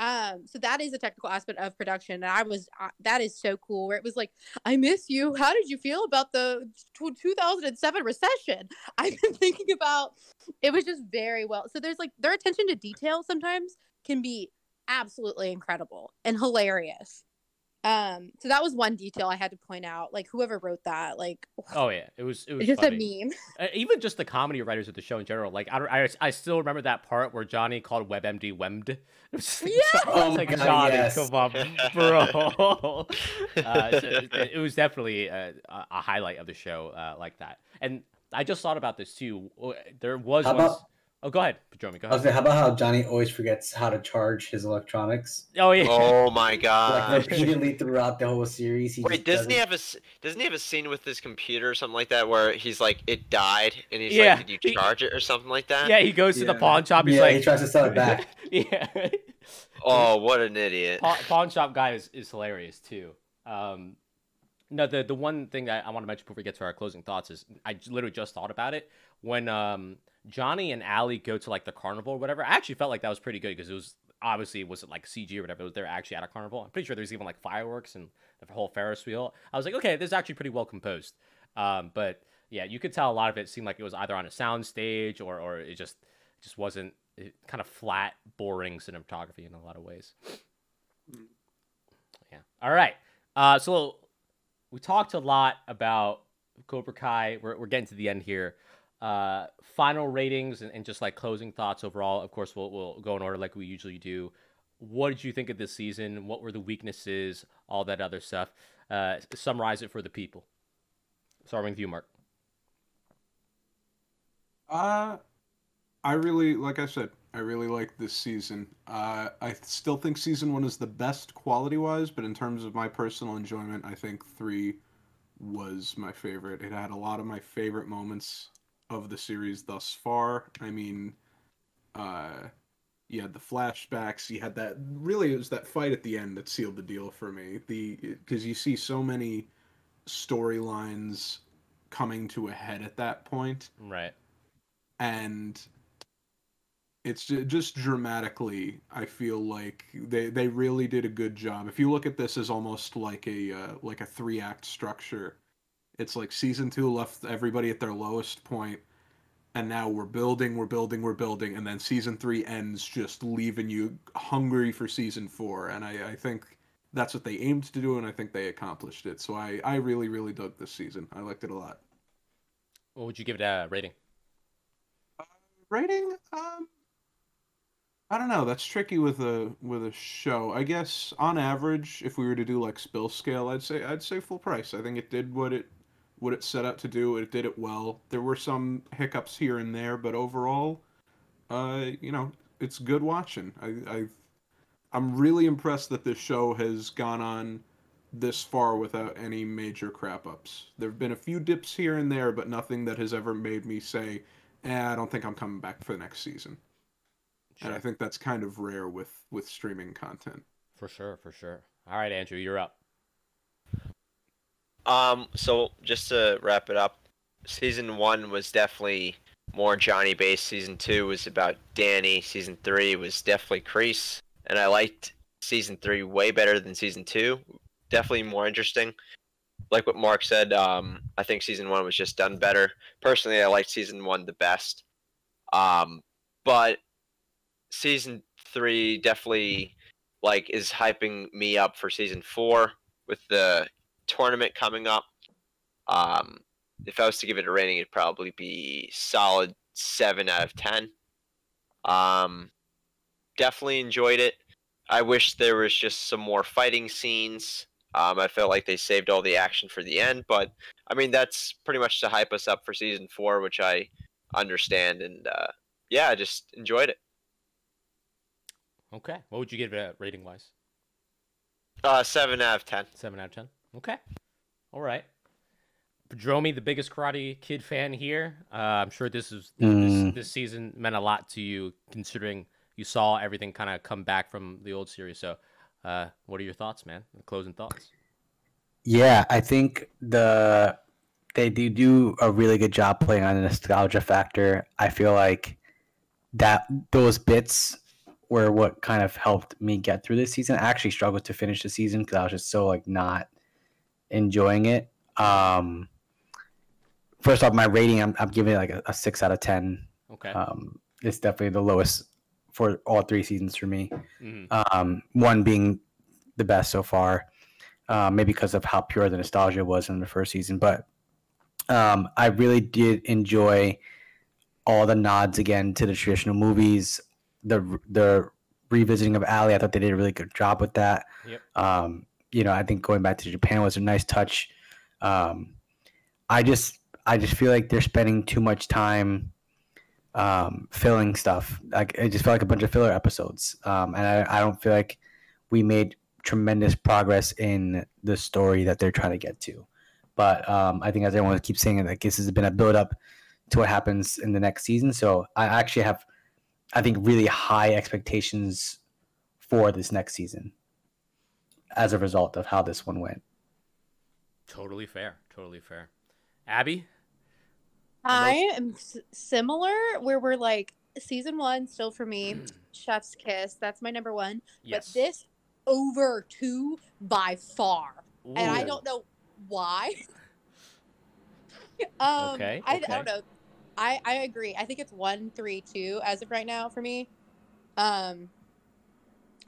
Um, so that is a technical aspect of production, and I was uh, that is so cool. Where it was like, "I miss you. How did you feel about the tw 2007 recession?" I've been thinking about. It was just very well. So there's like their attention to detail sometimes can be absolutely incredible and hilarious. Um, so that was one detail I had to point out. Like whoever wrote that, like Oh yeah, it was it was just funny. a meme. Uh, even just the comedy writers of the show in general. Like I, don't, I, I still remember that part where Johnny called WebMD Wemd. It Yeah! Oh my like God, Johnny, yes. come on, bro. uh, so it, it was definitely a, a a highlight of the show uh, like that. And I just thought about this too. There was How once. about- Oh, go ahead, Padromi. Go I was ahead. like, how about how Johnny always forgets how to charge his electronics? Oh yeah. Oh my god. Like god! repeatedly throughout the whole series. He Wait, doesn't he doesn't- have a s- doesn't he have a scene with his computer or something like that where he's like it died and he's Yeah, like did you charge it or something like that? yeah, he goes to the pawn shop. He's yeah, like, he tries to sell it back. yeah. Oh, what an idiot! pawn, pawn shop guy is, is hilarious too. Um, no, the the one thing that I want to mention before we get to our closing thoughts is I literally just thought about it when um Johnny and Ali go to like the carnival or whatever. I actually felt like that was pretty good because it was obviously it wasn't like CG or whatever. It was they're actually at a carnival. I'm pretty sure there's even like fireworks and the whole Ferris wheel. I was like, okay, this is actually pretty well composed. Um, but yeah, you could tell a lot of it seemed like it was either on a sound stage or or it just just wasn't it, kind of flat, boring cinematography in a lot of ways. Yeah. All right. Uh, so we talked a lot about Cobra Kai. We're, we're getting to the end here. Uh, final ratings and, and just like closing thoughts overall. Of course, we'll, we'll go in order like we usually do. What did you think of this season? What were the weaknesses? All that other stuff. Uh, summarize it for the people. Starting with you, Mark. Uh, I really, like I said, I really like this season. Uh, I still think season one is the best quality wise, but in terms of my personal enjoyment, I think three was my favorite. It had a lot of my favorite moments of the series thus far. I mean, uh, you had the flashbacks. You had that. Really, it was that fight at the end that sealed the deal for me. The because you see so many storylines coming to a head at that point Right. and it's just dramatically i feel like they they really did a good job if you look at this as almost like a uh, like a three act structure it's like season 2 left everybody at their lowest point and now we're building we're building we're building and then season 3 ends just leaving you hungry for season 4 and i i think that's what they aimed to do and i think they accomplished it so i i really really dug this season i liked it a lot What would you give it a rating? rating? Um, I don't know. That's tricky with a with a show. I guess on average, if we were to do like spill scale, I'd say I'd say full price. I think it did what it what it set out to do. It did it well. There were some hiccups here and there, but overall, uh, you know, it's good watching. I I I'm really impressed that this show has gone on this far without any major crap ups. There have been a few dips here and there, but nothing that has ever made me say, eh, I don't think I'm coming back for the next season. And I think that's kind of rare with with streaming content. For sure, for sure. All right, Andrew, you're up. Um, so just to wrap it up, season one was definitely more Johnny based. Season two was about Danny. Season three was definitely Kreese, and I liked season three way better than season two. Definitely more interesting. Like what Mark said, um, I think season one was just done better. Personally, I liked season one the best. Um, but season three definitely like is hyping me up for season four with the tournament coming up. Um, if I was to give it a rating, it'd probably be solid seven out of ten. Um, definitely enjoyed it. I wish there was just some more fighting scenes. Um, I felt like they saved all the action for the end, but I mean that's pretty much to hype us up for season four, which I understand, and uh, yeah, I just enjoyed it. Okay. What would you give it rating wise? Uh, seven out of ten. Seven out of ten. Okay. All right. Padromi, the biggest Karate Kid fan here. Uh, I'm sure this is Mm. this, this season meant a lot to you, considering you saw everything kind of come back from the old series. So, uh, what are your thoughts, man? Closing thoughts. Yeah, I think the they do do a really good job playing on the nostalgia factor. I feel like that those bits were what kind of helped me get through this season. I actually struggled to finish the season because I was just so like not enjoying it. Um, first off, my rating, I'm, I'm giving it like a, a six out of ten. Okay. Um, it's definitely the lowest for all three seasons for me Mhm. um, one being the best so far, uh, maybe because of how pure the nostalgia was in the first season. But um, I really did enjoy all the nods again to the traditional movies. The the revisiting of Ali, I thought they did a really good job with that. Yep. Um, you know, I think going back to Japan was a nice touch. Um, I just I just feel like they're spending too much time um, filling stuff. Like it just felt like a bunch of filler episodes, um, and I, I don't feel like we made tremendous progress in the story that they're trying to get to. But um, I think as everyone keeps saying, like this has been a build up to what happens in the next season. So I actually have, I think, really high expectations for this next season as a result of how this one went. Totally fair. Totally fair. Abby. I am s- similar, where we're like season one still for me. Chef's Kiss, that's my number one. Yes. But this over two by far, and I don't know why. um, Okay, I, I don't know. I I agree. I think it's one three two as of right now for me. Um,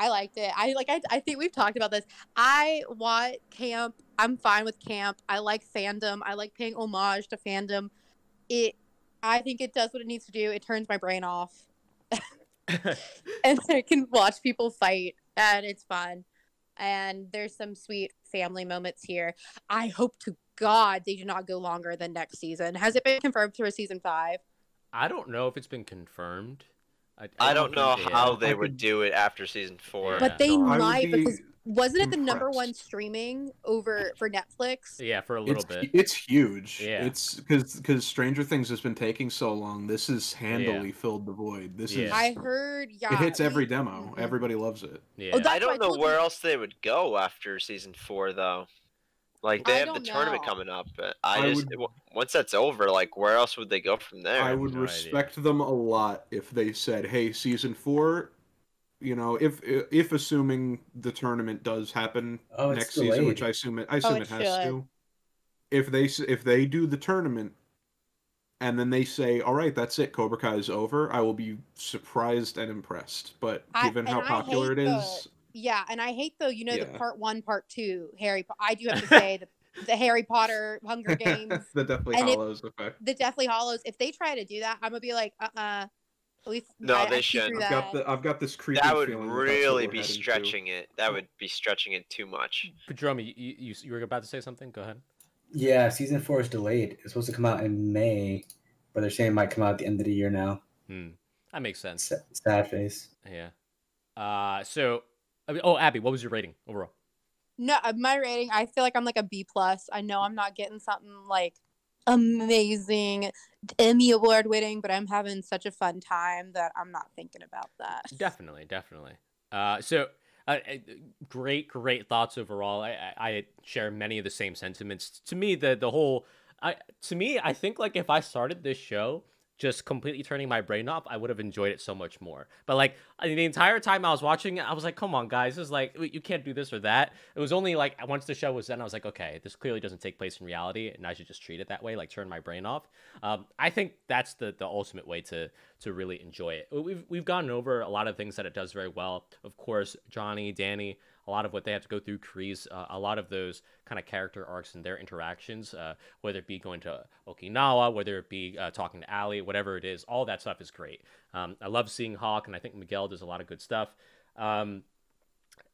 I liked it. I like. I, I think we've talked about this. I want camp. I'm fine with camp. I like fandom. I like paying homage to fandom. It. I think it does what it needs to do. It turns my brain off, and I can watch people fight, and it's fun. And there's some sweet family moments here. I hope to God they do not go longer than next season. Has it been confirmed for a season five? I don't know if it's been confirmed. I, I don't know think- how yeah. they I would could- do it after season four. But they no, might be because wasn't it the number one streaming over for Netflix? Yeah, for a little it's, bit. It's huge. Yeah. It's because because Stranger Things has been taking so long. This has handily filled the void. This Yeah. is I heard. Yeah, it hits every we- demo. Mhm. Everybody loves it. Yeah. Oh, I That's why I don't know where you- else they would go after season four, though. Like they I have the tournament know. coming up, but I, I just would- once that's over, like where else would they go from there? I would no idea. respect them a lot if they said, "Hey, season four, you know, if if assuming the tournament does happen Oh, next season, which. I assume it, I oh, assume it it, has should. to. If they s- if they do the tournament, and then they say, "All right, that's it, Cobra Kai is over," I will be surprised and impressed. But given and how popular it is, hate the- is, Yeah, and I hate though. You know the part one, part two, Harry. Po- I do have to say the, the Harry Potter Hunger Games, the Deathly And it- Hallows effect. the Deathly Hallows. If they try to do that, I'm gonna be like, uh, uh At least No, I- I they see through shouldn't. I've got that. the I've got this creeping That would feeling that that's what really be heading to. stretching it. That would be stretching it too much. Padromi, you, you you were about to say something. Go ahead. Yeah, season four is delayed. It's supposed to come out in May, but they're saying it might come out at the end of the year now. Hmm. That makes sense. Sa- Sad face. Yeah. Uh. So. I mean, oh, Abby, what was your rating overall? No, uh, my rating. I feel like I'm like a B plus. I know I'm not getting something like amazing, Emmy award winning, but I'm having such a fun time that I'm not thinking about that. Definitely, definitely. Uh, so uh, uh, great, great thoughts overall. I, I, I share many of the same sentiments. To me, the the whole, I to me, I think like if I started this show just completely turning my brain off, I would have enjoyed it so much more. But like the entire time I was watching it, I was like, come on, guys, this is like you can't do this or that. It was only like once the show was done, I was like, okay, this clearly doesn't take place in reality, and I should just treat it that way, like turn my brain off. Um, I think that's the the ultimate way to to really enjoy it. We've we've gone over a lot of things that it does very well. Of course, Johnny, Danny, a lot of what they have to go through, Kreese, uh, a lot of those kind of character arcs and their interactions, uh, whether it be going to Okinawa, whether it be uh, talking to Ali, whatever it is, all that stuff is great. Um, I love seeing Hawk, and I think Miguel does a lot of good stuff. Um,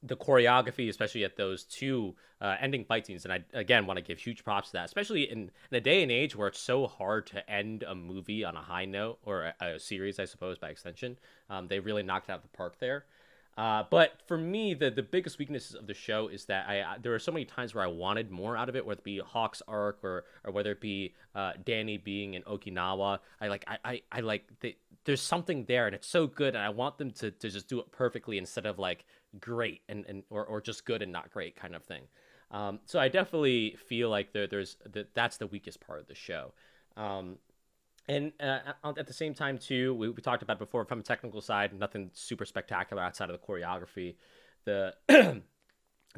the choreography, especially at those two uh, ending fight scenes, and I again want to give huge props to that, especially in, in a day and age where it's so hard to end a movie on a high note or a, a series, I suppose, by extension. Um, they really knocked out the park there. Uh, but for me, the the biggest weaknesses of the show is that I, I there are so many times where I wanted more out of it, whether it be Hawk's arc or or whether it be uh, Danny being in Okinawa. I like I I, I like the, there's something there and it's so good, and I want them to, to just do it perfectly instead of like great and, and or, or just good and not great kind of thing. Um, so I definitely feel like there, there's that that's the weakest part of the show. Um, and uh, at the same time too we, we talked about before from a technical side nothing super spectacular outside of the choreography. The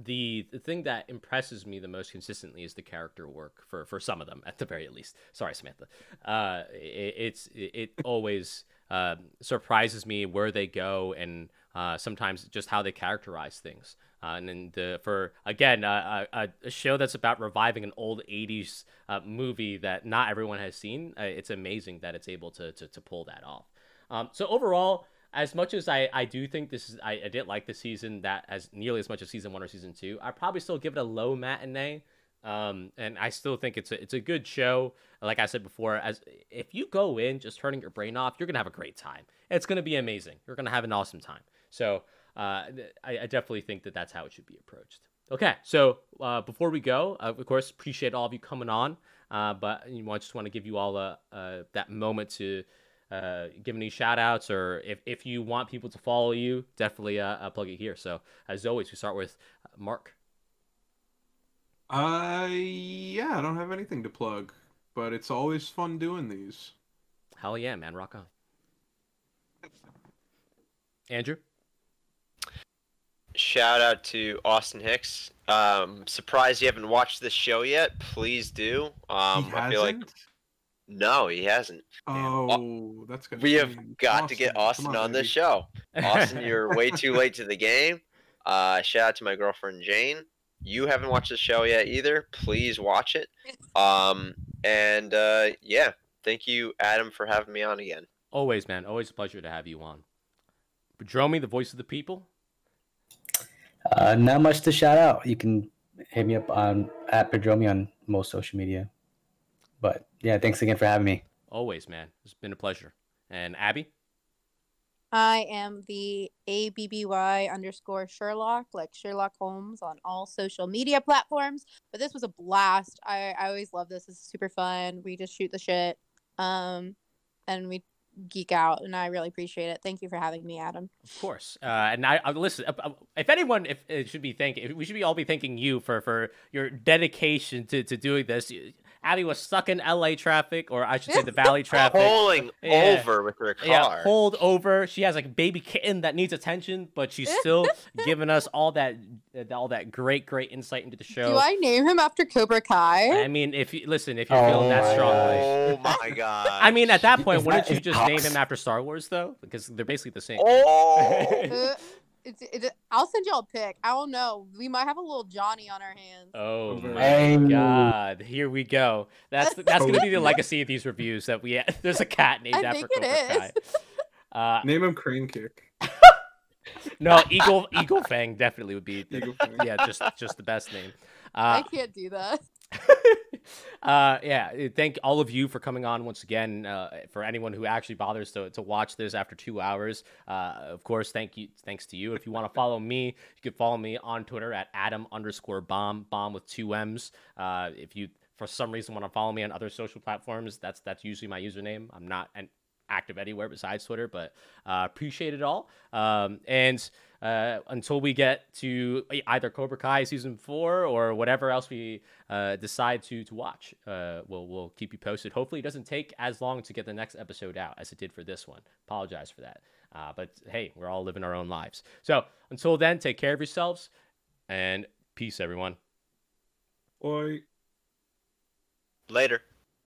the the thing that impresses me the most consistently is the character work for for some of them at the very least. Sorry samantha. Uh it, it's it, it always uh, surprises me where they go and uh, sometimes just how they characterize things uh, and then the for again uh, a, a show that's about reviving an old 80s uh, movie that not everyone has seen uh, it's amazing that it's able to to, to pull that off um, so overall as much as I, I do think this is I, I didn't like the season that as nearly as much as season one or season two I probably still give it a low matinee um, and I still think it's a it's a good show. Like I said before, as if you go in just turning your brain off, you're gonna have a great time. It's gonna be amazing. You're gonna have an awesome time. So uh, I, I definitely think that that's how it should be approached. Okay, so uh, before we go, uh, of course, appreciate all of you coming on. Uh, but you know, I just want to give you all uh, uh, that moment to uh, give any shout outs, or if, if you want people to follow you, definitely uh, plug it here. So, as always, we start with Mark. Uh, yeah, I don't have anything to plug, but it's always fun doing these. Hell yeah, man, rock on. Andrew. Shout out to Austin Hicks. Um, surprised you haven't watched this show yet. Please do. Um, he I feel like hasn't? no, he hasn't. Oh, that's gonna. We have change. got to get Austin, Austin come on, this show. Austin, you're way too late to the game. Uh, shout out to my girlfriend Jane. You haven't watched the show yet either. Please watch it. Um, and uh, yeah, thank you, Adam, for having me on again. Always, man. Always a pleasure to have you on. Padromi, the voice of the people. Uh, not much to shout out. You can hit me up on at Padromi on most social media. But yeah, thanks again for having me. Always, man. It's been a pleasure. And Abby? I am the ABBY underscore Sherlock, like Sherlock Holmes on all social media platforms. But this was a blast. I, I always love this. This is super fun. We just shoot the shit. Um, and we geek out, and I really appreciate it. Thank you for having me, Adam. Of course. Uh, and I, I listen. uh, uh, If anyone, if it should be thanking, we should be all be thanking you for for your dedication to to doing this. Abby was stuck in LA traffic, or I should say the Valley traffic. Pulling Yeah. over with her car. Yeah, pulled over. She has like a baby kitten that needs attention, but she's still giving us all that uh, all that great great insight into the show. Do I name him after Cobra Kai? I mean, if you listen, if you're feeling that Oh, strongly. Oh my god. I mean, at that point, Is wouldn't that- you is just name him after Star Wars though? Because they're basically the same. Oh. It's, it's, I'll send y'all a pic. I don't know. We might have a little Johnny on our hands. Oh my Hey. god! Here we go. That's that's gonna be the legacy of these reviews. That we there's a cat named I after think it Cobra. Kai. Uh, Name him Crane Kick. no, Eagle Eagle Fang definitely would be. Eagle Fang. Yeah, just just the best name. I Uh, can't do that. uh, yeah, uh, thank all of you for coming on once again. Uh, for anyone who actually bothers to, to watch this after two hours, uh, of course, thank you, thanks to you. If you want to follow me, you can follow me on Twitter at Adam underscore bomb bomb with two M's. Uh, if you for some reason want to follow me on other social platforms, that's that's usually my username. I'm not an active anywhere besides Twitter, but uh, appreciate it all. Um, and uh, until we get to either Cobra Kai season four or whatever else we uh, decide to to watch, uh, we'll we'll keep you posted. Hopefully, it doesn't take as long to get the next episode out as it did for this one. Apologize for that, uh, but hey, we're all living our own lives. So until then, take care of yourselves and peace, everyone. Oi. Later.